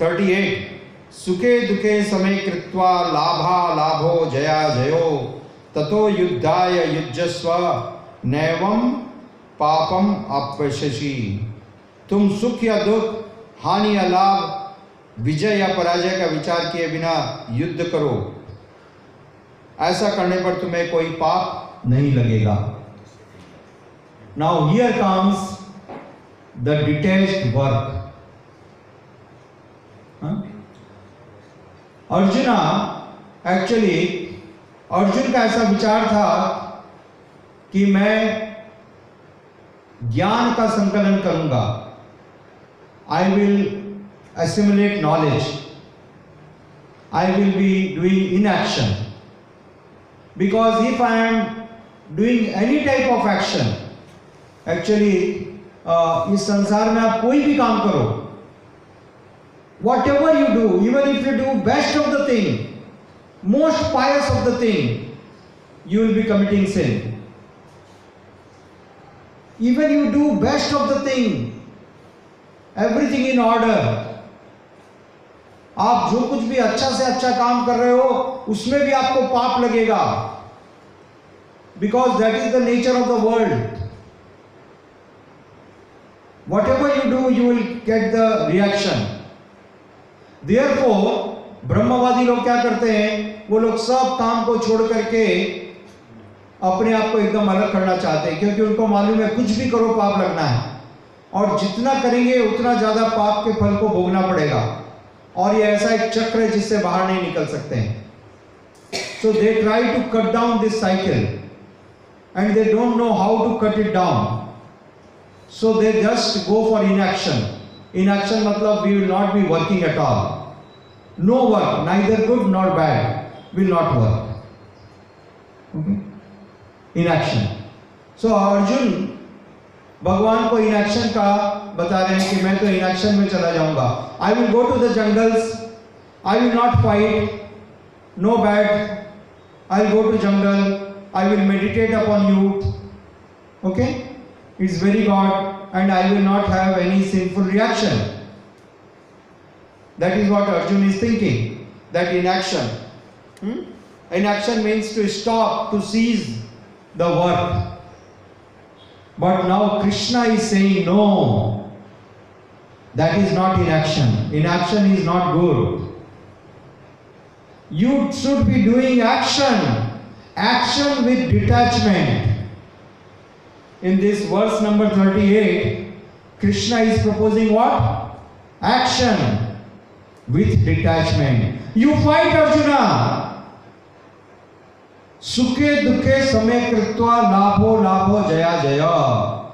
थर्टी एट सुखे दुखे समय कृत्वा लाभा लाभो जया जयो ततो युद्धाय युजस्व नैवम पापम अपशशी तुम सुख या दुख हानि या लाभ विजय या पराजय का विचार किए बिना युद्ध करो ऐसा करने पर तुम्हें कोई पाप नहीं लगेगा। Now here comes the detailed work Arjuna actually Arjun का ऐसा विचार था कि मैं ज्ञान का संकलन करूँगा। I will assimilate knowledge I will be doing inaction because if I am doing any type of action, actually uh, इस संसार में आप कोई भी काम करो whatever you do, even if you do best of the thing, most pious of the thing, you will be committing sin. Even you do best of the thing, everything in order, आप जो कुछ भी अच्छा से अच्छा काम कर रहे हो, उसमें भी आपको पाप लगेगा। Because that is the nature of the world whatever you do you will get the reaction there ब्रह्मवादी लोग क्या करते हैं? वो लोग सब काम को छोड़ करके अपने आप को एकदम अलग करना चाहते हैं, क्योंकि उनको मालूम है कुछ भी करो, पाप लगना है। और जितना करेंगे, उतना ज़्यादा पाप के फल को भोगना पड़ेगा। और ये ऐसा एक चक्र है जिससे बाहर नहीं निकल सकते हैं। So they try to cut down this cycle and they don't know how to cut it down so they just go for inaction inaction मतलब we will not be working at all no work neither good not bad will not work inaction so Arjun भगवान को inaction का बता रहे हैं कि मैं तो इन एक्शन में चला जाऊँगा। I will go to the jungles I will not fight no bad I will go to jungle I will meditate upon you okay it's very good and I will not have any sinful reaction that is what Arjun is thinking that inaction inaction means to stop to cease the work but now Krishna is saying no That is not inaction. Inaction is not good. You should be doing action. Action with detachment. In this verse number 38, Krishna is proposing what? Action with detachment. You fight Arjuna. Sukhe dukhe same kritva labho labho jaya jaya.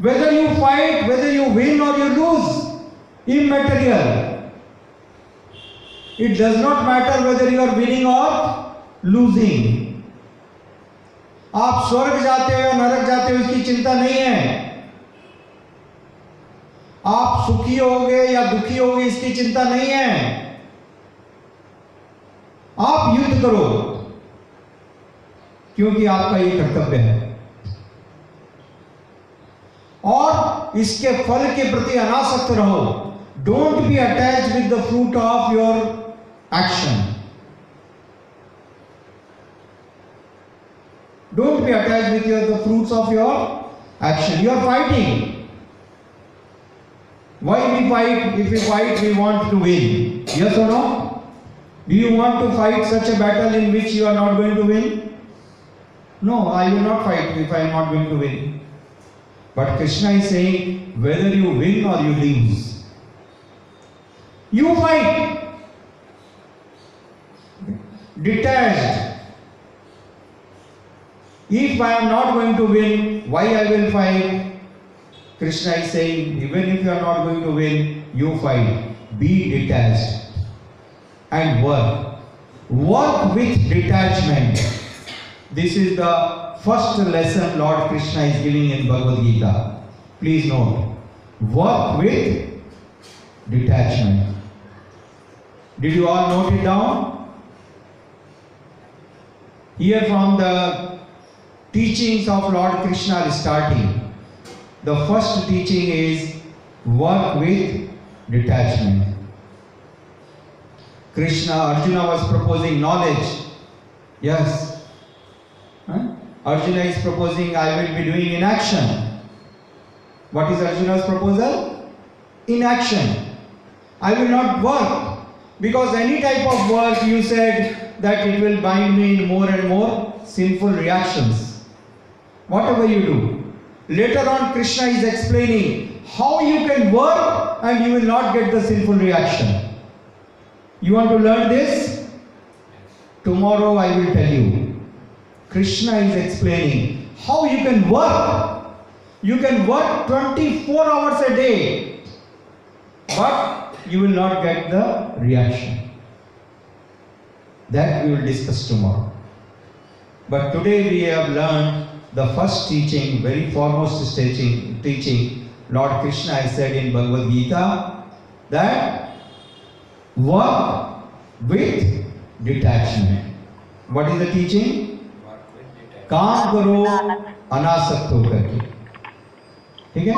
Whether you fight, whether you win or you lose, immaterial it does not matter whether you are winning or losing. आप स्वर्ग जाते हो या नरक जाते हो, इसकी चिंता नहीं है। आप सुखी होगे या दुखी होगे, इसकी चिंता नहीं है। आप युद्ध करो, क्योंकि आपका ये कर्तव्य है। और इसके फल के प्रति अनासक्त रहो। Don't be attached with the fruit of your action. Don't be attached with your, the fruits of your action. You are fighting. Why we fight? If we fight, we want to win. Yes or no? Do you want to fight such a battle in which you are not going to win? No, I will not fight if I am not going to win. But Krishna is saying, whether you win or you lose, you fight. Detached. If I am not going to win, why I will fight? Krishna is saying, even if you are not going to win, you fight. Be detached and work. Work with detachment. This is the first lesson Lord Krishna is giving in Bhagavad Gita. Please note. Work with detachment. Did you all note it down? Here from the teachings of Lord Krishna is starting. The first teaching is work with detachment. Krishna, Arjuna was proposing knowledge. Yes. Huh? Arjuna is proposing, I will be doing inaction. What is Arjuna's proposal? Inaction. I will not work. Because any type of work you said that it will bind me in more and more sinful reactions. Whatever you do. Later on, Krishna is explaining how you can work and you will not get the sinful reaction. You want to learn this? Tomorrow I will tell you. Krishna is explaining how you can work. You can work 24 hours a day, but you will not get the reaction. That we will discuss tomorrow. But today we have learned the first teaching, very foremost teaching, teaching Lord Krishna has said in Bhagavad Gita that work with detachment. What is the teaching? Work with detachment. काम करो अनासक्त होकर के ठीक है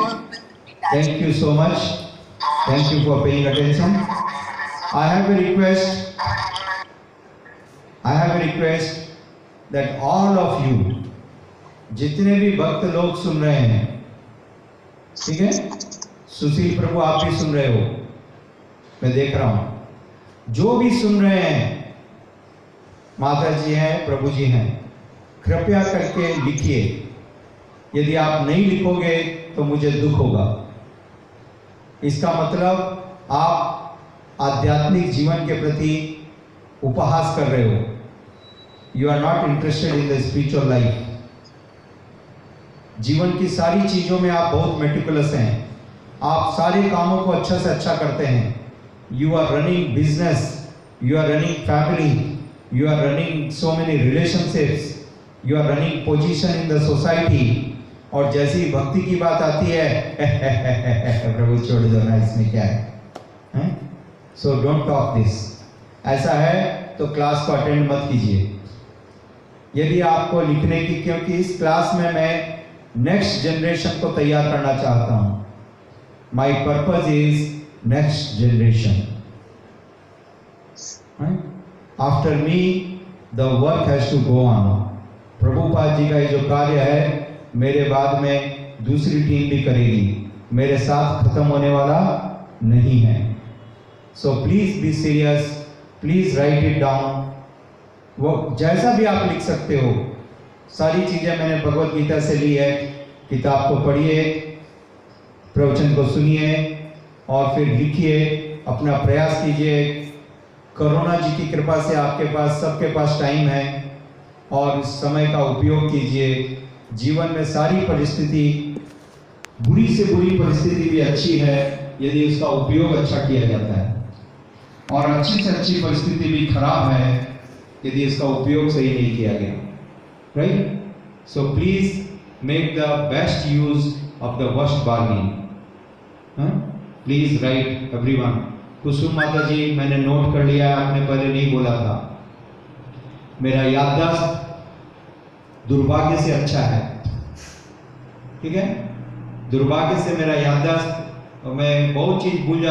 thank you so much thank you for paying attention I have a request I have a request that all of you जितने भी भक्त लोग सुन रहे हैं, ठीक है? सुशील प्रभु, आप भी सुन रहे हो। मैं देख रहा हूँ। जो भी सुन रहे हैं, माता जी हैं, प्रभु जी हैं, कृपया करके लिखिए। यदि आप नहीं लिखोगे तो मुझे दुख होगा। इसका मतलब आप आध्यात्मिक जीवन के प्रति उपहास कर रहे हो। You are not interested in the spiritual life जीवन की सारी चीज़ों में आप बहुत मेटिकुलस हैं। आप सारे कामों को अच्छा से अच्छा करते हैं। You are running business you are running family you are running so many relationships you are running position in the society और जैसी भक्ति की बात आती है, प्रभु छोड़ दो ना इसमें क्या है? सो डोंट टॉक दिस ऐसा है तो क्लास को अटेंड मत कीजिए। यदि आपको लिखने की, क्योंकि इस क्लास में मैं नेक्स्ट जनरेशन को तैयार करना चाहता हूँ। My purpose is next generation after me the work has to go on Prabhupada ji का ये जो कार्य है मेरे बाद में दूसरी टीम भी करेगी। मेरे साथ खत्म होने वाला नहीं है। So please be serious please write it down वो जैसा भी आप लिख सकते हो। सारी चीज़ें मैंने भगवत गीता से ली है। किताब को पढ़िए, प्रवचन को सुनिए और फिर लिखिए, अपना प्रयास कीजिए। कोरोना जी की कृपा से आपके पास, सबके पास टाइम है और इस समय का उपयोग कीजिए। जीवन में सारी परिस्थिति, बुरी से बुरी परिस्थिति भी अच्छी है, यदि उसका उपयोग अच्छा किया जाता है। और अच्छी से अच्छी परिस्थिति भी खराब है, यदि इसका उपयोग सही नहीं किया गया। Right so please make the best use of the worst bargaining please write everyone Kusum माता जी मैंने नोट कर लिया, आपने पहले नहीं बोला था। मेरा याददाश्त दुर्भाग्य से अच्छा है। ठीक है? दुर्भाग्य से मेरा याददाश्त मैं बहुत चीज़ भूल